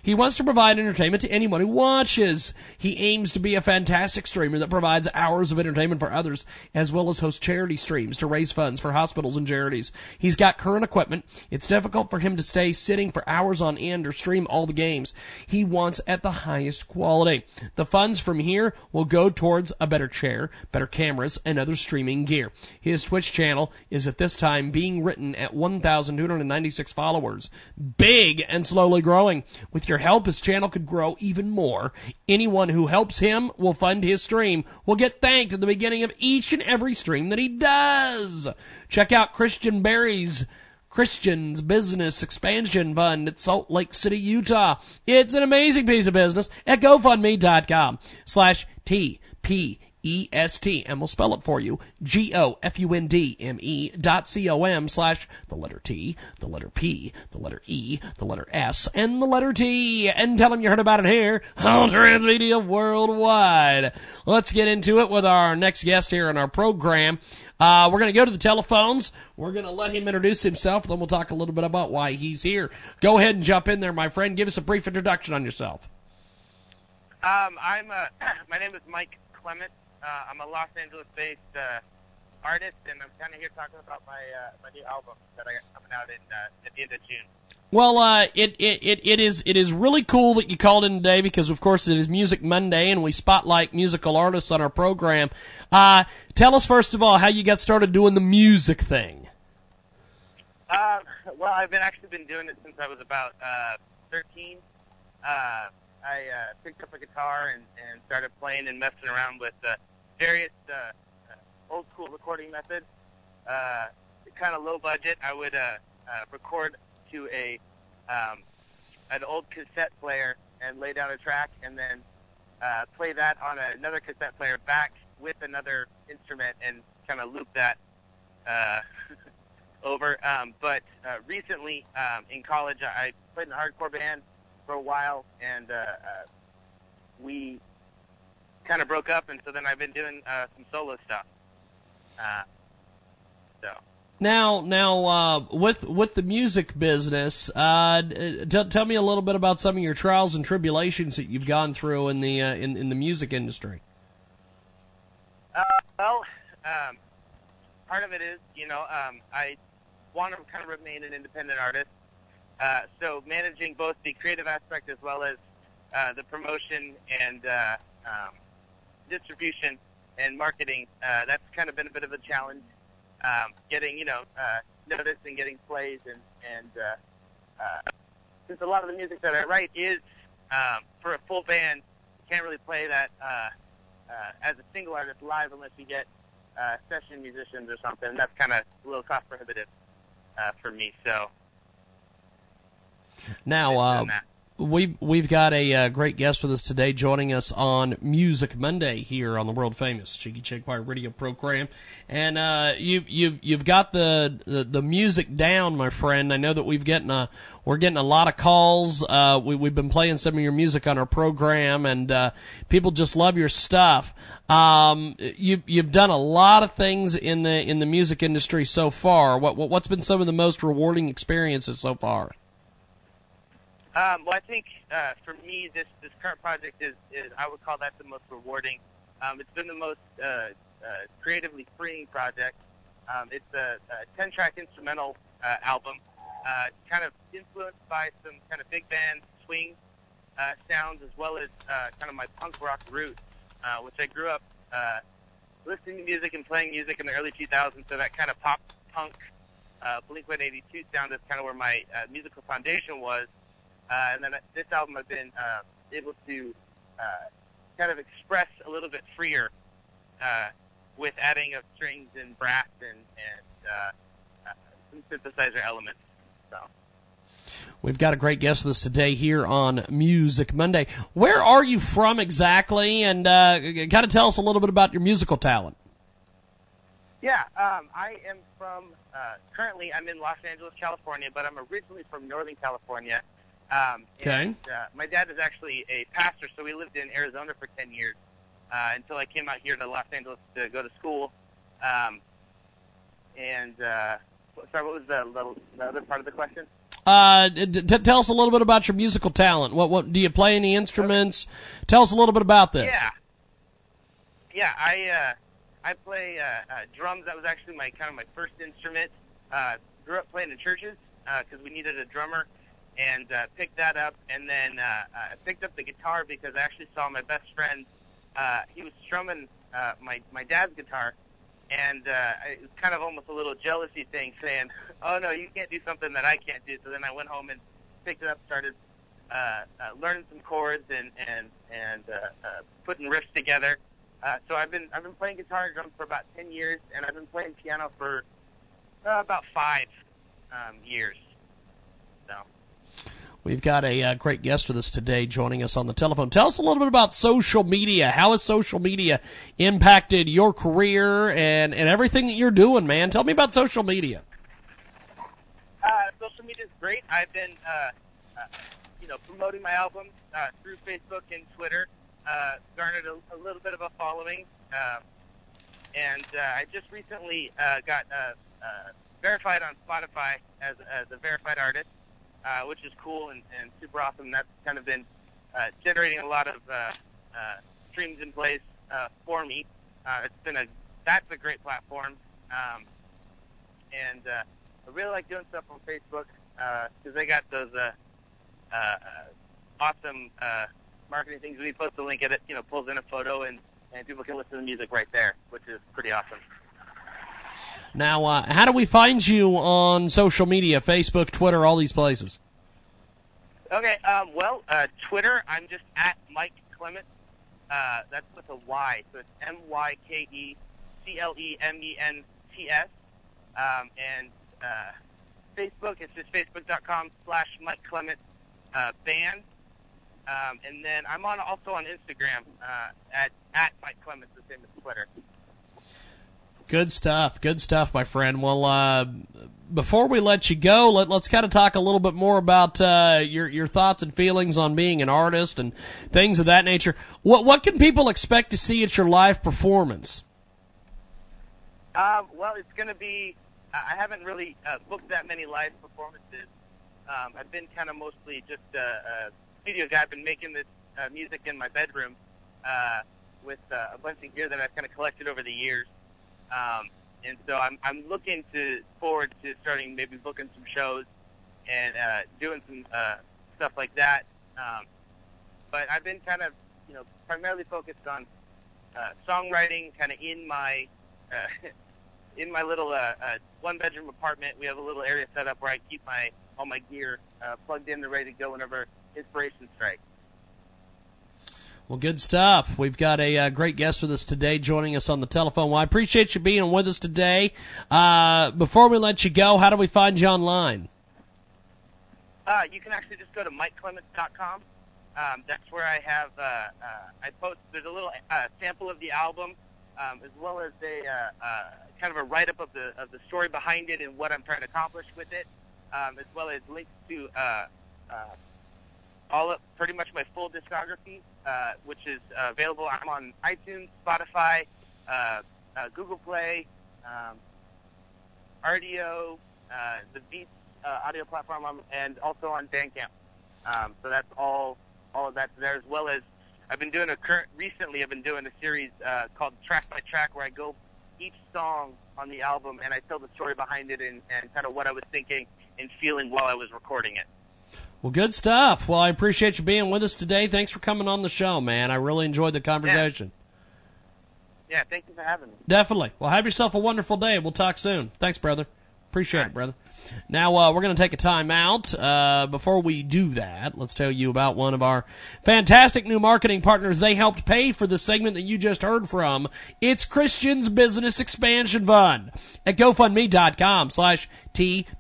He wants to provide entertainment to anyone who watches. He aims to be a fantastic streamer that provides hours of entertainment for others, as well as host charity streams to raise funds for hospitals and charities. He's got current equipment. It's difficult for him to stay sitting for hours on end or stream all the games. He wants at the highest quality. The funds from here will go towards a better chair, better cameras, and other streaming gear. His Twitch channel is at this time being written at 1,296 followers. Big and slowly growing. With your help, his channel could grow even more. Anyone who helps him will fund his stream, will get thanked at the beginning of each and every stream that he does. Check out Christian Berry's Christian's Business Expansion Fund at Salt Lake City, Utah. It's an amazing piece of business at GoFundMe.com slash TP E S T, and we'll spell it for you. G O F U N D M E dot C O M slash the letter T, the letter P, the letter E, the letter S, and the letter T. And tell them you heard about it here on Transmedia Worldwide. Let's get into it with our next guest here in our program. Uh, we're going to go to the telephones. We're going to let him introduce himself, then we'll talk a little bit about why he's here. Go ahead and jump in there, my friend. Give us a brief introduction on yourself. Um, I'm uh, *clears throat* my name is Mike Clement. Uh, I'm a Los Angeles-based uh, artist, and I'm kind of here talking about my uh, my new album that I got coming out in uh, at the end of June. Well, uh, it, it, it, it is it is really cool that you called in today because, of course, it is Music Monday and we spotlight musical artists on our program. Uh, tell us first of all how you got started doing the music thing. Uh, well, I've been actually been doing it since I was about uh, 13. Uh, I uh, picked up a guitar and, and started playing and messing around with uh, various uh, old school recording methods. Uh, kind of low budget. I would uh, uh, record to a um, an old cassette player and lay down a track, and then uh, play that on another cassette player back with another instrument, and kind of loop that uh, *laughs* over. Um, but uh, recently, um, in college, I played in a hardcore band for a while, and uh, uh, we kind of broke up, and so then I've been doing uh, some solo stuff. Uh, so. Now, now, uh, with with the music business, uh, t- tell me a little bit about some of your trials and tribulations that you've gone through in the uh, in in the music industry. Uh, well, um, part of it is, you know, um, I want to kind of remain an independent artist. Uh, so managing both the creative aspect as well as uh, the promotion and uh, um, distribution and marketing, uh, that's kind of been a bit of a challenge. Um, getting, you know, uh, noticed and getting plays and, and uh, uh, since a lot of the music that I write is um, for a full band, you can't really play that uh, uh, as a single artist live unless you get uh, session musicians or something. And that's kind of a little cost prohibitive uh, for me. So Now, uh, we we've got a uh, great guest with us today, joining us on Music Monday here on the world famous Jiggy Jaguar radio program, and uh, you you you've got the, the, the music down, my friend. I know that we've getting a we're getting a lot of calls. Uh, we we've been playing some of your music on our program, and uh, people just love your stuff. Um, you you've done a lot of things in the in the music industry so far. What, what what's been some of the most rewarding experiences so far? Um, well, I think uh, for me, this this current project is, is I would call that the most rewarding. Um, it's been the most uh, uh, creatively freeing project. Um, it's a, a 10-track instrumental uh, album, uh, kind of influenced by some kind of big band swing uh, sounds as well as uh, kind of my punk rock roots, uh, which I grew up uh, listening to music and playing music in the early 2000s. So that kind of pop punk, uh, Blink-182 sound is kind of where my uh, musical foundation was. Uh, and then this album I've been uh, able to uh, kind of express a little bit freer uh, with adding of strings and brass and, and uh, uh, some synthesizer elements. So. We've got a great guest with us today here on Music Monday. Where are you from exactly? And uh, kind of tell us a little bit about your musical talent. Yeah, um, I am from, uh, currently I'm in Los Angeles, California, but I'm originally from Northern California. Um, Okay. And, uh, my dad is actually a pastor, so we lived in Arizona for 10 years uh, until I came out here to Los Angeles to go to school. Um, and, uh, sorry, what was the, little, the other part of the question? Uh, tell us a little bit about your musical talent. What what do you play any instruments? Tell us a little bit about this. Yeah. Yeah, I uh, I play uh, uh, drums. That was actually my kind of my first instrument. Uh, grew up playing in churches because we needed a drummer, and uh, picked that up. And then uh, I picked up the guitar because I actually saw my best friend. Uh, he was strumming uh, my my dad's guitar, and uh, it was kind of almost a little jealousy thing, saying, "Oh no, you can't do something that I can't do." So then I went home and picked it up, started uh, uh, learning some chords and and and uh, uh, putting riffs together. Uh, so I've been I've been playing guitar and drums for about ten years, and I've been playing piano for uh, about five um, years. So We've got a uh, great guest with us today joining us on the telephone. Tell us a little bit about social media. How has social media impacted your career and, and everything that you're doing, man? Tell me about social media. uh, social media is great. I've been uh, uh, you know promoting my album uh, through Facebook and Twitter. Uh, garnered a, a little bit of a following, uh, and I just recently got verified on Spotify as, as a verified artist, uh, which is cool and, and super awesome. That's kind of been uh, generating a lot of uh, uh, streams and plays uh, for me. Uh, it's been a that's a great platform, um, and uh, I really like doing stuff on Facebook because they got those uh, uh, awesome uh, marketing things. When you post a link, it you know pulls in a photo and and people can listen to the music right there, which is pretty awesome. Now, uh, how do we find you on social media? Facebook, Twitter, all these places. Okay, um, well, uh, Twitter, I'm just at Myke Clements. Uh, that's with a Y, so it's M Y K E C L E M E N T S. Um, and uh, Facebook, it's just facebook.com slash Myke Clements uh, band. Um, and then I'm on also on Instagram uh, at at Myke Clements, the same as Twitter. Good stuff. Good stuff, my friend. Well, uh, before we let you go, let, let's kind of talk a little bit more about uh, your your thoughts and feelings on being an artist and things of that nature. What what can people expect to see at your live performance? Um, well, it's going to be. I haven't really uh, booked that many live performances. Um, I've been kind of mostly just a, a studio guy. I've been making this uh, music in my bedroom uh, with uh, a bunch of gear that I've kind of collected over the years. Um, and so I'm, I'm looking to forward to starting maybe booking some shows and uh, doing some uh, stuff like that. Um, but I've been kind of, you know, primarily focused on uh, songwriting, kind of in my uh, *laughs* in my little uh, uh, one bedroom apartment. We have a little area set up where I keep my all my gear uh, plugged in and ready to go whenever inspiration strikes. Well, good stuff. We've got a uh, great guest with us today, joining us on the telephone. Well, I appreciate you being with us today. Uh, before we let you go, how do we find you online? Uh, you can actually just go to mykeclements.com. Um, that's where I have uh, uh, I post. There's a little sample of the album, um, as well as a kind of a write up of the of the story behind it and what I'm trying to accomplish with it, um, as well as links to uh, uh, all of pretty much my full discography, uh, which is uh, available. I'm on iTunes, Spotify, uh, uh, Google Play, um, Rdio, uh, the Beats uh, audio platform, um, and also on Bandcamp. Um, so that's all all of that's there, as well as I've been doing a current recently. I've been doing a series uh, called Track by Track, where I go each song on the album, and I tell the story behind it and, and kind of what I was thinking and feeling while I was recording it. Well, good stuff. Well, I appreciate you being with us today. Thanks for coming on the show, man. I really enjoyed the conversation. Yeah, thank you for having me. Definitely. Well, have yourself a wonderful day. We'll talk soon. Thanks, brother. Appreciate it, brother. Now, uh, we're going to take a time out. Uh, before we do that, let's tell you about one of our fantastic new marketing partners. They helped pay for the segment that you just heard from. It's Christian's Business Expansion Fund at GoFundMe.com slash T-P-E-S-T.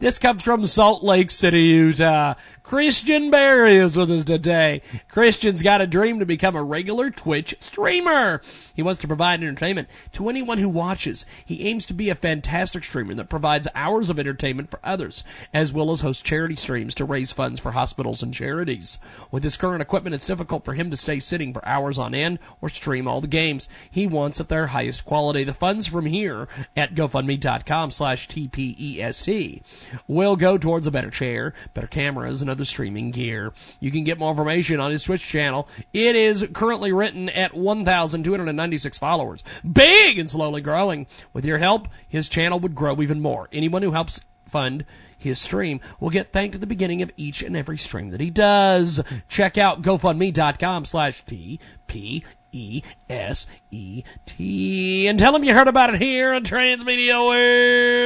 This comes from Salt Lake City, Utah. Christian Barry is with us today. Christian's got a dream to become a regular Twitch streamer. He wants to provide entertainment to anyone who watches. He aims to be a fantastic streamer that provides hours of entertainment for others, as well as host charity streams to raise funds for hospitals and charities. With his current equipment, it's difficult for him to stay sitting for hours on end or stream all the games. He wants at their highest quality. The funds from here at GoFundMe.com slash TPEST will go towards a better chair, better cameras, and other streaming gear. You can get more information on his Twitch channel. It is currently written at 1,296 followers. Big and slowly growing. With your help, his channel would grow even more. Anyone who helps fund his stream will get thanked at the beginning of each and every stream that he does. Check out GoFundMe.com slash T-P E S E T and tell him you heard about it here on Transmedia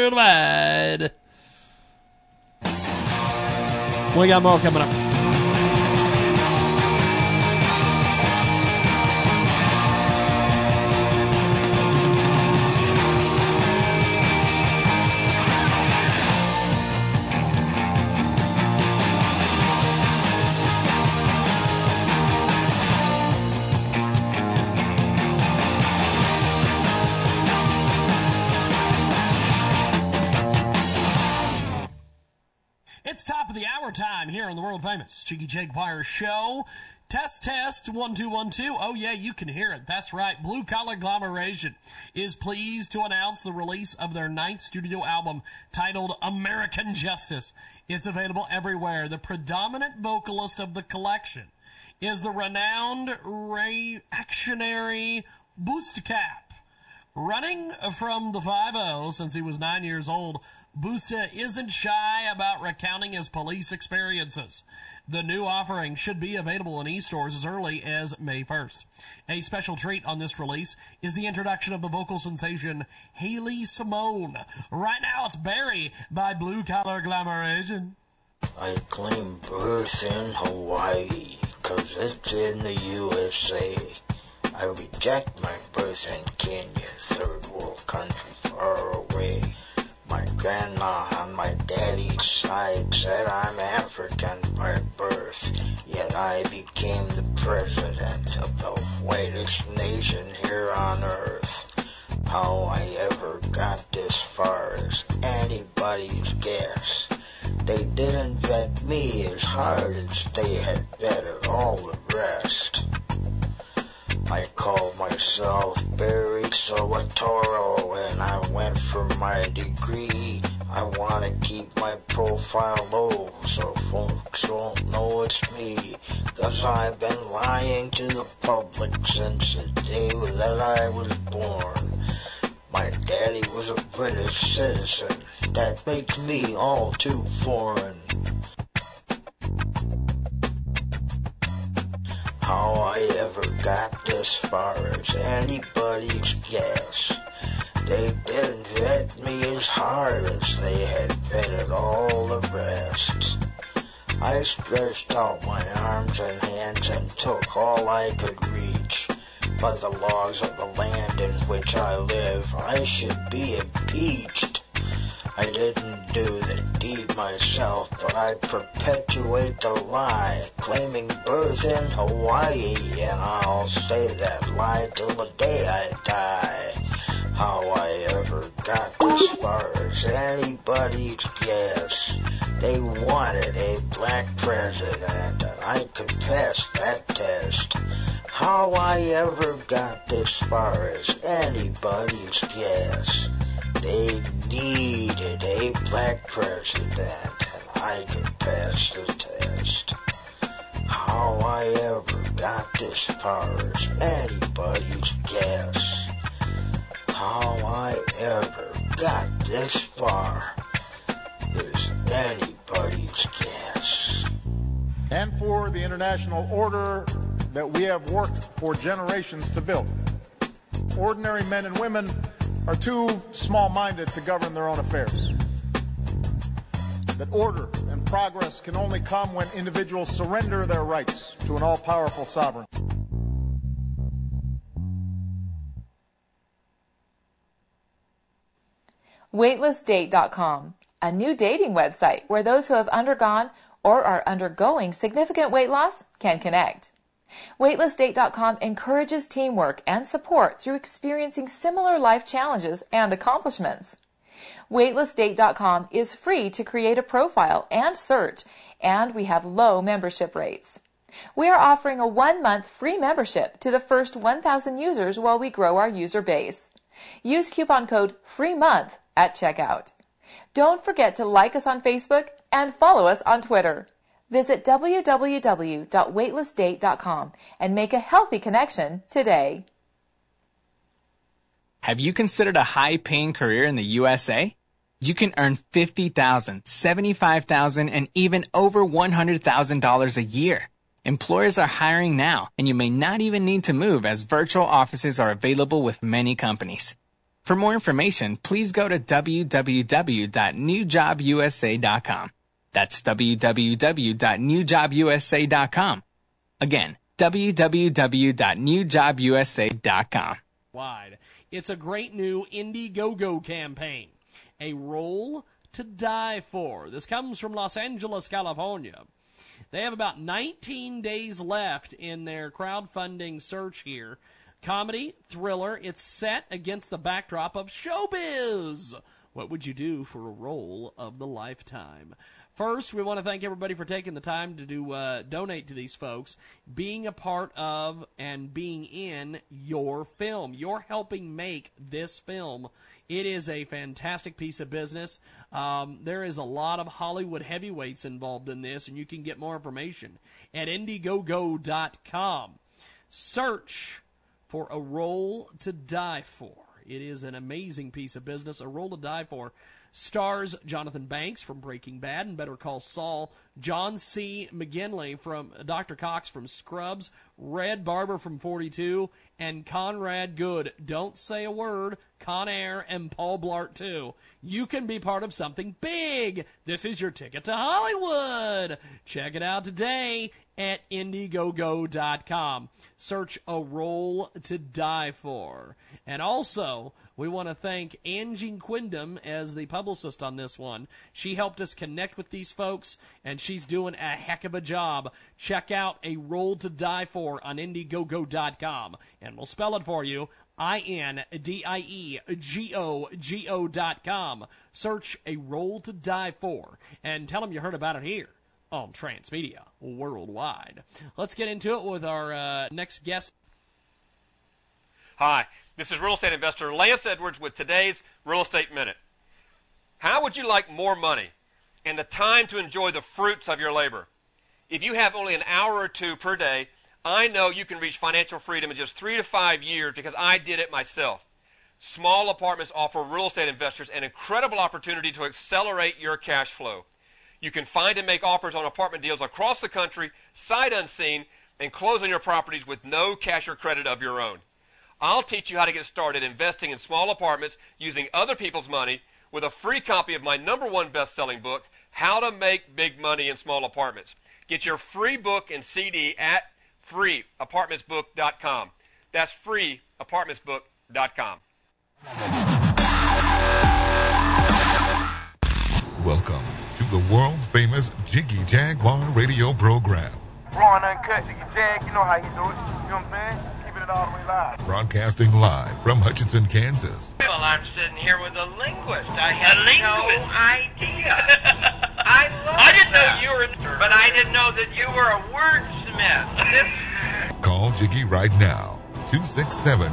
Worldwide. We got more the world famous Jiggy Jaguar show. Test, test, one, two, one, two. Oh, yeah, you can hear it. That's right. Blue Collar Agglomeration is pleased to announce the release of their ninth studio album titled American Justice. It's available everywhere. The predominant vocalist of the collection is the renowned reactionary Boostcap. Running from the 5 since he was nine years old, Busta isn't shy about recounting his police experiences. The new offering should be available in e-stores as early as May 1st. A special treat on this release is the introduction of the vocal sensation Haley Simone. Right now it's Barry by Blue Collar Agglomeration. I claim birth in Hawaii, cause it's in the USA. I reject my birth in Kenya, third world country far away. My grandma on my daddy's side said I'm African by birth, yet I became the president of the whitest nation here on earth. How I ever got this far is anybody's guess. They didn't vet me as hard as they had vetted all the rest. I called myself Barry Soetoro and I went for my degree. I wanna keep my profile low so folks won't know it's me. Cause I've been lying to the public since the day that I was born. My daddy was a British citizen. That makes me all too foreign. How I ever got this far is anybody's guess. They didn't vet me as hard as they had vetted all the rest. I stretched out my arms and hands and took all I could reach. By the laws of the land in which I live, I should be impeached. I didn't do the deed myself, but I perpetuate the lie, claiming birth in Hawaii, and I'll say that lie till the day I die. How I ever got this far is anybody's guess. They wanted a black president, and I could pass that test. How I ever got this far is anybody's guess. They needed a black president, and I could pass the test. How I ever got this far is anybody's guess. how I ever got this far is anybody's guess. and for the international order that we have worked for generations to build. Ordinary men and women are too small minded to govern their own affairs. That order and progress can only come when individuals surrender their rights to an all powerful sovereign. Weightlessdate.com, a new dating website where those who have undergone or are undergoing significant weight loss can connect. Weightlessdate.com encourages teamwork and support through experiencing similar life challenges and accomplishments. Weightlessdate.com is free to create a profile and search, and we have low membership rates. We are offering a one month free membership to the first 1,000 users while we grow our user base. Use coupon code FREEMONTH at checkout. Don't forget to like us on Facebook and follow us on Twitter. Visit www.weightlessdate.com and make a healthy connection today. Have you considered a high paying career in the USA? You can earn $50,000, $75,000, and even over $100,000 a year. Employers are hiring now, and you may not even need to move as virtual offices are available with many companies. For more information, please go to www.newjobusa.com. That's www.newjobusa.com. Again, www.newjobusa.com. Wide. It's a great new Indiegogo campaign. A role to die for. This comes from Los Angeles, California. They have about 19 days left in their crowdfunding search here. Comedy, thriller, it's set against the backdrop of showbiz. What would you do for a role of the lifetime? First, we want to thank everybody for taking the time to do uh, donate to these folks, being a part of and being in your film. You're helping make this film. It is a fantastic piece of business. Um, there is a lot of Hollywood heavyweights involved in this, and you can get more information at Indiegogo.com. Search for a role to die for. It is an amazing piece of business. A role to die for stars Jonathan Banks from Breaking Bad and Better Call Saul, John C. McGinley from Dr. Cox from Scrubs, Red Barber from 42, and Conrad Goode. Don't say a word. Con Air and Paul Blart too. You can be part of something big. This is your ticket to Hollywood. Check it out today at Indiegogo.com. Search a role to die for. And also, we want to thank Angie Quindom as the publicist on this one. She helped us connect with these folks, and she's doing a heck of a job. Check out A Role to Die For on Indiegogo.com, and we'll spell it for you. I N D I E G O G O dot com. Search A Role to Die For, and tell them you heard about it here on Transmedia Worldwide. Let's get into it with our uh, next guest. Hi, this is real estate investor Lance Edwards with today's Real Estate Minute. How would you like more money and the time to enjoy the fruits of your labor? If you have only an hour or two per day, I know you can reach financial freedom in just three to five years because I did it myself. Small apartments offer real estate investors an incredible opportunity to accelerate your cash flow. You can find and make offers on apartment deals across the country, sight unseen, and close on your properties with no cash or credit of your own. I'll teach you how to get started investing in small apartments using other people's money with a free copy of my number one best selling book, How to Make Big Money in Small Apartments. Get your free book and CD at freeapartmentsbook.com. That's freeapartmentsbook.com. Welcome to the world famous Jiggy Jaguar radio program. Raw and uncut, Jiggy Jag, you know how he do it. You know what I'm saying? Keeping it all the way live. Broadcasting live from Hutchinson, Kansas. Well, I'm sitting here with a linguist. I had no idea. *laughs* I love I didn't know you were, but I didn't know that you were a wordsmith. This Call Jiggy right now. 267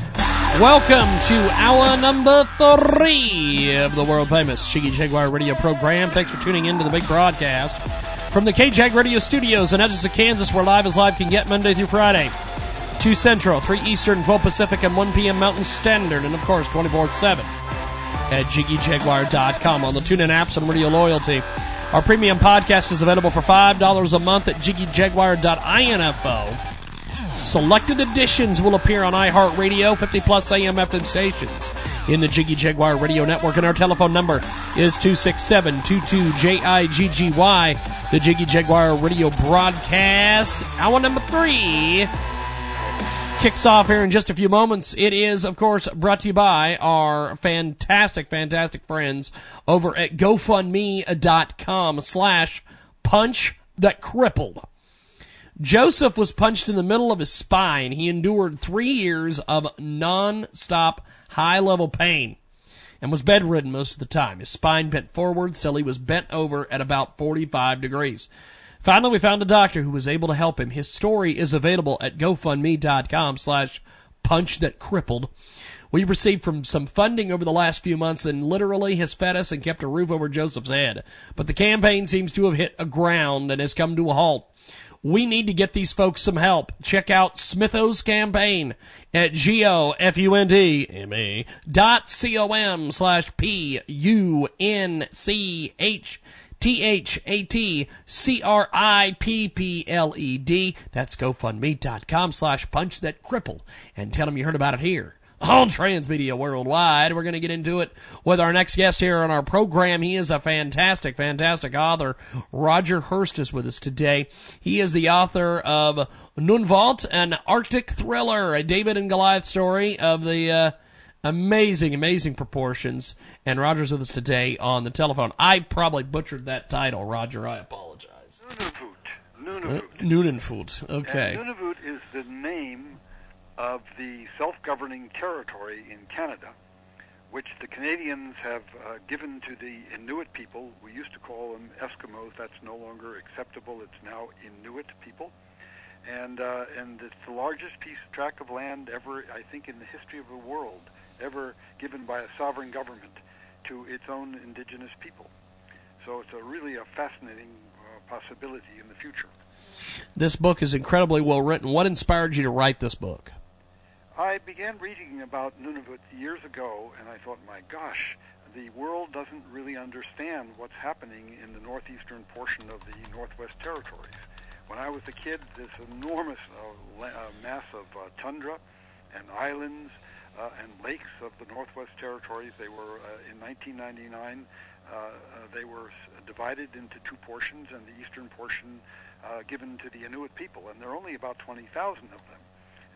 Welcome to hour number three of the world famous Jiggy Jaguar radio program. Thanks for tuning in to the big broadcast from the KJAG Radio Studios in Edgerton, Kansas, where live as live can get Monday through Friday. 2 Central, 3 Eastern, 12 Pacific, and 1 p.m. Mountain Standard, and of course 24 7 at JiggyJaguar.com on the TuneIn apps and Radio Loyalty. Our premium podcast is available for $5 a month at JiggyJaguar.info. Selected editions will appear on iHeartRadio, 50 plus AM FM stations in the Jiggy Jaguar Radio Network, and our telephone number is 267 22JIGGY. The Jiggy Jaguar Radio broadcast, hour number three, kicks off here in just a few moments. It is, of course, brought to you by our fantastic, fantastic friends over at GoFundMe.com slash punch that crippled. Joseph was punched in the middle of his spine. He endured three years of non-stop high-level pain and was bedridden most of the time. His spine bent forwards till he was bent over at about 45 degrees. Finally, we found a doctor who was able to help him. His story is available at GoFundMe.com slash punch that crippled. We received from some funding over the last few months and literally has fed us and kept a roof over Joseph's head. But the campaign seems to have hit a ground and has come to a halt. We need to get these folks some help. Check out Smitho's campaign at G-O-F-U-N-D-M-E dot C-O-M slash P-U-N-C-H T-H-A-T-C-R-I-P-P-L-E-D. That's GoFundMe.com slash punch that cripple. And tell them you heard about it here on Transmedia Worldwide. We're going to get into it with our next guest here on our program. He is a fantastic, fantastic author. Roger Hurst is with us today. He is the author of Nunvalt, an Arctic thriller, a David and Goliath story of the uh, amazing, amazing proportions. And Roger's with us today on the telephone. I probably butchered that title, Roger. I apologize. Nunavut. Uh, Nunavut. Okay. And Nunavut is the name of the self-governing territory in Canada, which the Canadians have uh, given to the Inuit people. We used to call them Eskimos. That's no longer acceptable. It's now Inuit people. And, uh, and it's the largest piece of tract of land ever, I think, in the history of the world, ever given by a sovereign government to its own indigenous people. So it's a really a fascinating uh, possibility in the future. This book is incredibly well written. What inspired you to write this book? I began reading about Nunavut years ago, and I thought, my gosh, the world doesn't really understand what's happening in the northeastern portion of the Northwest Territories. When I was a kid, this enormous uh, uh, mass of uh, tundra and islands uh, and lakes of the Northwest Territories, they were, uh, in 1999, uh, they were divided into two portions, and the eastern portion given to the Inuit people, and there are only about 20,000 of them.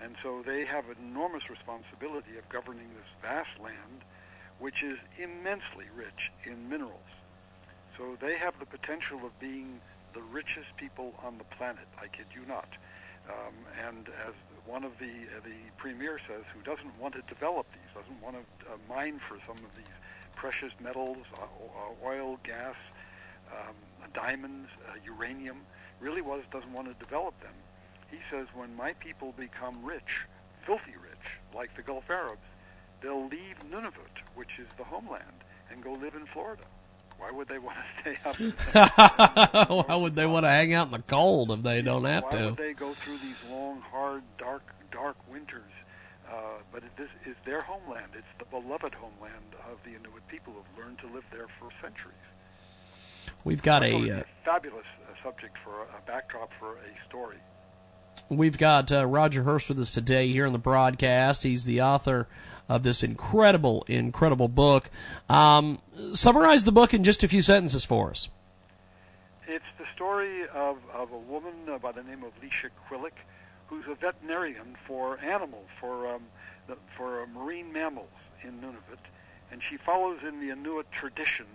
And so they have an enormous responsibility of governing this vast land, which is immensely rich in minerals. So they have the potential of being the richest people on the planet. I kid you not. Um, and as one of the uh, the premier says, who doesn't want to develop these, doesn't want to uh, mine for some of these precious metals, uh, oil, gas, um, diamonds, uh, uranium, really was doesn't want to develop them. He says, when my people become rich, filthy rich, like the Gulf Arabs, they'll leave Nunavut, which is the homeland, and go live in Florida. Why would they want to *laughs* stay up? *laughs* Why would they want to hang out in the cold if they don't have Why to? Why would they go through these long, hard, dark, dark winters? Uh, but this is their homeland. It's the beloved homeland of the Inuit people who've learned to live there for centuries. We've got a uh, a fabulous uh, subject for a, a backdrop for a story. We've got uh, Roger Hurst with us today here on the broadcast. He's the author of this incredible, incredible book. Um, summarize the book in just a few sentences for us. It's the story of, of a woman uh, by the name of Leisha Quillick, who's a veterinarian for animals, for um, the, for uh, marine mammals in Nunavut, and she follows in the Inuit tradition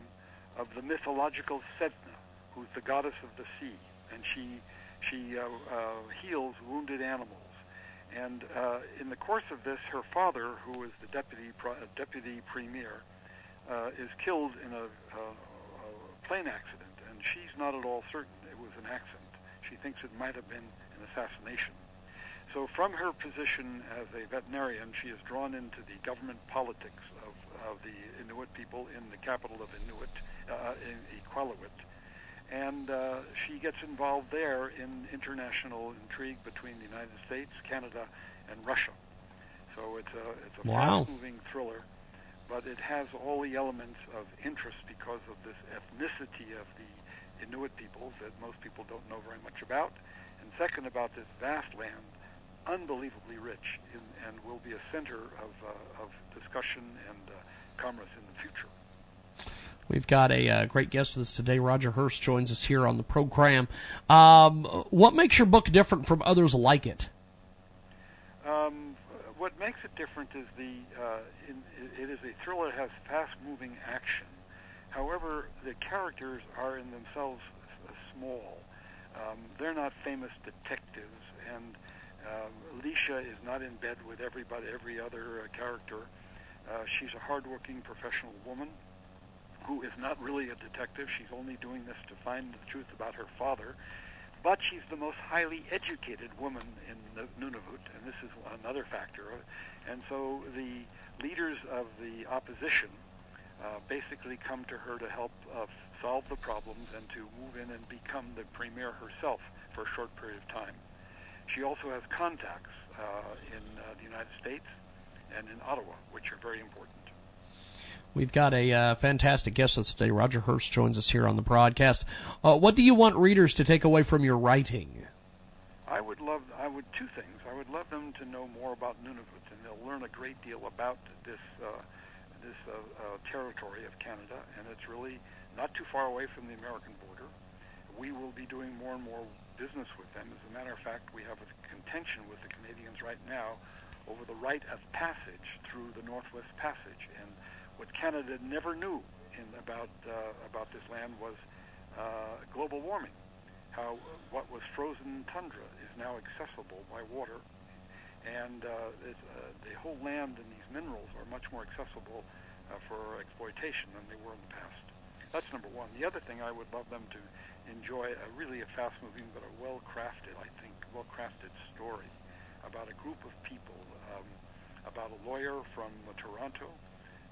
of the mythological Sedna, who's the goddess of the sea, and she she uh, uh, heals wounded animals. And uh, in the course of this, her father, who is the deputy uh, deputy premier, uh, is killed in a, a, a plane accident, and she's not at all certain it was an accident. She thinks it might have been an assassination. So, from her position as a veterinarian, she is drawn into the government politics of, of the Inuit people in the capital of Inuit, uh, in Iqaluit. And uh, she gets involved there in international intrigue between the United States, Canada, and Russia. So it's a, it's a Wow. fast-moving thriller, but it has all the elements of interest because of this ethnicity of the Inuit peoples that most people don't know very much about. And second, about this vast land, unbelievably rich, in, and will be a center of, uh, of discussion and uh, commerce in the future. We've got a uh, great guest with us today. Roger Hurst joins us here on the program. Um, what makes your book different from others like it? Um, what makes it different is the uh, in, it is a thriller that has fast-moving action. However, the characters are in themselves small. Um, they're not famous detectives, and um, Alicia is not in bed with everybody, every other uh, character. Uh, she's a hardworking professional woman who is not really a detective. She's only doing this to find the truth about her father. But she's the most highly educated woman in Nu- Nunavut, and this is another factor. And so the leaders of the opposition uh, basically come to her to help uh, solve the problems and to move in and become the premier herself for a short period of time. She also has contacts uh, in uh, the United States and in Ottawa, which are very important. We've got a uh, fantastic guest with us today. Roger Hurst joins us here on the broadcast. Uh, what do you want readers to take away from your writing? I would love, I would two things. I would love them to know more about Nunavut, and they'll learn a great deal about this uh, this uh, uh, territory of Canada, and it's really not too far away from the American border. We will be doing more and more business with them. As a matter of fact, we have a contention with the Canadians right now over the right of passage through the Northwest Passage, and what Canada never knew in about uh, about this land was uh, global warming. How what was frozen tundra is now accessible by water, and uh, uh, the whole land and these minerals are much more accessible uh, for exploitation than they were in the past. That's number one. The other thing I would love them to enjoy a really a fast-moving but a well-crafted, I think, well-crafted story about a group of people, um, about a lawyer from uh, Toronto,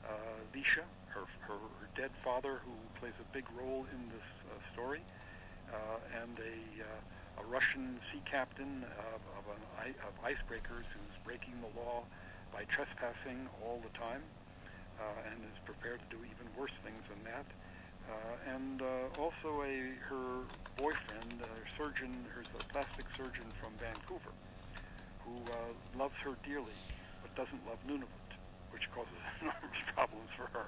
uh, Lisha, her, her, her dead father, who plays a big role in this uh, story, uh, and a, uh, a Russian sea captain of, of, an, of icebreakers who's breaking the law by trespassing all the time, uh, and is prepared to do even worse things than that. Uh, and uh, also a her boyfriend, a surgeon, who's a plastic surgeon from Vancouver, who uh, loves her dearly but doesn't love Nunavut, which causes *laughs* enormous problems for her.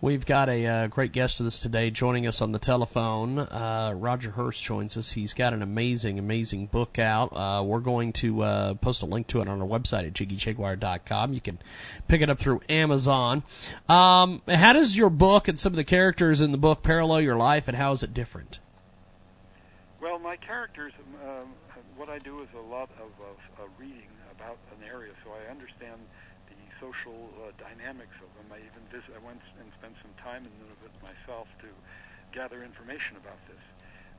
We've got a uh, great guest with us today joining us on the telephone. Uh, Roger Hurst joins us. He's got an amazing, amazing book out. Uh, we're going to uh, post a link to it on our website at jiggyjaguar.com. You can pick it up through Amazon. Um, how does your book and some of the characters in the book parallel your life, and how is it different? Well, my characters, um, what I do is a lot of, of uh, reading about an area, so I understand social uh, dynamics of them. I even I went and spent some time in Nunavut myself to gather information about this.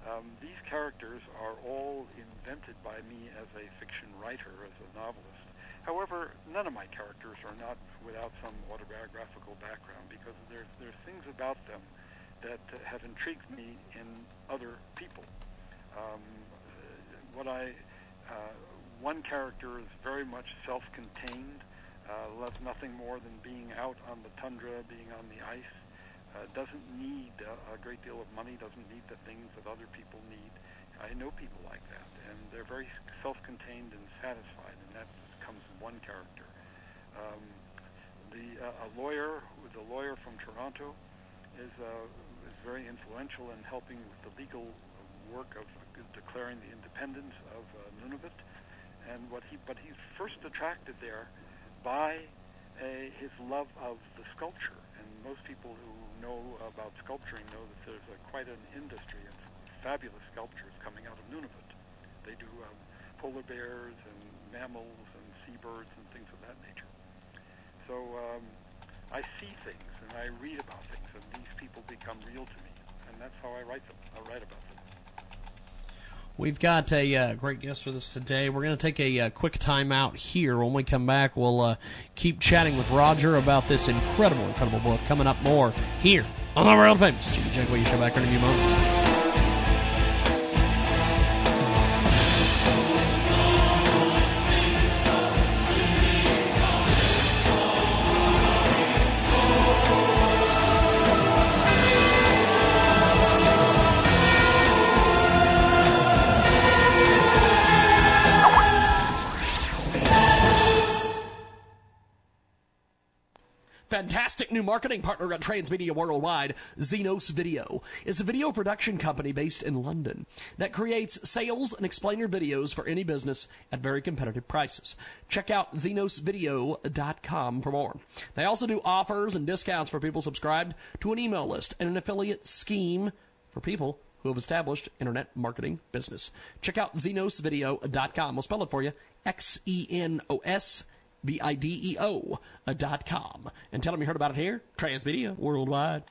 Um, these characters are all invented by me as a fiction writer, as a novelist. However, none of my characters are not without some autobiographical background because there's there's things about them that have intrigued me in other people. Um, what I uh, one character is very much self-contained, uh, loves nothing more than being out on the tundra, being on the ice. Uh, doesn't need uh, a great deal of money. Doesn't need the things that other people need. I know people like that, and they're very self-contained and satisfied, and that comes in one character. Um, the uh, a lawyer, the lawyer from Toronto, is uh, is very influential in helping with the legal work of declaring the independence of uh, Nunavut, and what he but he's first attracted there by a, his love of the sculpture, and most people who know about sculpturing know that there's a, quite an industry of fabulous sculptures coming out of Nunavut. They do um, polar bears and mammals and seabirds and things of that nature. So um, I see things and I read about things, and these people become real to me. And that's how I write them. I write about them. We've got a uh, great guest with us today. We're going to take a uh, quick time out here. When we come back, we'll uh, keep chatting with Roger about this incredible, incredible book. Coming up more here on the world famous Jagway Show. Back in a few moments. New marketing partner at Transmedia Worldwide, Xenos Video, is a video production company based in London that creates sales and explainer videos for any business at very competitive prices. Check out xenosvideo.com for more. They also do offers and discounts for people subscribed to an email list and an affiliate scheme for people who have established internet marketing business. Check out xenosvideo.com. We'll spell it for you. X E N O S V-I-D-E-O uh, dot com. And tell them you heard about it here. Transmedia Worldwide.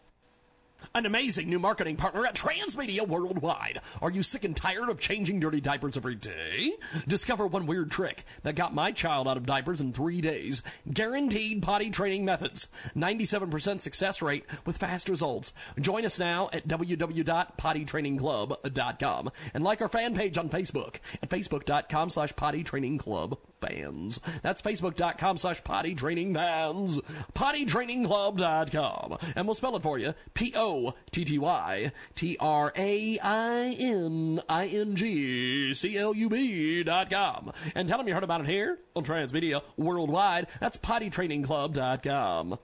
An amazing new marketing partner at Transmedia Worldwide. Are you sick and tired of changing dirty diapers every day? Discover one weird trick that got my child out of diapers in three days. Guaranteed potty training methods. 97% success rate with fast results. Join us now at www.pottytrainingclub.com and like our fan page on Facebook at facebook.com slash pottytrainingclub fans. That's facebook.com slash potty training fans. Pottytrainingclub.com. And we'll spell it for you. P-O T T Y T R A I N I N G C L U B dot com. And tell them you heard about it here on Transmedia Worldwide. That's pottytrainingclub.com.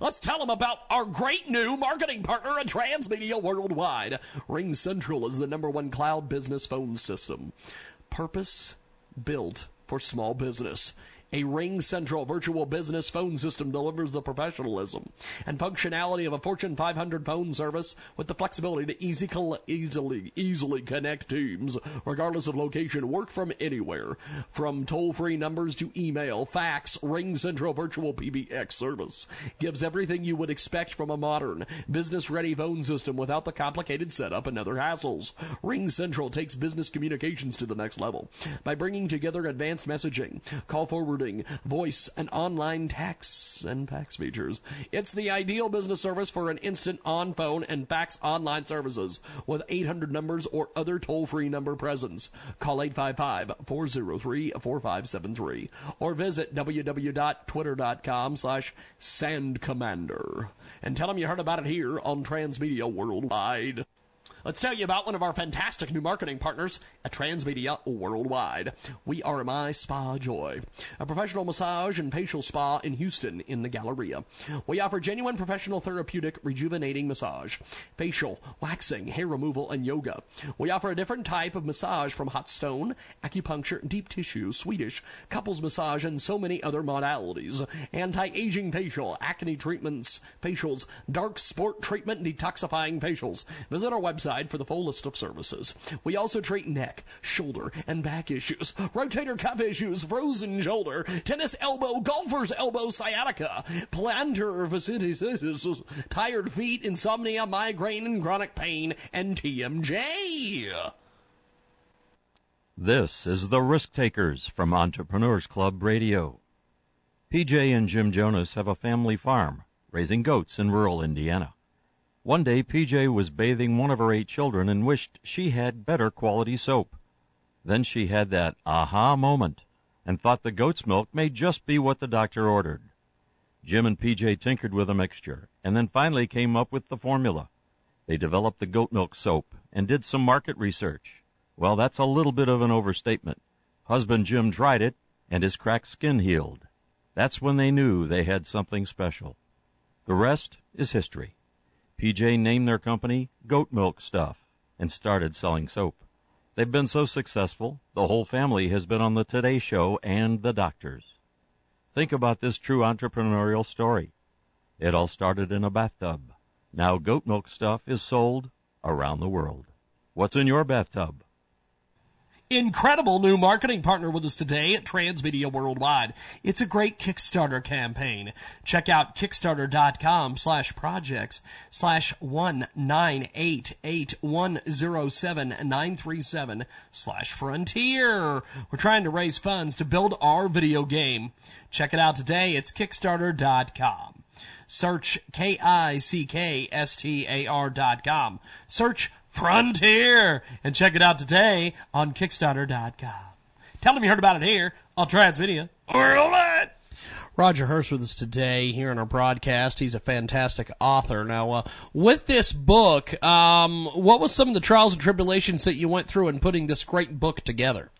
Let's tell them about our great new marketing partner at Transmedia Worldwide. RingCentral is the number one cloud business phone system. Purpose built for small business. A RingCentral virtual business phone system delivers the professionalism and functionality of a Fortune 500 phone service with the flexibility to easy easily easily connect teams regardless of location. Work from anywhere, from toll-free numbers to email, fax. RingCentral virtual PBX service gives everything you would expect from a modern business-ready phone system without the complicated setup and other hassles. RingCentral takes business communications to the next level by bringing together advanced messaging, call forwarding voice, and online tax and fax features. It's the ideal business service for an instant on phone and fax online services with 800 numbers or other toll free number presence. Call 855 403 4573 or visit www.twitter.com slash sandcommander and tell them you heard about it here on Transmedia Worldwide. Let's tell you about one of our fantastic new marketing partners at Transmedia Worldwide. We are My Spa Joy, a professional massage and facial spa in Houston in the Galleria. We offer genuine professional therapeutic rejuvenating massage, facial, waxing, hair removal, and yoga. We offer a different type of massage from hot stone, acupuncture, deep tissue, Swedish, couples massage, and so many other modalities. Anti-aging facial, acne treatments, facials, dark sport treatment, detoxifying facials. Visit our website for the full list of services. We also treat neck, shoulder, and back issues, rotator cuff issues, frozen shoulder, tennis elbow, golfer's elbow, sciatica, plantar fasciitis, tired feet, insomnia, migraine, and chronic pain, and TMJ. This is The Risk Takers from Entrepreneurs Club Radio. PJ and Jim Jonas have a family farm raising goats in rural Indiana. One day PJ was bathing one of her eight children and wished she had better quality soap. Then she had that aha moment and thought the goat's milk may just be what the doctor ordered. Jim and PJ tinkered with a mixture and then finally came up with the formula. They developed the goat milk soap and did some market research. Well, that's a little bit of an overstatement. Husband Jim tried it and his cracked skin healed. That's when they knew they had something special. The rest is history. PJ named their company Goat Milk Stuff and started selling soap. They've been so successful, the whole family has been on the Today Show and the doctors. Think about this true entrepreneurial story. It all started in a bathtub. Now goat milk stuff is sold around the world. What's in your bathtub? Incredible new marketing partner with us today at Transmedia Worldwide. It's a great Kickstarter campaign. Check out kickstarter.com slash projects slash one nine eight eight one zero seven nine three seven slash frontier. We're trying to raise funds to build our video game. Check it out today. It's kickstarter.com. Search K-I-C-K-S-T-A-R dot com. Search Frontier and check it out today on Kickstarter.com. Tell them you heard about it here on Transmedia Worldwide. Roger Hurst with us today here in our broadcast. He's a fantastic author. Now, uh, with this book, um, what was some of the trials and tribulations that you went through in putting this great book together?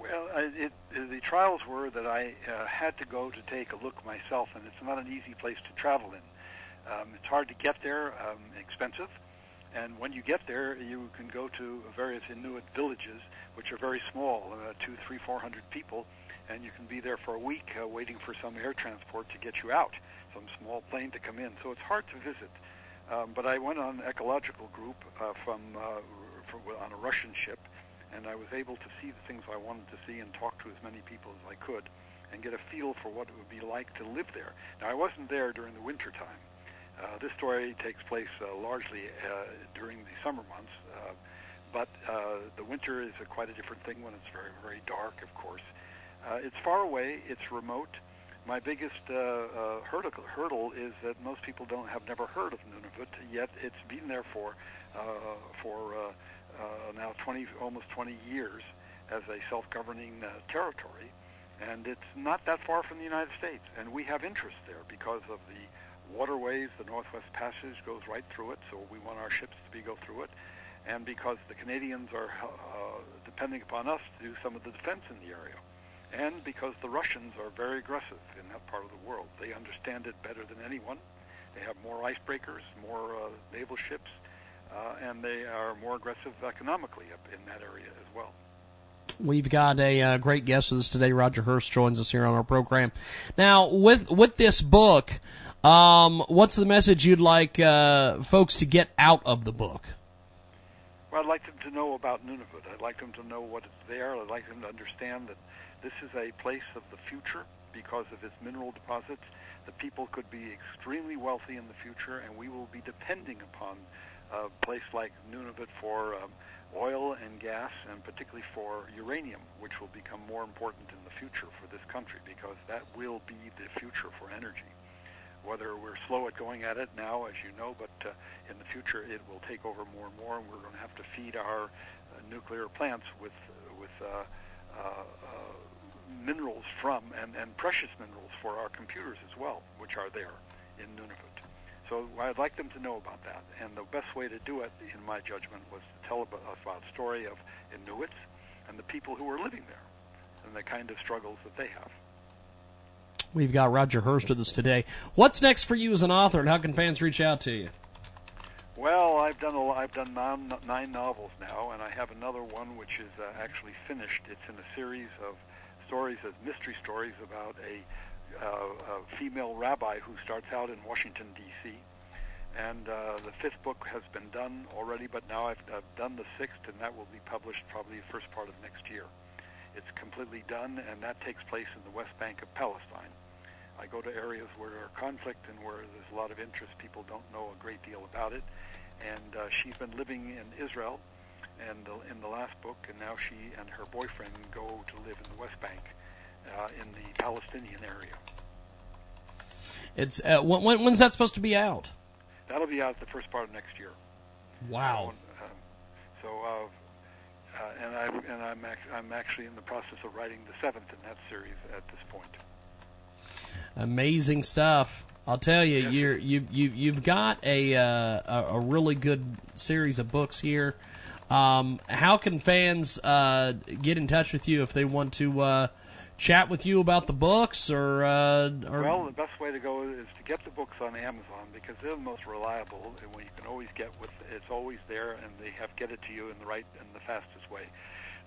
Well, uh, it, the trials were that I uh, had to go to take a look myself, and it's not an easy place to travel in. Um, it's hard to get there, um, expensive, and when you get there, you can go to various Inuit villages, which are very small, uh, two, three, four hundred people, and you can be there for a week uh, waiting for some air transport to get you out, some small plane to come in. So it's hard to visit. Um, but I went on an ecological group uh, from, uh, from on a Russian ship, and I was able to see the things I wanted to see and talk to as many people as I could, and get a feel for what it would be like to live there. Now I wasn't there during the winter time. Uh, this story takes place uh, largely uh, during the summer months, uh, but uh, the winter is a quite a different thing when it's very, very dark, of course. Uh, it's far away, it's remote. My biggest hurdle, hurdle is that most people don't have never heard of Nunavut, yet it's been there for for now 20, almost 20 years as a self-governing territory, and it's not that far from the United States. And we have interest there because of the waterways. The Northwest Passage goes right through it, so we want our ships to be go through it. And because the Canadians are uh, depending upon us to do some of the defense in the area. And because the Russians are very aggressive in that part of the world. They understand it better than anyone. They have more icebreakers, more uh, naval ships, uh, and they are more aggressive economically up in that area as well. We've got a uh, great guest with us today. Roger Herst joins us here on our program. Now, with with this book, um, what's the message you'd like uh, folks to get out of the book? Well, I'd like them to know about Nunavut. I'd like them to know what is there. I'd like them to understand that this is a place of the future because of its mineral deposits. The people could be extremely wealthy in the future, and we will be depending upon a place like Nunavut for um, oil and gas, and particularly for uranium, which will become more important in the future for this country because that will be the future for energy whether we're slow at going at it now, as you know, but uh, in the future it will take over more and more, and we're going to have to feed our uh, nuclear plants with with uh, uh, uh, minerals from and, and precious minerals for our computers as well, which are there in Nunavut. So I'd like them to know about that, and the best way to do it, in my judgment, was to tell about, about a story of Inuits and the people who are living there and the kind of struggles that they have. We've got Roger Herst with us today. What's next for you as an author, and how can fans reach out to you? Well, I've done a, I've done nine, nine novels now, and I have another one which is uh, actually finished. It's in a series of stories, as mystery stories about a, uh, a female rabbi who starts out in Washington D.C. And uh, the fifth book has been done already, but now I've, I've done the sixth, and that will be published probably the first part of next year. It's completely done, and that takes place in the West Bank of Palestine. I go to areas where there are conflict and where there's a lot of interest. People don't know a great deal about it. And uh, she's been living in Israel and uh, in the last book, and now she and her boyfriend go to live in the West Bank uh, in the Palestinian area. It's uh, when, when's that supposed to be out? That'll be out the first part of next year. Wow. Um, so, uh, uh, and I and I'm ac- I'm actually in the process of writing the seventh in that series at this point. Amazing stuff. I'll tell you, you're you you you've got a, uh, a a really good series of books here. Um, how can fans uh, get in touch with you if they want to uh, chat with you about the books or, uh, or? Well, the best way to go is to get the books on Amazon because they're the most reliable, and you can always get with it's always there, and they have get it to you in the right and the fastest way.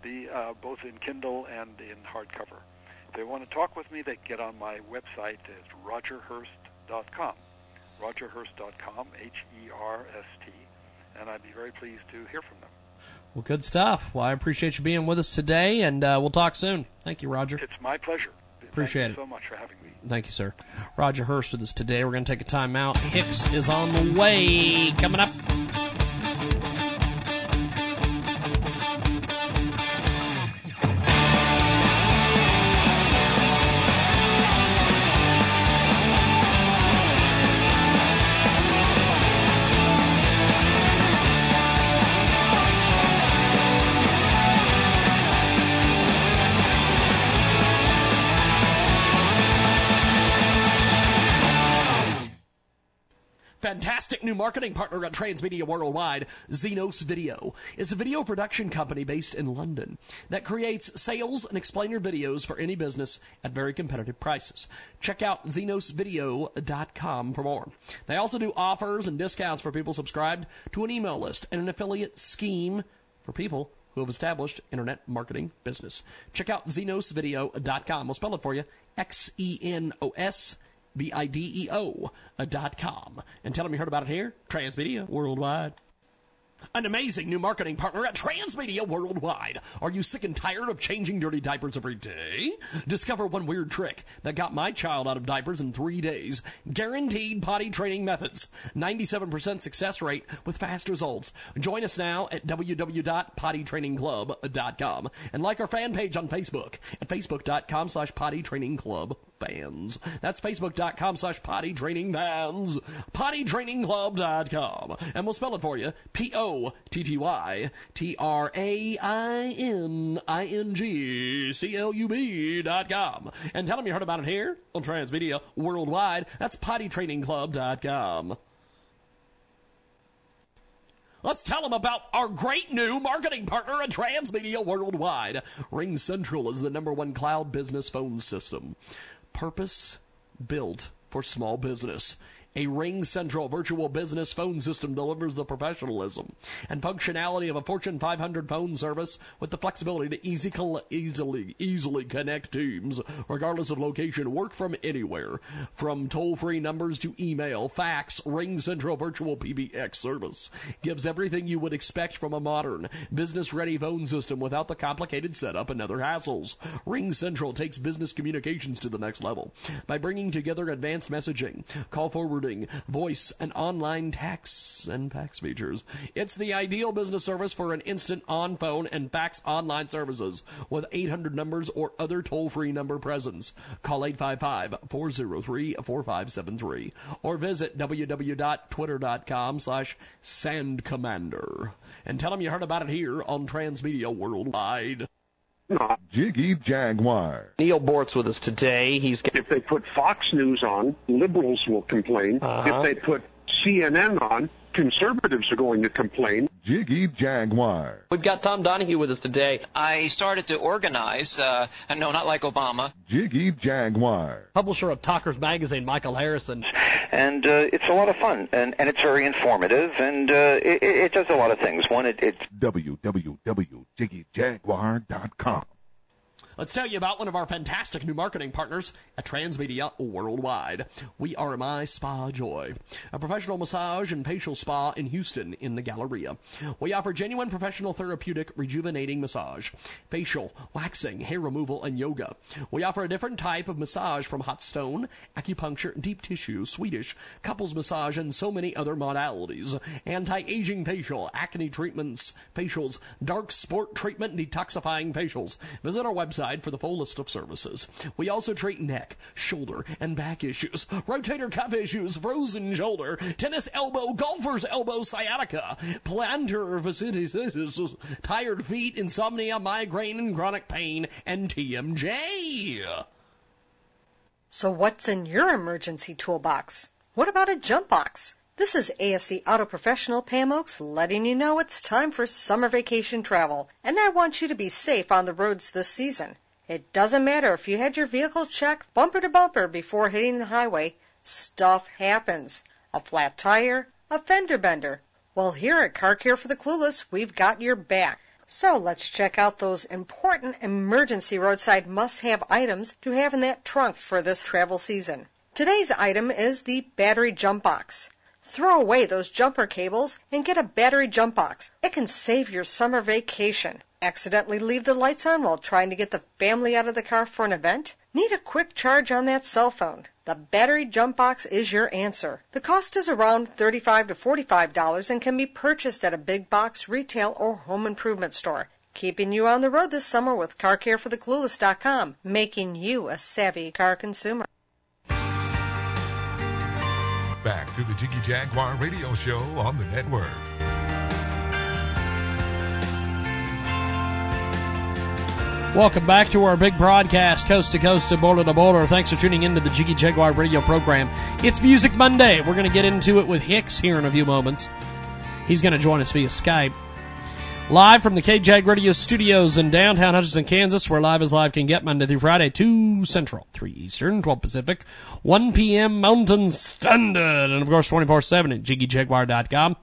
The uh, both in Kindle and in hardcover. If they want to talk with me, they can get on my website at rogerherst.com. rogerherst.com, H-E-R-S-T, and I'd be very pleased to hear from them. Well, good stuff. Well, I appreciate you being with us today, and uh, we'll talk soon. Thank you, Roger. It's my pleasure. Appreciate Thank you it. so much for having me. Thank you, sir. Roger Herst with us today. We're going to take a time out. Hicks is on the way. Coming up. New marketing partner on Transmedia Worldwide, Xenos Video, is a video production company based in London that creates sales and explainer videos for any business at very competitive prices. Check out xenosvideo.com for more. They also do offers and discounts for people subscribed to an email list and an affiliate scheme for people who have established internet marketing business. Check out xenosvideo.com. We'll spell it for you. X N O S V-I-D-E-O dot com. And tell them you heard about it here, Transmedia Worldwide. An amazing new marketing partner at Transmedia Worldwide. Are you sick and tired of changing dirty diapers every day? Discover one weird trick that got my child out of diapers in three days. Guaranteed potty training methods. 97% success rate with fast results. Join us now at www.pottytrainingclub.com and like our fan page on Facebook at facebook.com slash pottytrainingclub fans. That's facebook.com slash potty training fans. Pottytrainingclub.com. And we'll spell it for you. P-O-T-T-Y-T-R-A-I-N-I-N-G-C-L-U-B dot com. And tell them you heard about it here on Transmedia Worldwide. That's pottytrainingclub.com. Let's tell them about our great new marketing partner at Transmedia Worldwide. RingCentral is the number one cloud business phone system. Purpose built for small business. A RingCentral virtual business phone system delivers the professionalism and functionality of a Fortune 500 phone service with the flexibility to easy coll- easily easily connect teams regardless of location. Work from anywhere, from toll-free numbers to email, fax. RingCentral virtual PBX service gives everything you would expect from a modern business-ready phone system without the complicated setup and other hassles. RingCentral takes business communications to the next level by bringing together advanced messaging, call forwarding, voice, and online text and fax features. It's the ideal business service for an instant on-phone and fax online services with 800 numbers or other toll-free number presence. Call 855-403-4573 or visit www.twitter.com slash sandcommander and tell them you heard about it here on Transmedia Worldwide. Jiggy Jaguar. Neal Boortz with us today. He's if they put Fox News on, liberals will complain. Uh-huh. If they put CNN on, conservatives are going to complain. Jiggy Jaguar. We've got Tom Donahue with us today. I started to organize, uh, and no, not like Obama. Jiggy Jaguar. Publisher of Talkers Magazine, Michael Harrison. and uh, it's a lot of fun, and, and it's very informative, and uh, it, it does a lot of things. One, it, it's www.jiggyjaguar.com. Let's tell you about one of our fantastic new marketing partners at Transmedia Worldwide. We are My Spa Joy, a professional massage and facial spa in Houston in the Galleria. We offer genuine professional therapeutic rejuvenating massage, facial, waxing, hair removal, and yoga. We offer a different type of massage from hot stone, acupuncture, deep tissue, Swedish, couples massage, and so many other modalities. Anti-aging facial, acne treatments, facials, dark sport treatment, detoxifying facials. Visit our website for the full list of services. We also treat neck, shoulder, and back issues, rotator cuff issues, frozen shoulder, tennis elbow, golfer's elbow, sciatica, plantar fasciitis, tired feet, insomnia, migraine, and chronic pain, and TMJ. So what's in your emergency toolbox? What about a jump box? This is ASE Auto Professional Pam Oakes letting you know it's time for summer vacation travel, and I want you to be safe on the roads this season. It doesn't matter if you had your vehicle checked bumper to bumper before hitting the highway, stuff happens. A flat tire, a fender bender. Well, here at Car Care for the Clueless, we've got your back. So let's check out those important emergency roadside must have items to have in that trunk for this travel season. Today's item is the battery jump box. Throw away those jumper cables and get a battery jump box. It can save your summer vacation. Accidentally leave the lights on while trying to get the family out of the car for an event? Need a quick charge on that cell phone? The battery jump box is your answer. The cost is around 35 to $45 and can be purchased at a big box retail or home improvement store. Keeping you on the road this summer with CarCareForTheClueless.com, making you a savvy car consumer. Back to the Jiggy Jaguar radio show on the network. Welcome back to our big broadcast, coast to coast and border to border. Thanks for tuning in to the Jiggy Jaguar radio program. It's Music Monday. We're going to get into it with Hicks here in a few moments. He's going to join us via Skype. Live from the KJAG Radio Studios in downtown Hutchinson, Kansas, where live as live can get Monday through Friday, 2 Central, 3 Eastern, 12 Pacific, 1 p.m. Mountain Standard, and of course 24-7 at JiggyJaguar.com.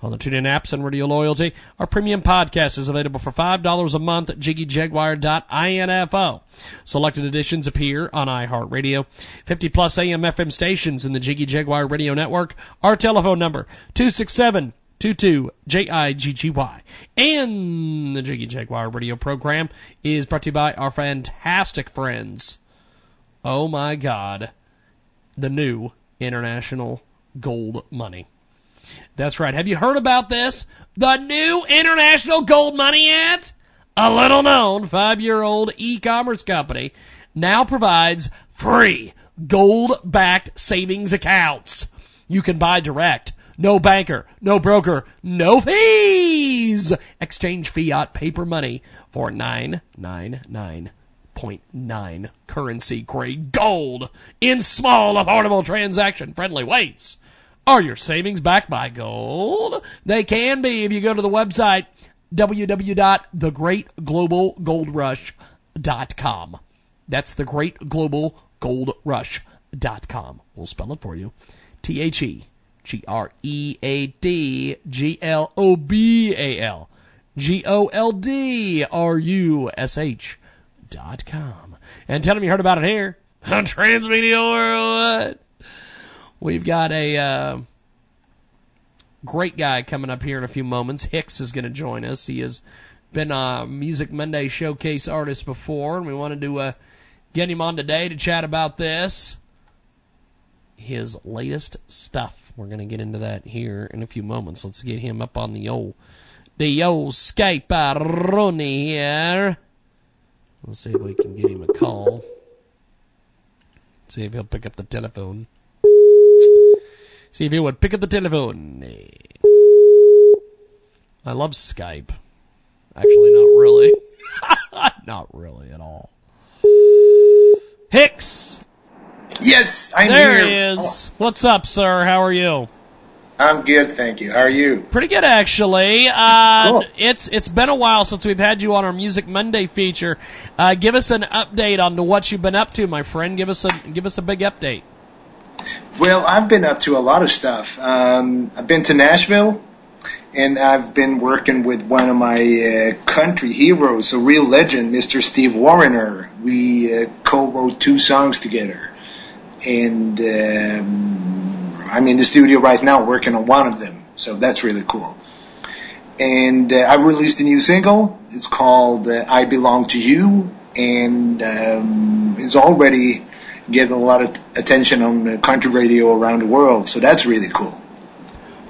On the TuneIn apps and Radio Loyalty, our premium podcast is available for $5 a month at JiggyJaguar.info. Selected editions appear on iHeartRadio. 50 plus AM FM stations in the Jiggy Jaguar Radio Network. Our telephone number, 267 22 J-I-G-G-Y. And the Jiggy Jaguar radio program is brought to you by our fantastic friends. Oh my god. The new International Gold Money. That's right. Have you heard about this? The new International Gold Money Act? A little known five year old e commerce company now provides free gold backed savings accounts. You can buy direct. No banker, no broker, no fees. Exchange fiat paper money for 999.9 currency grade gold in small, affordable, transaction friendly ways. Are your savings backed by gold? They can be if you go to the website www.thegreatglobalgoldrush.com. That's thegreatglobalgoldrush.com. We'll spell it for you. T H E G R E A D G L O B A L G O L D R U S H dot com. And tell them you heard about it here on *laughs* Transmedia World. We've got a uh, great guy coming up here in a few moments. Hicks is going to join us. He has been a Music Monday showcase artist before, and we wanted to uh, get him on today to chat about this. His latest stuff. We're going to get into that here in a few moments. Let's get him up on the old, the old Skype Ronnie here. Let's see if we can get him a call. See if he'll pick up the telephone. See if he would pick up the telephone. I love Skype. Actually, not really. *laughs* not really at all. Hicks! Yes, I'm there here. he is. What's up, sir? How are you? I'm good, thank you. How are you? Pretty good, actually. Uh, It's it's been a while since we've had you on our Music Monday feature. Uh, give us an update on to what you've been up to, my friend. Give us a give us a big update. Well, I've been up to a lot of stuff. Um, I've been to Nashville, and I've been working with one of my uh, country heroes, a real legend, Mr. Steve Wariner. We uh, co-wrote two songs together, and um, I'm in the studio right now working on one of them. So that's really cool. And uh, I've released a new single. It's called uh, "I Belong to You," and um, it's already getting a lot of attention on country radio around the world. So that's really cool.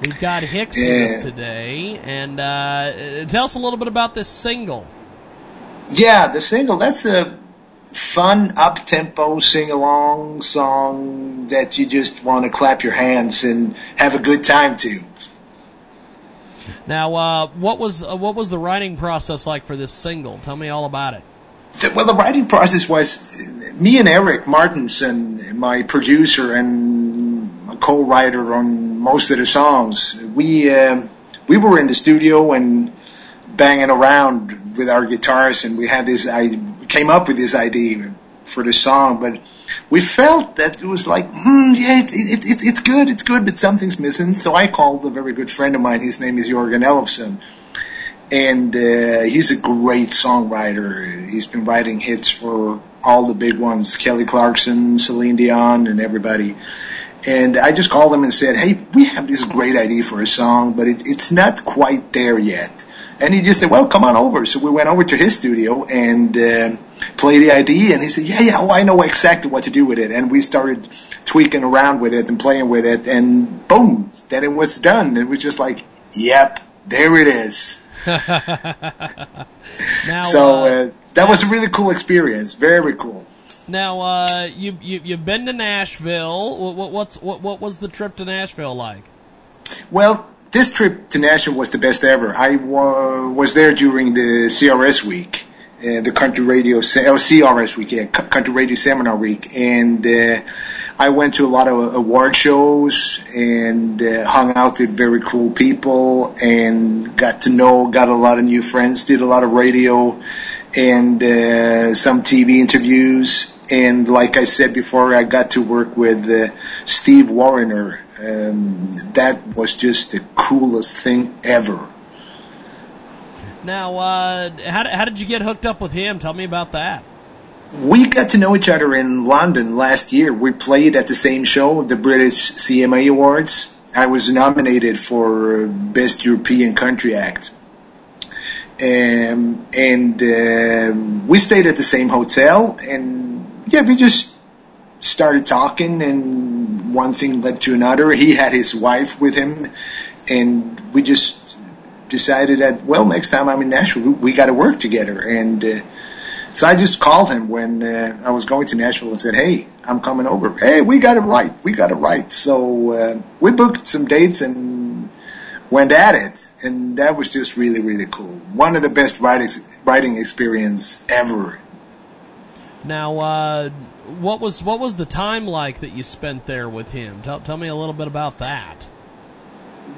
We've got Hicks with Yeah. us today, and uh, tell us a little bit about this single. Yeah, the single, that's a fun, up tempo, sing along song that you just want to clap your hands and have a good time to. Now, uh, what was uh, what was the writing process like for this single? Tell me all about it. Well, the writing process was uh, me and Eric Martinson, my producer and a co-writer on most of the songs. We um we were in the studio and banging around with our guitars, and we had this. I came up with this idea for the song, but we felt that it was like, hmm, yeah, it, it, it, it's good, it's good, but something's missing. So I called a very good friend of mine. His name is Jorgen Elofsson and uh, he's a great songwriter. He's been writing hits for all the big ones: Kelly Clarkson, Celine Dion, and everybody. And I just called him and said, "Hey, we have this great idea for a song, but it, it's not quite there yet." And he just said, "Well, come on over." So we went over to his studio and uh, played the idea. And he said, "Yeah, yeah, oh, I know exactly what to do with it." And we started tweaking around with it and playing with it, and boom, then it was done. It was just like, "Yep, there it is." *laughs* now, so uh, that was a really cool experience. Very cool. Now, uh, you, you you've been to Nashville. What, what, what's what what was the trip to Nashville like? Well, this trip to Nashville was the best ever. I wa- was there during the CRS week, uh, the Country Radio se- oh, CRS week, yeah, C- Country Radio Seminar week, and uh, I went to a lot of award shows and uh, hung out with very cool people and got to know, got a lot of new friends, did a lot of radio and uh, some TV interviews. And like I said before, I got to work with uh, Steve Wariner. Um, that was just the coolest thing ever. Now, uh, how, how did you get hooked up with him? Tell me about that. We got to know each other in London last year. We played at the same show, the British CMA Awards. I was nominated for Best European Country Act. Um, and uh, we stayed at the same hotel, and yeah, we just started talking, and one thing led to another. He had his wife with him, and we just decided that well, next time I'm in Nashville, we, we got to work together. And uh, so I just called him when uh, I was going to Nashville and said, "Hey, I'm coming over. Hey, we got it right. We got it right." So uh, we booked some dates and went at it, and that was just really, really cool. One of the best writing writing experience ever. Now, uh, what was what was the time like that you spent there with him? Tell, tell me a little bit about that.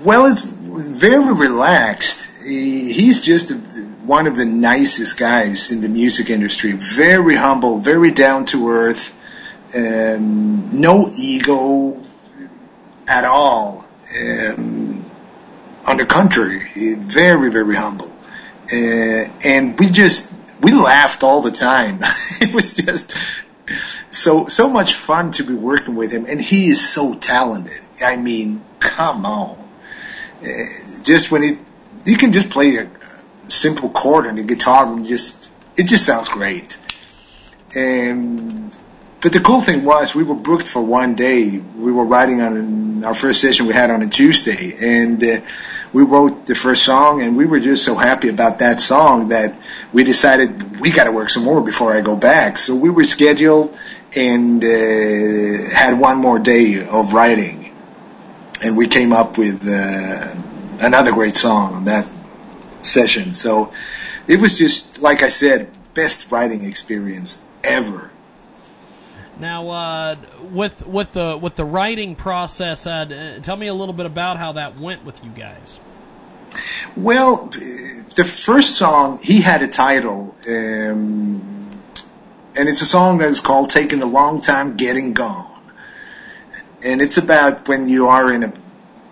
Well, it's very relaxed. He, he's just one of the nicest guys in the music industry. Very humble, very down to earth, um, no ego at all. Um, on the contrary, very, very humble. Uh, and we just, we laughed all the time. *laughs* it was just so, so much fun to be working with him. And he is so talented. I mean, come on. Uh, just when he, he can just play a simple chord on the guitar and just, it just sounds great. And, but the cool thing was we were booked for one day. We were writing on our first session we had on a Tuesday and, uh, we wrote the first song and we were just so happy about that song that we decided we got to work some more before I go back. So we were scheduled and uh, had one more day of writing. And we came up with uh, another great song on that session. So it was just, like I said, best writing experience ever. Now, uh, with with the with the writing process, uh, tell me a little bit about how that went with you guys. Well, the first song he had a title, um, and it's a song that is called "Taking a Long Time Getting Gone," and it's about when you are in a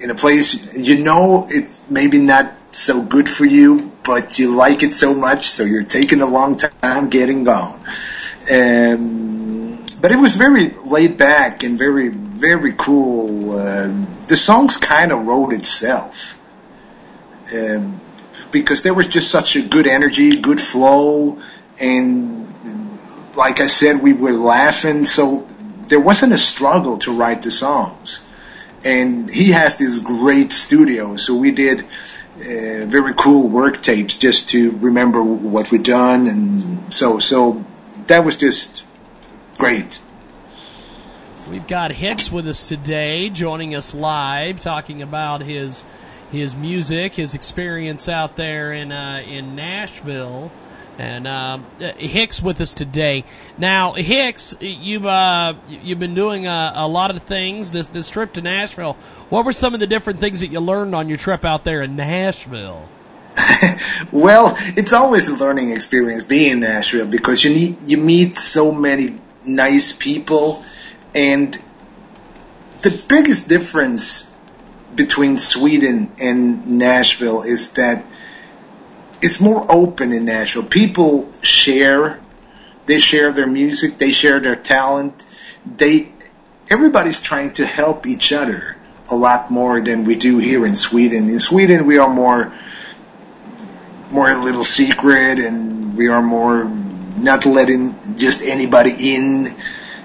in a place you know it's maybe not so good for you, but you like it so much, so you're taking a long time getting gone. Um, but it was very laid back and very very cool. Uh, the songs kind of wrote itself um, because there was just such a good energy, good flow, and like I said, we were laughing, so there wasn't a struggle to write the songs. And he has this great studio, so we did uh, very cool work tapes just to remember what we'd done, and so so that was just great. We've got Hicks with us today, joining us live, talking about his his music, his experience out there in uh, in Nashville. And uh, Hicks with us today. Now, Hicks, you've uh, you've been doing a, a, lot of things this this trip to Nashville. What were some of the different things that you learned on your trip out there in Nashville? *laughs* well, it's always a learning experience being in Nashville because you need you meet so many nice people, and the biggest difference between Sweden and Nashville is that it's more open in Nashville. People share, they share their music, they share their talent. They everybody's trying to help each other a lot more than we do here in Sweden. In Sweden, we are more more a little secret, and we are more not letting just anybody in.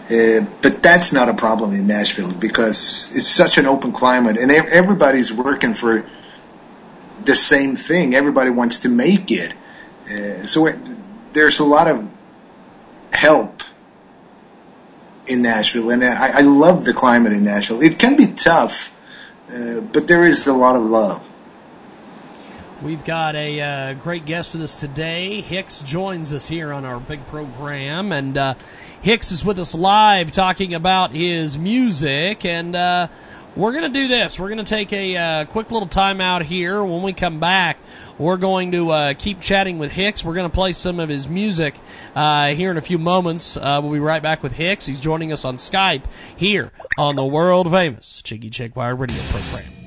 Uh, but that's not a problem in Nashville because it's such an open climate, and everybody's working for the same thing. Everybody wants to make it. Uh, so it, there's a lot of help in Nashville, and I, I love the climate in Nashville. It can be tough, uh, but there is a lot of love. We've got a uh, great guest with us today. Hicks joins us here on our big program, and uh, Hicks is with us live talking about his music. And uh, we're going to do this. We're going to take a uh, quick little timeout here. When we come back, we're going to uh, keep chatting with Hicks. We're going to play some of his music uh, here in a few moments. we'll be right back with Hicks. He's joining us on Skype here on the world famous Jiggy Jaguar radio program.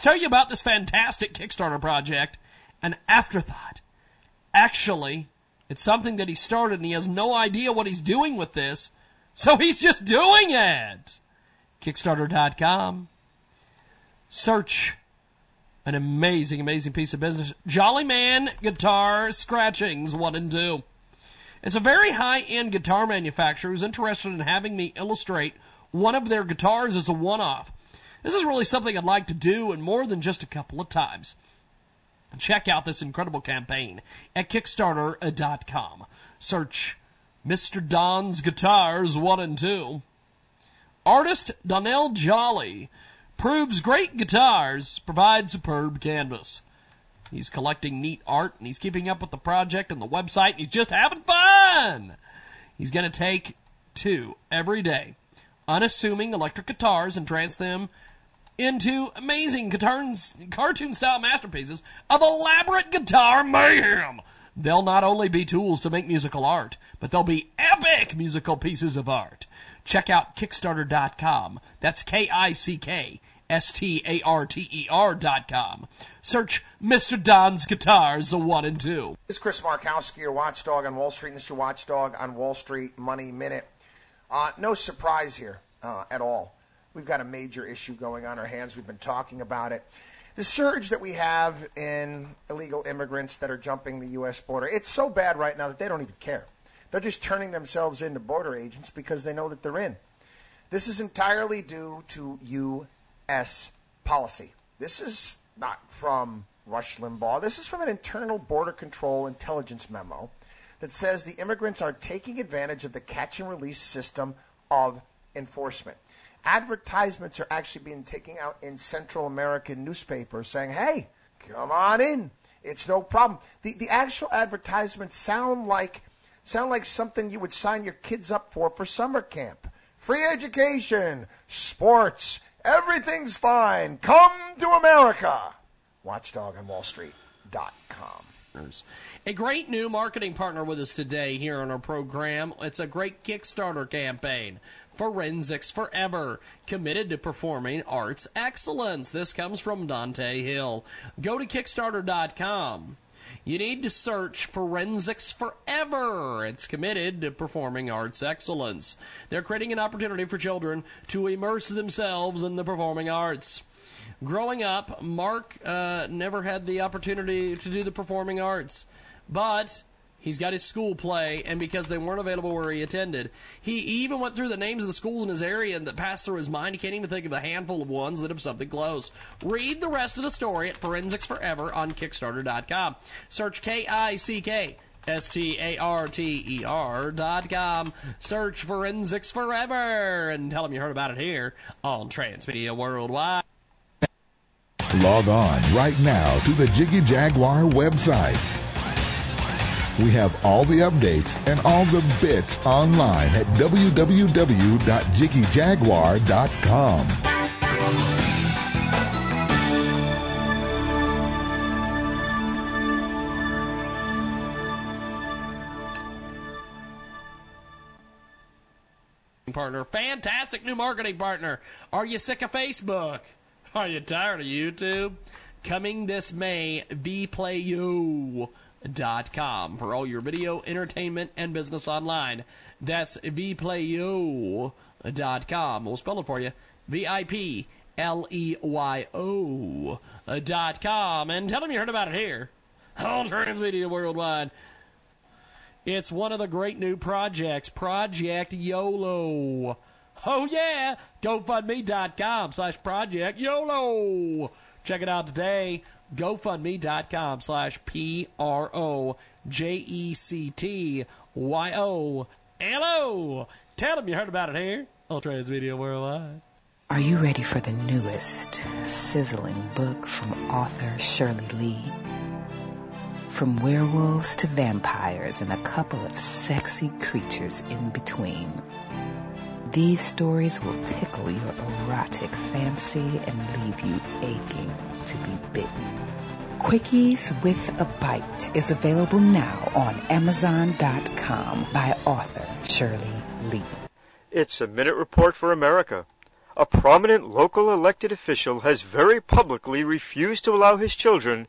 Tell you about this fantastic Kickstarter project, an afterthought. Actually, it's something that he started and he has no idea what he's doing with this, so he's just doing it. Kickstarter.com. Search an amazing, amazing piece of business. Jolly Man Guitar Scratchings 1 and 2. It's a very high end guitar manufacturer who's interested in having me illustrate one of their guitars as a one off. This is really something I'd like to do, and more than just a couple of times. Check out this incredible campaign at Kickstarter.com. Search Mr. Don's Guitars 1 and 2. Artist Donnell Jolly proves great guitars provide superb canvas. He's collecting neat art and he's keeping up with the project and the website and he's just having fun. He's going to take two every day unassuming electric guitars and trance them into amazing cartoon style masterpieces of elaborate guitar mayhem. They'll not only be tools to make musical art, but they'll be epic musical pieces of art. Check out Kickstarter.com. That's K I C K S T A R T E R.com. Search Mr. Don's Guitars, a one and two. This is Chris Markowski, your watchdog on Wall Street. This is your watchdog on Wall Street Money Minute. Uh, no surprise here uh, at all. We've got a major issue going on our hands. We've been talking about it. The surge that we have in illegal immigrants that are jumping the U.S. border, it's so bad right now that they don't even care. They're just turning themselves into border agents because they know that they're in. This is entirely due to U.S. policy. This is not from Rush Limbaugh. This is from an internal border control intelligence memo that says the immigrants are taking advantage of the catch and release system of enforcement advertisements are actually being taken out in Central American newspapers saying, hey, come on in. It's no problem. The, the actual advertisements sound like, sound like something you would sign your kids up for for summer camp. Free education, sports, everything's fine. Come to America. Watchdog on Wall Street.com. A great new marketing partner with us today here on our program. It's a great Kickstarter campaign. Forensics Forever, committed to performing arts excellence. This comes from Dante Hill. Go to Kickstarter.com. You need to search Forensics Forever. It's committed to performing arts excellence. They're creating an opportunity for children to immerse themselves in the performing arts. Growing up, Mark uh, never had the opportunity to do the performing arts, but He's got his school play, and because they weren't available where he attended, he even went through the names of the schools in his area and that passed through his mind. He can't even think of a handful of ones that have something close. Read the rest of the story at Forensics Forever on Kickstarter.com. Search K I C K S T A R T E R dot com. Search Forensics Forever and tell them you heard about it here on Transmedia Worldwide. Log on right now to the Jiggy Jaguar website We have all the updates and all the bits online at www.jiggyjaguar.com. partner. Fantastic new marketing partner. Are you sick of Facebook? Are you tired of YouTube? Coming this May, vplayo.com for all your video, entertainment, and business online. That's vplayo.com. We'll spell it for you. V-I-P L-E-Y-O dot com. And tell them you heard about it here on Transmedia Worldwide. It's one of the great new projects, Project YOLO. Oh yeah, GoFundMe.com slash Project YOLO. Check it out today. GoFundMe.com slash P R O J E C T Y O L O. Tell them you heard about it here on Transmedia Worldwide. Are you ready for the newest, sizzling book from author Shirley Lee? From werewolves to vampires and a couple of sexy creatures in between. These stories will tickle your erotic fancy and leave you aching to be bitten. Quickies with a Bite is available now on Amazon.com by author Shirley Lee. It's a minute report for America. A prominent local elected official has very publicly refused to allow his children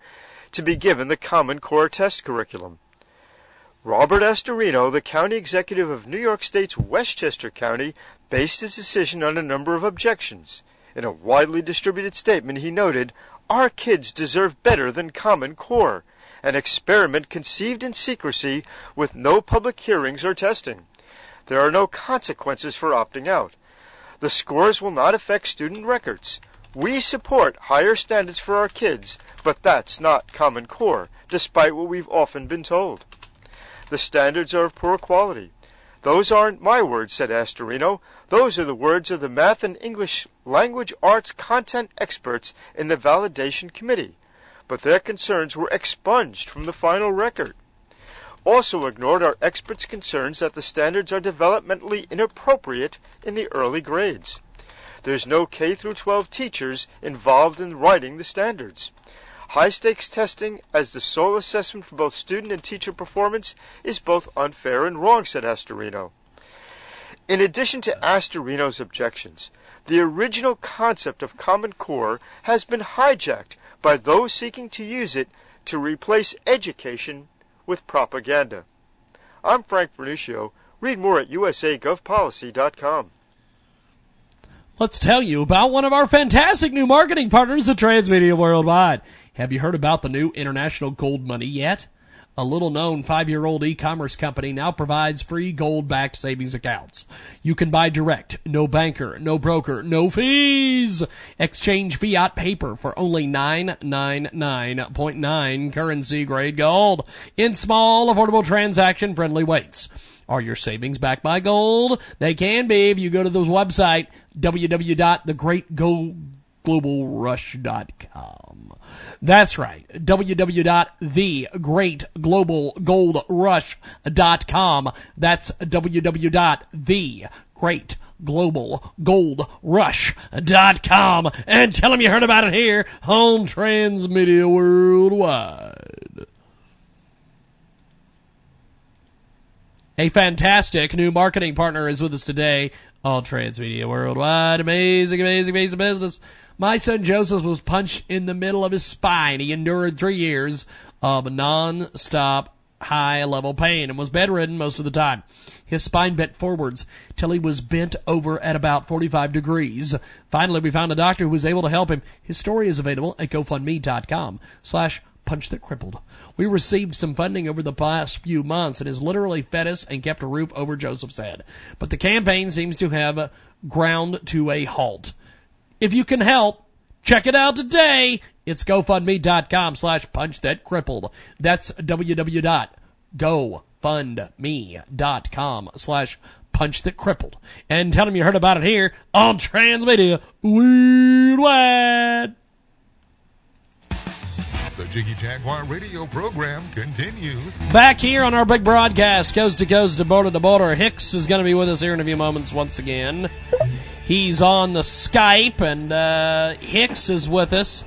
to be given the Common Core test curriculum. Robert Astorino, the county executive of New York State's Westchester County, based his decision on a number of objections. In a widely distributed statement, he noted, Our kids deserve better than Common Core, an experiment conceived in secrecy with no public hearings or testing. There are no consequences for opting out. The scores will not affect student records. We support higher standards for our kids, but that's not Common Core, despite what we've often been told. The standards are of poor quality. Those aren't my words, said Astorino. Those are the words of the math and English language arts content experts in the validation committee. But their concerns were expunged from the final record. Also ignored are experts' concerns that the standards are developmentally inappropriate in the early grades. There's no K through 12 teachers involved in writing the standards. High stakes testing as the sole assessment for both student and teacher performance is both unfair and wrong, said Astorino. In addition to Astorino's objections, the original concept of Common Core has been hijacked by those seeking to use it to replace education with propaganda. I'm Frank Vernuccio. Read more at usagovpolicy.com. Let's tell you about one of our fantastic new marketing partners at Transmedia Worldwide. Have you heard about the new International Gold Money yet? A little known five year old e commerce company now provides free gold backed savings accounts. You can buy direct, no banker, no broker, no fees. Exchange fiat paper for only 999.9 currency grade gold in small, affordable transaction friendly weights. Are your savings backed by gold? They can be if you go to the website www.thegreatglobalrush.com. That's right. www.thegreatglobalgoldrush.com. That's www.thegreatglobalgoldrush.com. And tell them you heard about it here on Transmedia Worldwide. A fantastic new marketing partner is with us today on Transmedia Worldwide. Amazing, amazing, amazing business. My son Joseph was punched in the middle of his spine. He endured three years of non-stop high level pain and was bedridden most of the time. His spine bent forwards till he was bent over at about 45 degrees. Finally, we found a doctor who was able to help him. His story is available at GoFundMe.com slash punch that crippled. We received some funding over the past few months and has literally fed us and kept a roof over Joseph's head. But the campaign seems to have ground to a halt. If you can help, check it out today. It's GoFundMe.com slash punch that crippled. That's www.gofundme.com slash punch that crippled. And tell them you heard about it here on Transmedia Worldwide. The Jiggy Jaguar radio program continues. Back here on our big broadcast, coast to coast, to border to border, Hicks is going to be with us here in a few moments once again. He's on the Skype, and uh, Hicks is with us.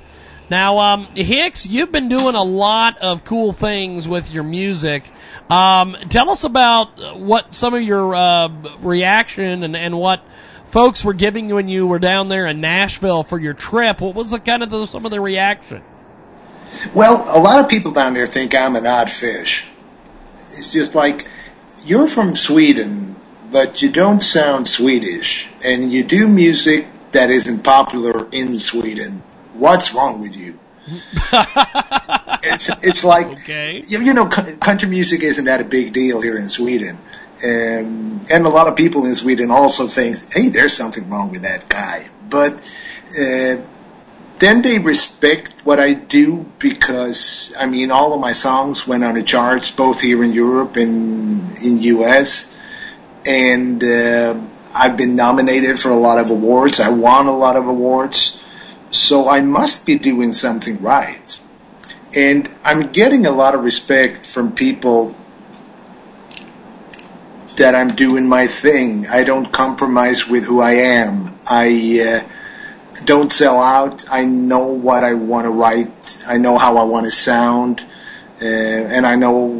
Now, um, Hicks, you've been doing a lot of cool things with your music. Um, tell us about what some of your uh, reaction and, and what folks were giving you when you were down there in Nashville for your trip. What was the kind of the, some of the reaction? Well, a lot of people down there think I'm an odd fish. It's just like you're from Sweden, but you don't sound Swedish, and you do music that isn't popular in Sweden. What's wrong with you? *laughs* it's it's like okay. you, you know country music isn't that a big deal here in Sweden, and and a lot of people in Sweden also think, hey, there's something wrong with that guy, but. Uh, then they respect what I do because I mean all of my songs went on the charts both here in Europe and in US and uh, I've been nominated for a lot of awards I won a lot of awards so I must be doing something right and I'm getting a lot of respect from people that I'm doing my thing I don't compromise with who I am I uh, don't sell out. I know what I want to write. I know how I want to sound, uh, and I know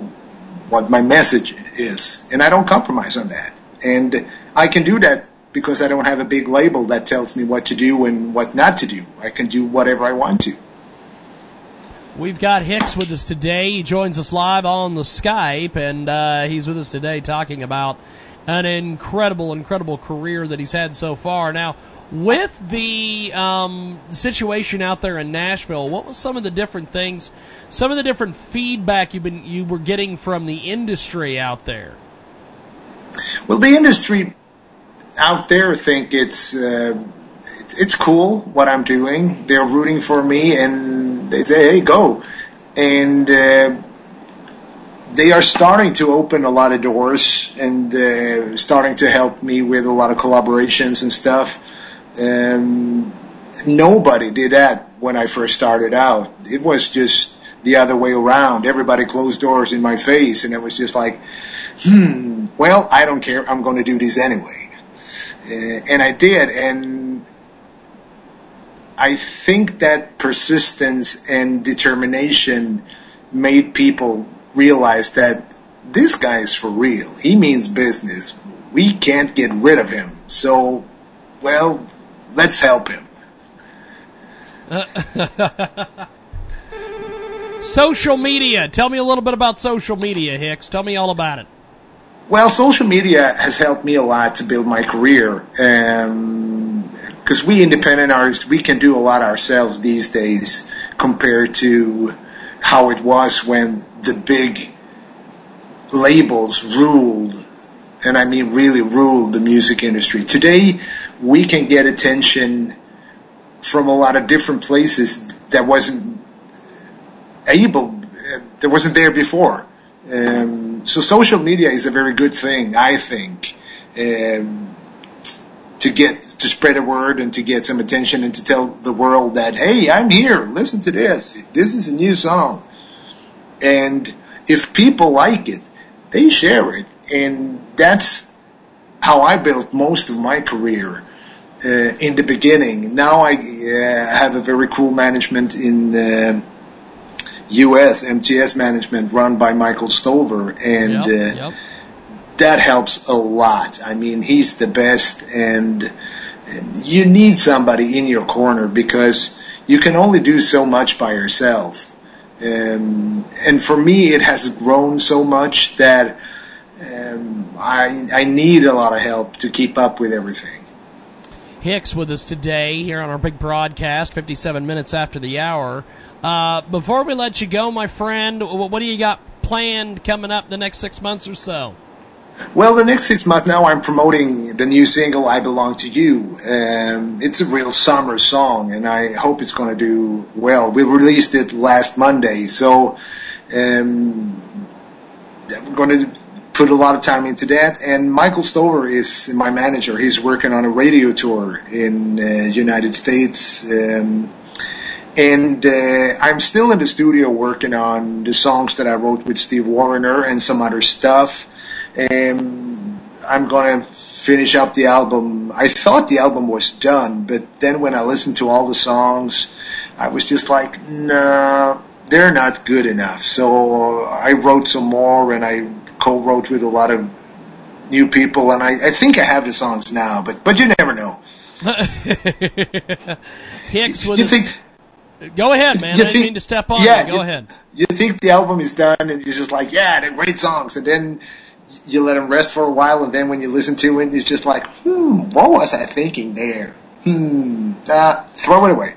what my message is, and I don't compromise on that. And I can do that because I don't have a big label that tells me what to do and what not to do. I can do whatever I want to. We've got Hicks with us today. He joins us live on the Skype, and uh, he's with us today talking about an incredible, incredible career that he's had so far. Now, with the um, situation out there in Nashville, what was some of the different things, some of the different feedback you've been you were getting from the industry out there? Well, the industry out there think it's uh, it's, cool what I'm doing. They're rooting for me, and they say, "Hey, go!" And uh, they are starting to open a lot of doors and uh, starting to help me with a lot of collaborations and stuff. Um, nobody did that when I first started out. It was just the other way around. Everybody closed doors in my face, and it was just like, hmm, well, I don't care. I'm going to do this anyway. Uh, and I did, and I think that persistence and determination made people realize that this guy is for real. He means business. We can't get rid of him. So, well, let's help him. *laughs* social media. Tell me a little bit about social media, Hicks. Tell me all about it. Well, social media has helped me a lot to build my career. Because we independent artists, we can do a lot ourselves these days compared to how it was when the big labels ruled and I mean really ruled the music industry. Today, we can get attention from a lot of different places that wasn't able, that wasn't there before. Um, so social media is a very good thing, I think, um, to get to spread a word and to get some attention and to tell the world that hey, I'm here. Listen to this. This is a new song, and if people like it, they share it, and that's how I built most of my career uh, in the beginning. Now I uh, have a very cool management in uh, U.S. MTS management run by Michael Stover, and Yep, uh, yep. that helps a lot. I mean, he's the best, and you need somebody in your corner because you can only do so much by yourself. Um, and for me, it has grown so much that um, I, I need a lot of help to keep up with everything. Hicks with us today here on our big broadcast, 57 minutes after the hour. Uh, before we let you go, my friend, what do you got planned coming up the next six months or so? Well, the next six months now, I'm promoting the new single "I Belong to You." Um, it's a real summer song, and I hope it's going to do well. We released it last Monday, so um, we're going to put a lot of time into that. And Michael Stover is my manager. He's working on a radio tour in uh, United States, um, and uh, I'm still in the studio working on the songs that I wrote with Steve Wariner and some other stuff. Um, I'm gonna finish up the album. I thought the album was done, but then when I listened to all the songs, I was just like, nah, they're not good enough. So I wrote some more, and I co-wrote with a lot of new people, and I, I think I have the songs now, but but you never know. *laughs* Hicks with you think? Go ahead, man. You I didn't think- mean to step on yeah, you. Go you- ahead. You think the album is done, and you're just like, yeah, they're great songs, and then you let them rest for a while, and then when you listen to it, it's just like, hmm, what was I thinking there? Hmm, uh, throw it away.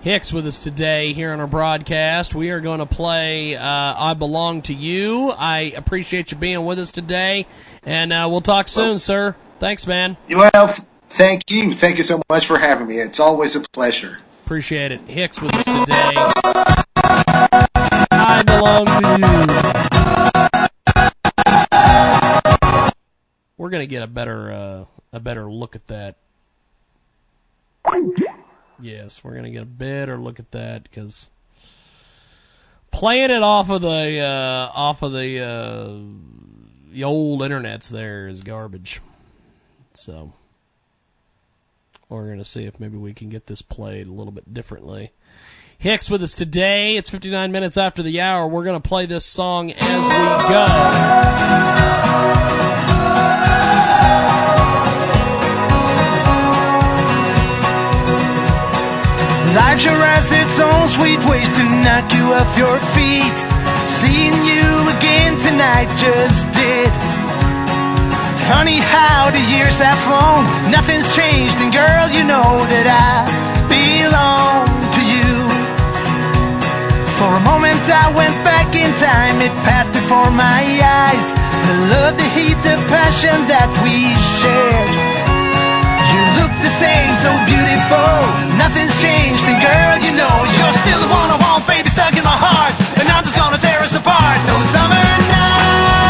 Hicks with us today here on our broadcast. We are going to play uh, I Belong to You. I appreciate you being with us today, and uh, we'll talk soon, sir. Thanks, man. Well, thank you, thank you so much for having me. It's always a pleasure. Appreciate it. Hicks with us today. I belong to you. We're gonna get a better uh, a better look at that. Yes, we're gonna get a better look at that because playing it off of the uh, off of the uh, the old internets there is garbage. So we're going to see if maybe we can get this played a little bit differently. Hicks with us today. It's 59 minutes after the hour. We're going to play this song as we go. Life sure has its own sweet ways to knock you off your feet. Seeing you again tonight just did. Funny how the years have flown, nothing's changed, and girl, you know that I belong to you. For a moment I went back in time, it passed before my eyes. The love, the heat, the passion that we shared. You look the same, so beautiful. Nothing's changed, and girl, you know you're still the one I want, baby, stuck in my heart. And I'm just gonna tear us apart. Those summer nights,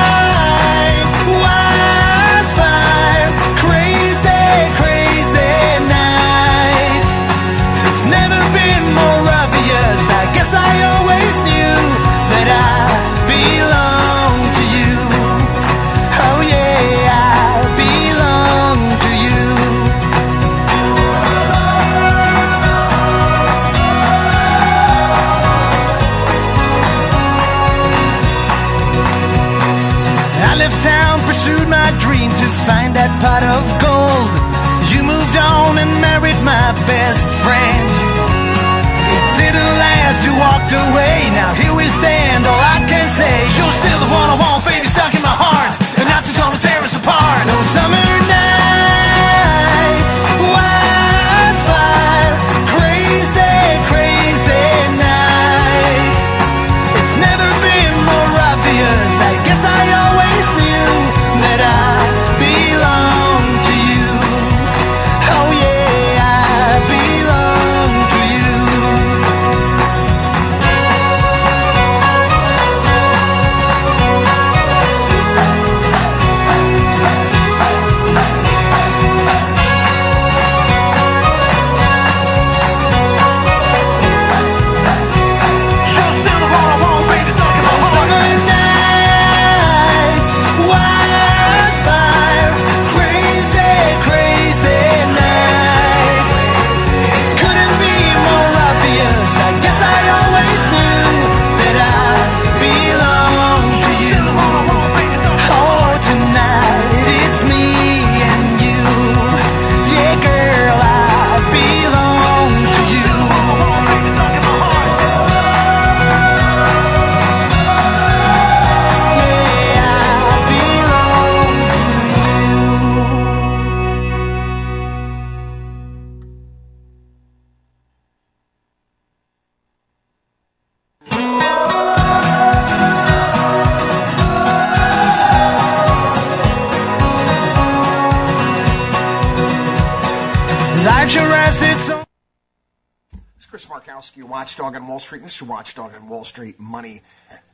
Street. This is Watchdog on Wall Street Money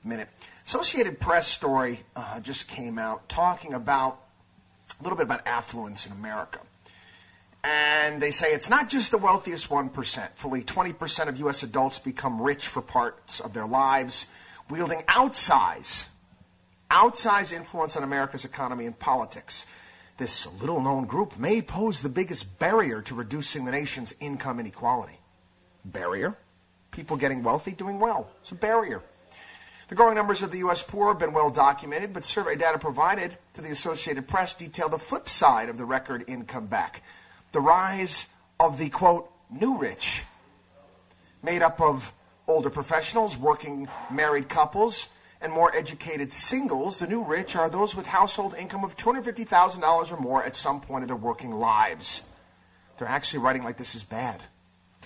Minute. Associated Press story uh, just came out talking about a little bit about affluence in America. And they say it's not just the wealthiest 1%. Fully 20% of U.S. adults become rich for parts of their lives, wielding outsize, outsize influence on America's economy and politics. This little known group may pose the biggest barrier to reducing the nation's income inequality. Barrier? People getting wealthy doing well. It's a barrier. The growing numbers of the U.S. poor have been well documented, but survey data provided to the Associated Press detail the flip side of the record income back the rise of the quote, new rich, made up of older professionals, working married couples, and more educated singles. The new rich are those with household income of $250,000 or more at some point of their working lives. They're actually writing like this is bad.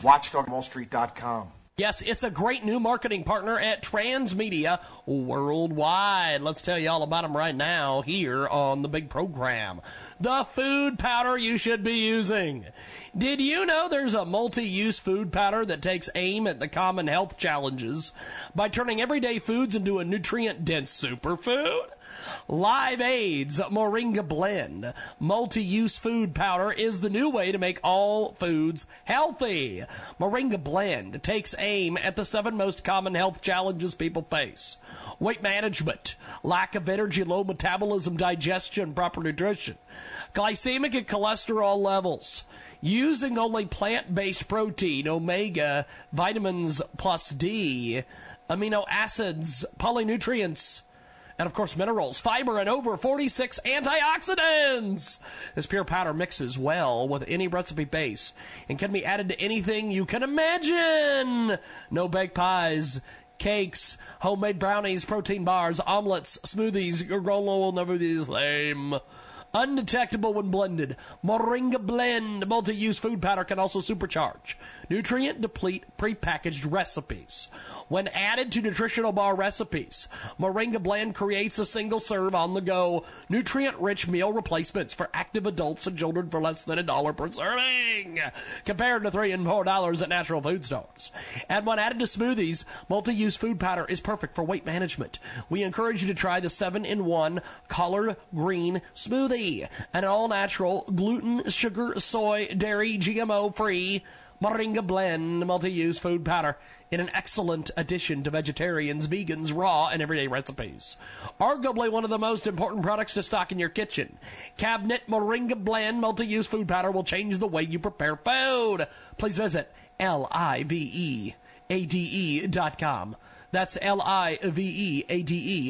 WatchdogWallStreet.com. Yes, it's a great new marketing partner at Transmedia Worldwide. Let's tell you all about them right now here on the big program. The food powder you should be using. Did you know there's a multi-use food powder that takes aim at the common health challenges by turning everyday foods into a nutrient-dense superfood? LiveAde's Moringa Blend multi-use food powder is the new way to make all foods healthy. Moringa Blend takes aim at the seven most common health challenges people face. Weight management, lack of energy, low metabolism, digestion, proper nutrition, glycemic and cholesterol levels, using only plant-based protein, omega, vitamins plus D, amino acids, polynutrients, and of course minerals, fiber, and over 46 antioxidants. This pure powder mixes well with any recipe base and can be added to anything you can imagine. No baked pies, cakes, homemade brownies, protein bars, omelets, smoothies. Your granola will never be the same. Undetectable when blended. Moringa Blend multi-use food powder can also supercharge nutrient deplete prepackaged recipes. When added to nutritional bar recipes, Moringa Blend creates a single serve on the go, nutrient rich meal replacements for active adults and children for less than a dollar per serving, compared to three and four dollars at natural food stores. And when added to smoothies, multi use food powder is perfect for weight management. We encourage you to try the 7 in 1 collard green smoothie, an all natural, gluten, sugar, soy, dairy, GMO free Moringa Blend multi-use food powder in an excellent addition to vegetarians, vegans, raw, and everyday recipes. Arguably one of the most important products to stock in your kitchen. Cabinet Moringa Blend multi-use food powder will change the way you prepare food. Please visit L-I-V-E-A-D-E dot com. That's L-I-V-E-A-D-E